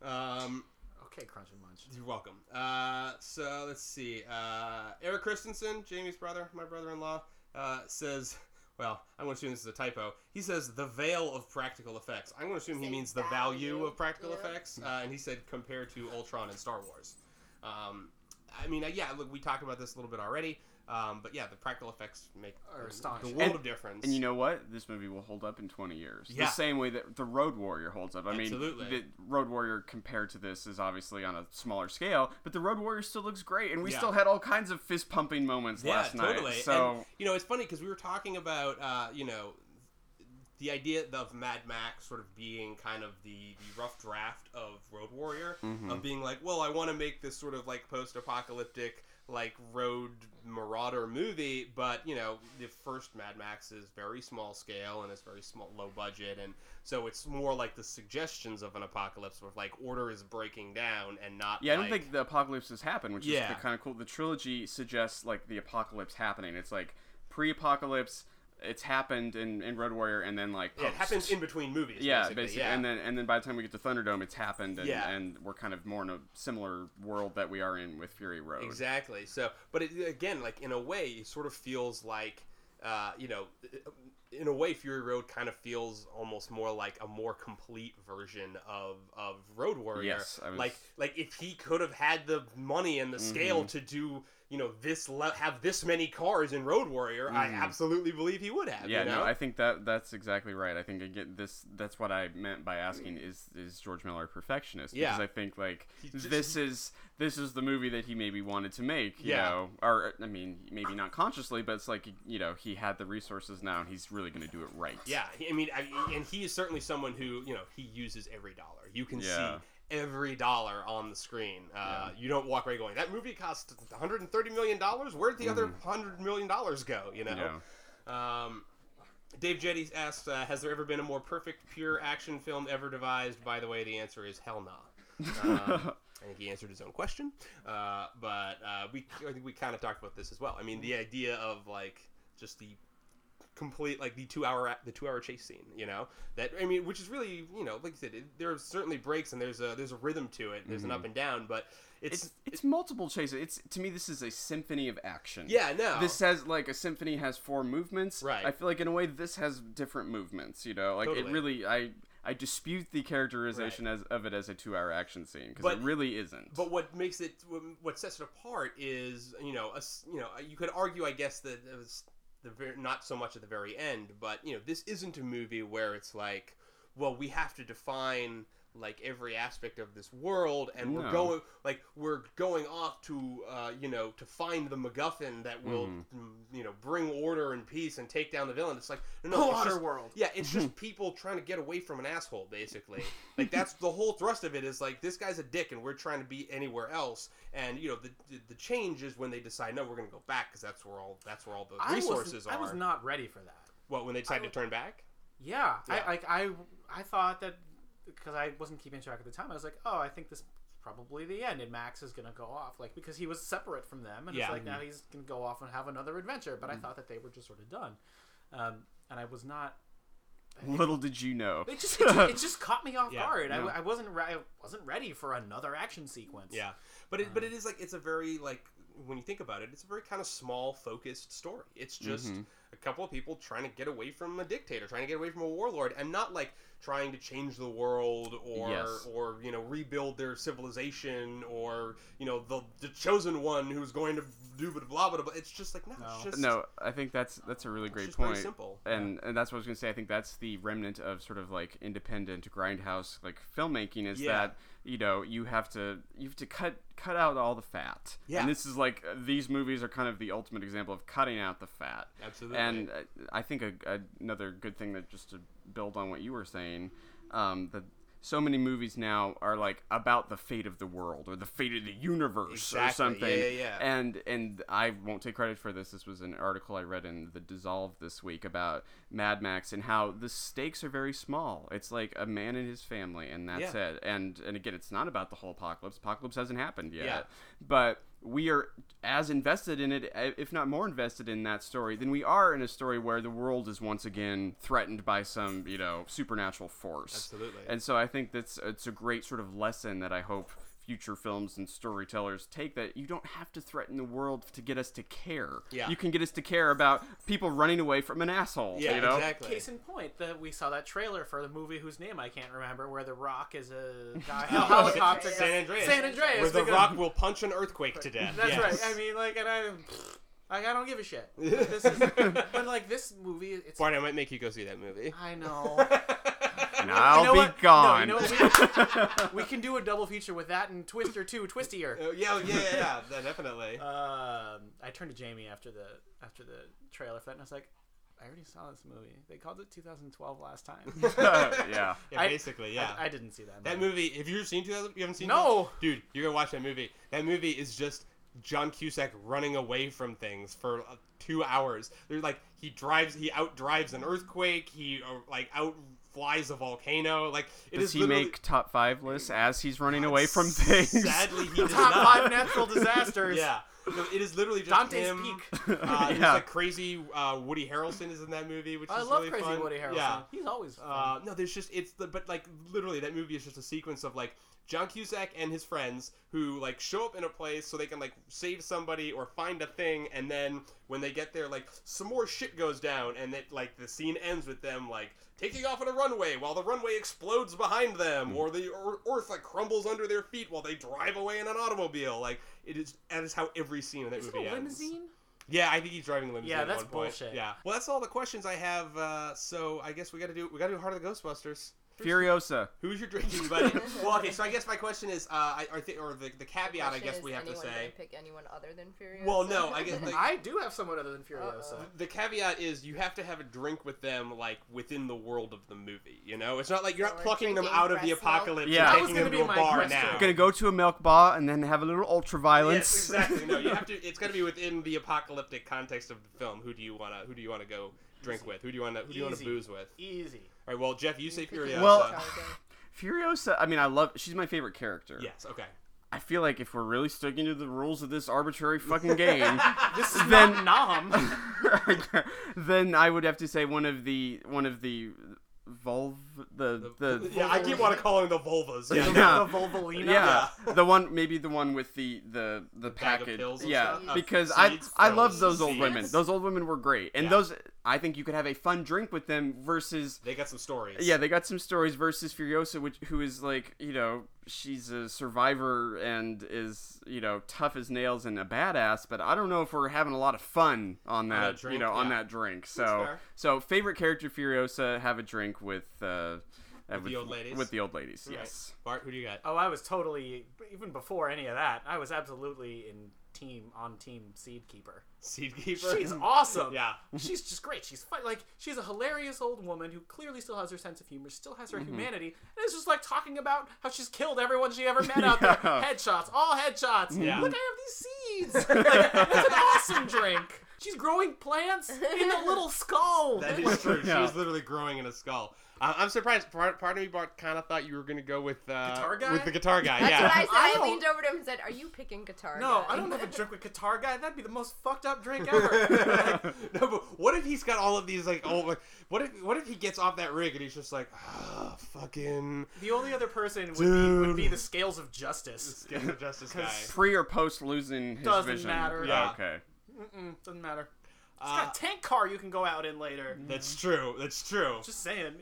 Um, okay. Crunch and munch. You're welcome. Uh, so let's see. Uh, Eric Christensen, Jamie's brother, my brother-in-law, uh, says, "Well, I'm going to assume this is a typo. He says the veil of practical effects. I'm going to assume he means the value of practical Yeah. effects, uh, and he said compared to Ultron and Star Wars. Um, I mean, uh, yeah, look, we talked about this a little bit already, um, but yeah, the practical effects make Are the world And- of difference. And you know what? This movie will hold up in 20 years. Yeah. The same way that the Road Warrior holds up. I Absolutely. mean, the Road Warrior compared to this is obviously on a smaller scale, but the Road Warrior still looks great, and we Yeah. still had all kinds of fist pumping moments yeah, last totally. night. So and, you know, it's funny because we were talking about, uh, you know, the idea of Mad Max sort of being kind of the, the rough draft of Road Warrior, Mm-hmm. of being like, well, I want to make this sort of like post-apocalyptic like road marauder movie, but you know, the first Mad Max is very small scale and it's very small, low budget, and so it's more like the suggestions of an apocalypse, where like order is breaking down and not. Yeah, I don't think the apocalypse has happened, which Yeah. is kind of cool. The trilogy suggests like the apocalypse happening. It's like pre-apocalypse, it's happened in, in Road Warrior, and then like Yeah, it happens in between movies. yeah, basically, basically, yeah. and then and then by the time we get to Thunderdome, it's happened, and, Yeah. and we're kind of more in a similar world that we are in with Fury Road. Exactly. So, but it, again, like in a way, it sort of feels like, uh, you know, in a way, Fury Road kind of feels almost more like a more complete version of of Road Warrior. Yes, I was- Like, like if he could have had the money and the scale Mm-hmm. to do, you know, this le- have this many cars in Road Warrior, I mm. absolutely believe he would have. Yeah, you know? no, I think that that's exactly right. I think again, this that's what I meant by asking is is George Miller a perfectionist? Yeah. because I think like just- this is this is the movie that he maybe wanted to make. You Yeah. know, or I mean, maybe not consciously, but it's like you know he had the resources now, and he's really going to do it right. Yeah, I mean, I, and he is certainly someone who you know he uses every dollar. You can Yeah. see every dollar on the screen. Uh, You don't walk away going, "That movie cost 130 million dollars. Where'd the other hundred million dollars go?" You know. Yeah. Um, Dave Jetty asks, uh, "Has there ever been a more perfect, pure action film ever devised?" By the way, the answer is hell no. Um, [laughs] I think he answered his own question, uh, but uh, we I think we kind of talked about this as well. I mean, the idea of like just the complete like the two hour the two hour chase scene you know that i mean which is really you know like i said it, are certainly breaks and there's a there's a rhythm to it there's an mm-hmm. up and down but it's, It's it's multiple chases. It's to me this is a symphony of action. yeah no This has like a symphony has four movements. Right. I feel like in a way this has different movements. You know, like Totally. it really I I dispute the characterization as of it as a two hour action scene because it really isn't. But what makes it, what- what sets it apart is, you know, a you know, you could argue, I guess, that it was the not so much at the very end, but you know, this isn't a movie where it's like, well, we have to define like every aspect of this world, and we're going like we're going off to, uh, you know, to find the MacGuffin that will, mm, you know, bring order and peace and take down the villain. It's like, no, no, it's just, Waterworld. yeah, it's just people trying to get away from an asshole, basically. Like that's the whole thrust of it. Is like this guy's a dick, and we're trying to be anywhere else. And you know, the the, the change is when they decide, no, we're going to go back because that's where all that's where all the I resources are. I was not ready for that. What when they decide to turn back? Yeah, Yeah. I like I I thought that because I wasn't keeping track at the time. I was like, oh, I think this is probably the end, and Max is gonna go off, like because he was separate from them, and Yeah. it's like now he's gonna go off and have another adventure. But I thought that they were just sort of done, um, and I was not. [laughs] Little did you know. It just it, just- it [laughs] just caught me off Yeah, guard. no. I, I wasn't re- I wasn't ready for another action sequence. Yeah, but it but it is like it's a very like when you think about it, it's a very kind of small focused story. It's just Mhm. a couple of people trying to get away from a dictator, trying to get away from a warlord, and not like trying to change the world or Yes. or you know rebuild their civilization or you know the the chosen one who's going to do blah blah blah. blah. It's just like no, it's No. just no, I think that's that's a really great point. simple. and and that's what I was gonna say. I think that's the remnant of sort of like independent grindhouse like filmmaking is Yeah. that you know you have to you have to cut cut out all the fat. Yeah. And this is like these movies are kind of the ultimate example of cutting out the fat. Absolutely. And I think a, a, another good thing that just to build on what you were saying, um, that so many movies now are like about the fate of the world or the fate of the universe or something. Yeah, yeah, yeah. And and I won't take credit for this. This was an article I read in the Dissolve this week about Mad Max and how the stakes are very small. It's like a man and his family, and that's Yeah. it. And and again, it's not about the whole apocalypse. Apocalypse hasn't happened yet. Yeah. But we are as invested in it, eh, if not more invested in that story, than we are in a story where the world is once again threatened by some, you know, supernatural force. Absolutely. And so I think that's it's a great sort of lesson that I hope future films and storytellers take that you don't have to threaten the world to get us to care. Yeah. You can get us to care about people running away from an asshole. yeah, you know? exactly. Case in point, that we saw that trailer for the movie whose name I can't remember, where The Rock is a guy in a [laughs] oh, helicopter. San Andreas. San Andreas. Where the because- Rock will punch an earthquake to death. That's yes. right. I mean, like, and I, like, I don't give a shit. [laughs] This is, but like this movie, it's. Barney, I might make you go see that movie. I know. [laughs] [laughs] And I'll You know be what? gone. No, you know what? We, [laughs] we can do a double feature with that and Twister too, Twistier. Oh, yeah, yeah, yeah, yeah, definitely. Um, I turned to Jamie after the after the trailer for that, and I was like, I already saw this movie. They called it 2012 last time. [laughs] yeah. yeah, basically, yeah. I, I didn't see that. Movie. that movie. Have you ever seen 2000? You haven't seen? No. Dude, you're gonna watch that movie. That movie is just John Cusack running away from things for uh, two hours. There's like he drives, he out drives an earthquake. He uh, like out flies a volcano. Like it Does is he literally- make top five lists as he's running away from things? Sadly, he [laughs] does Top not. five natural disasters. Yeah, no, it is literally just Dante's him. Peak. Uh, [laughs] Yeah. like crazy uh, Woody Harrelson is in that movie, which I is love really Crazy fun. Woody Harrelson. Yeah. He's always fun. Uh, no, there's just it's the but like literally that movie is just a sequence of like John Cusack and his friends who like show up in a place so they can like save somebody or find a thing, and then when they get there, like some more shit goes down, and it like the scene ends with them like taking off on a runway while the runway explodes behind them, or the earth like crumbles under their feet while they drive away in an automobile. Like it is that is how every scene in that Is it movie a ends. limousine? Yeah, I think he's driving a limousine. Yeah, at that's one point. Yeah. Well, that's all the questions I have. Uh, so I guess we got to do we got to do Heart of the Ghostbusters. Furiosa. Who's your drinking buddy? well, okay. So I guess my question is, uh, I, I think, or the, the caveat, I guess is, we have to anyone say. gonna pick anyone other than Furiosa? Well, no, I guess [laughs] like, I do have someone other than Furiosa. Uh-oh. the caveat is you have to have a drink with them like within the world of the movie. You know, it's not like you're So not plucking them out of the breast milk? apocalypse Yeah. and That was taking gonna them be to a my bar question. now. You're gonna go to a milk bar and then have a little ultra violence. Yes, exactly. No, you have to. It's got to be [laughs] within the apocalyptic context of the film. Who do you wanna? Who do you wanna go drink with? Who do you wanna? Who do you wanna booze with? Easy. All right. Well, Jeff, you say Furiosa. Well- Well, Furiosa. I mean, I love. She's my favorite character. yes. Okay. I feel like if we're really sticking to the rules of this arbitrary fucking game, [laughs] This is Then- Nom. [laughs] then I would have to say one of the one of the vulv the the, yeah, I keep want to call them the vulvas. Yeah. [laughs] Yeah. the Volvolina. yeah, the one maybe the one with the the the package yeah stuff? Uh, because I seeds, I love those old seeds. women those old women were great and Yeah. those I think you could have a fun drink with them versus They got some stories. yeah they got some stories versus Furiosa which who is like you know she's a survivor and is you know tough as nails and a badass but I don't know if we're having a lot of fun on that, that you drink, know on that drink so so favorite character Furiosa have a drink with uh uh, the old ladies? with the old ladies Right. yes Bart, who do you got? Oh, I was totally even before any of that. I was absolutely in team on team Seed Keeper. Seed Keeper. She's [laughs] awesome. Yeah. She's just great. She's fun. like she's a hilarious old woman who clearly still has her sense of humor, still has her Mm-hmm. humanity, and it's just like talking about how she's killed everyone she ever met [laughs] out there. Headshots, all headshots. Yeah. Look, I have these seeds. [laughs] like, that's an awesome drink. She's growing plants in a little skull. That is true. Yeah. She's literally growing in a skull. Uh, I'm surprised. Part, part of me, Bart, kind of thought you were gonna go with uh, Guitar guy? with the guitar guy. That's yeah. what I said. I I, leaned over to him and said, "Are you picking guitar?" no, guy?" I don't have a drink with guitar guy. That'd be the most fucked up drink ever. [laughs] no, but what if he's got all of these like old? Like, what if what if he gets off that rig and he's just like, ah, fucking the only other person would be, would be the scales of justice. Skin of Justice [laughs] guy. pre or post losing his Doesn't vision matter. Yeah. okay Mm-mm, doesn't matter. It's got a tank car you can go out in later. That's true. That's true. Just saying.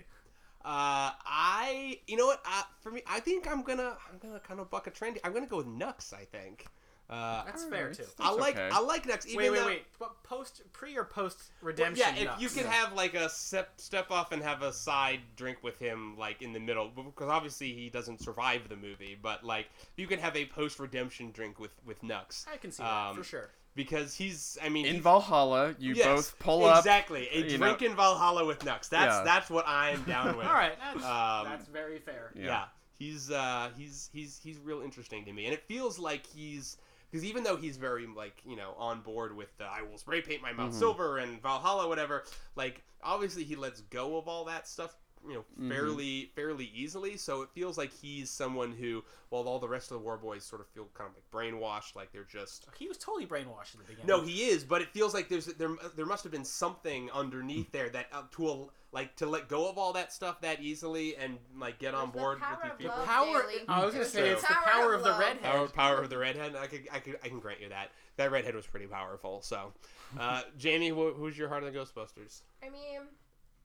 Uh, I, you know what? Uh, for me, I think I'm gonna, I'm gonna kind of buck a trend. I'm gonna go with Nux. I think. Uh, That's fair Alright. too. I like, okay. I like Nux. Even Wait, wait, though, wait. But post, pre or post Well, redemption? yeah, if you Nux? could have like a step step off and have a side drink with him like in the middle because obviously he doesn't survive the movie, but like you could have a post redemption drink with with Nux I can see that um, for sure. Because he's I mean In Valhalla, you Yes, both pull up. exactly a drink know- in Valhalla with Nux. That's Yeah. that's what I'm [laughs] down with. All right, that's, Um, that's very fair. Yeah. yeah. he's uh he's he's he's real interesting to me and it feels like he's because even though he's very like you know on board with the I will spray paint my mouth Mhm. silver and Valhalla whatever like obviously he lets go of all that stuff you know Mhm. fairly fairly easily so it feels like he's someone who while all the rest of the war boys sort of feel kind of like brainwashed like they're just He was totally brainwashed at the beginning. no, he is, but it feels like there's there there must have been something underneath there that uh, to a, like to let go of all that stuff that easily and like get on It's the board power with of these people. love, Power. Bailey. I was gonna say the it's the power power of of the love. redhead. Power, power of the redhead. I could, I could, I can grant you that. That redhead was pretty powerful. So, uh, [laughs] Jamie, wh- who's your heart of the Ghostbusters? I mean,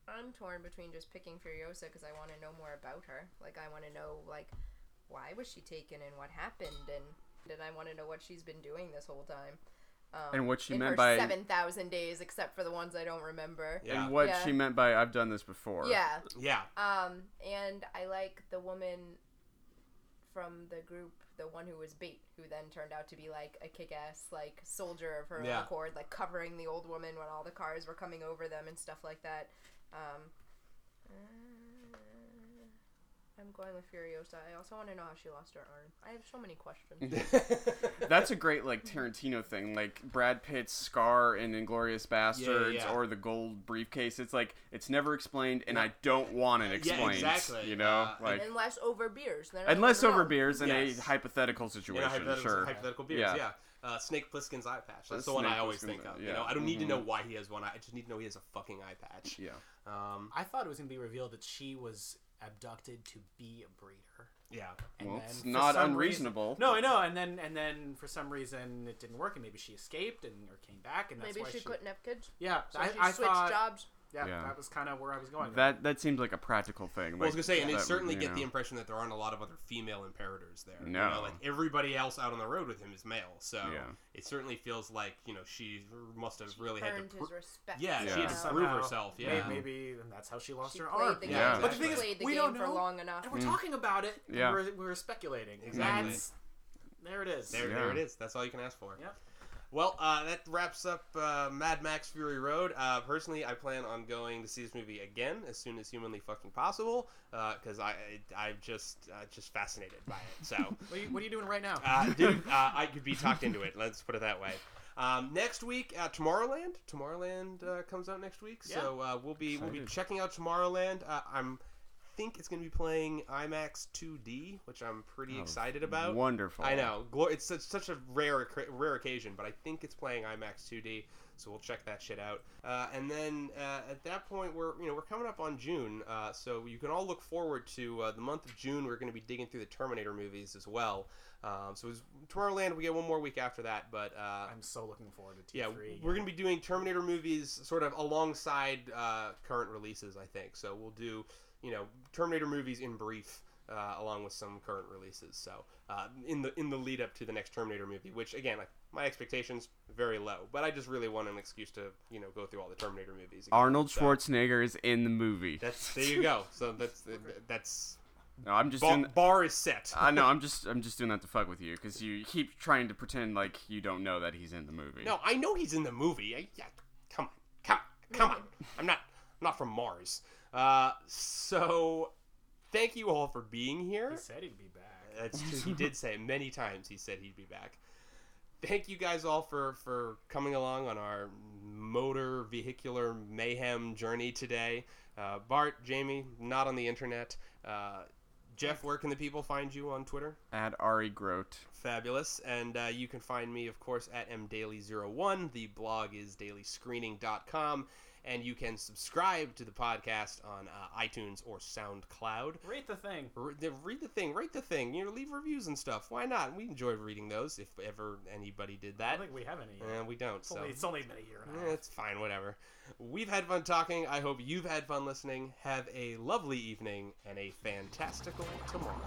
I'm torn between just picking Furiosa because I want to know more about her. Like, I want to know like why was she taken and what happened, and then I want to know what she's been doing this whole time. Um, And what she in meant her by- seven thousand days, except for the ones I don't remember. Yeah, And what Yeah. she meant by "I've done this before." Yeah. yeah, Um, and I like the woman from the group, the one who was bait, who then turned out to be like a kick-ass like soldier of her Yeah. own accord, like covering the old woman when all the cars were coming over them and stuff like that. Um, uh, I'm going with Furiosa. I also want to know how she lost her arm. I have so many questions. [laughs] [laughs] That's a great like Tarantino thing, like Brad Pitt's scar in Inglourious Basterds yeah. or the gold briefcase. It's like it's never explained, and I don't want it explained. Yeah, explained. exactly. You know, Uh, like Unless over beers. Then unless over know. beers in Yes. a hypothetical you situation. know, hypothetical, sure. hypothetical beers. Yeah. Yeah, Uh, Snake Plissken's eye patch. That's The the one I always Plissken's think eye- of. You yeah. know, I don't need to Mhm. know why he has one. eye. I just need to know he has a fucking eye patch. Yeah. Um, I thought it was gonna be revealed that she was abducted to be a breeder. yeah. And Well, then it's for not some unreasonable. Reason, no, I know. And then and then for some reason it didn't work, and maybe she escaped and or came back, and that's Maybe why she, couldn't have kids. Yeah, So I, she I switched thought. jobs. Yeah, Yeah. that was kind of where I was going. That that seems like a practical thing. Well, I was gonna say, and they certainly you get the impression that there aren't a lot of other female imperators there. You No. know, like everybody else out on the road with him is male, so Yeah. it certainly feels like you know she must have really had Earned to. his respect. yeah, Yeah. she had to Somehow, prove herself. Yeah, maybe, and that's how she lost She her arm. the Yeah. game. Yeah. But the thing is, the we game don't for know. long enough. And we're Mm. talking about it. and Yeah. We're, we're speculating. Exactly. That's, there it is. there, Yeah. there it is. That's all you can ask for. Yep. Well, uh, that wraps up uh, Mad Max Fury Road. Uh, personally, I plan on going to see this movie again as soon as humanly fucking possible because I, I I'm just uh, just fascinated by it. So. [laughs] What are, you, what are you doing right now? uh, dude, [laughs] uh, I could be talked into it. Let's put it that way. Um, next week, uh, Tomorrowland. Tomorrowland uh, comes out next week, so uh, we'll be we'll be checking out Tomorrowland. Uh, I'm think it's going to be playing IMAX 2D, which I'm pretty Oh, excited about. Wonderful. I know it's such, such a rare rare occasion, but I think it's playing IMAX 2D, so we'll check that shit out. Uh, and then uh, at that point, we're you know we're coming up on June, uh, so you can all look forward to uh, the month of June. We're going to be digging through the Terminator movies as well. Um, so it's Tomorrowland, we get one more week after that, but uh, I'm so looking forward to T3. yeah, we're going to be doing Terminator movies sort of alongside uh, current releases, I think. So we'll do, you know, Terminator movies in brief, uh, along with some current releases. So uh, in the in the lead up to the next Terminator movie, which again, like my expectations very low, but I just really want an excuse to you know go through all the Terminator movies. again. Arnold So Schwarzenegger is in the movie. That's there you go. So that's that's No, I'm just bar, doing. bar is set. I know. I'm just. I'm just doing that to fuck with you because you keep trying to pretend like you don't know that he's in the movie. No, I know he's in the movie. I, yeah, come on, come, come on. I'm not, I'm not from Mars. Uh, so, thank you all for being here. He said he'd be back. That's true. He did [laughs] say many times. He said he'd be back. Thank you guys all for for coming along on our motor vehicular mayhem journey today. Uh, Bart, Jamie, not on the internet. Uh, Jeff, where can the people find you on Twitter? At Ari Grote. Fabulous. And uh, you can find me, of course, at mdaily01. The blog is dailyscreening.com. And you can subscribe to the podcast on uh, iTunes or SoundCloud. Rate the thing. Re- read the thing, rate the thing. You know, leave reviews and stuff. Why not? We enjoy reading those. If ever anybody did I that, don't think we have any. Yet. Eh, we don't. it's, So only, it's only been a year and a Eh, half. it's fine. Whatever. We've had fun talking. I hope you've had fun listening. Have a lovely evening and a fantastical tomorrow.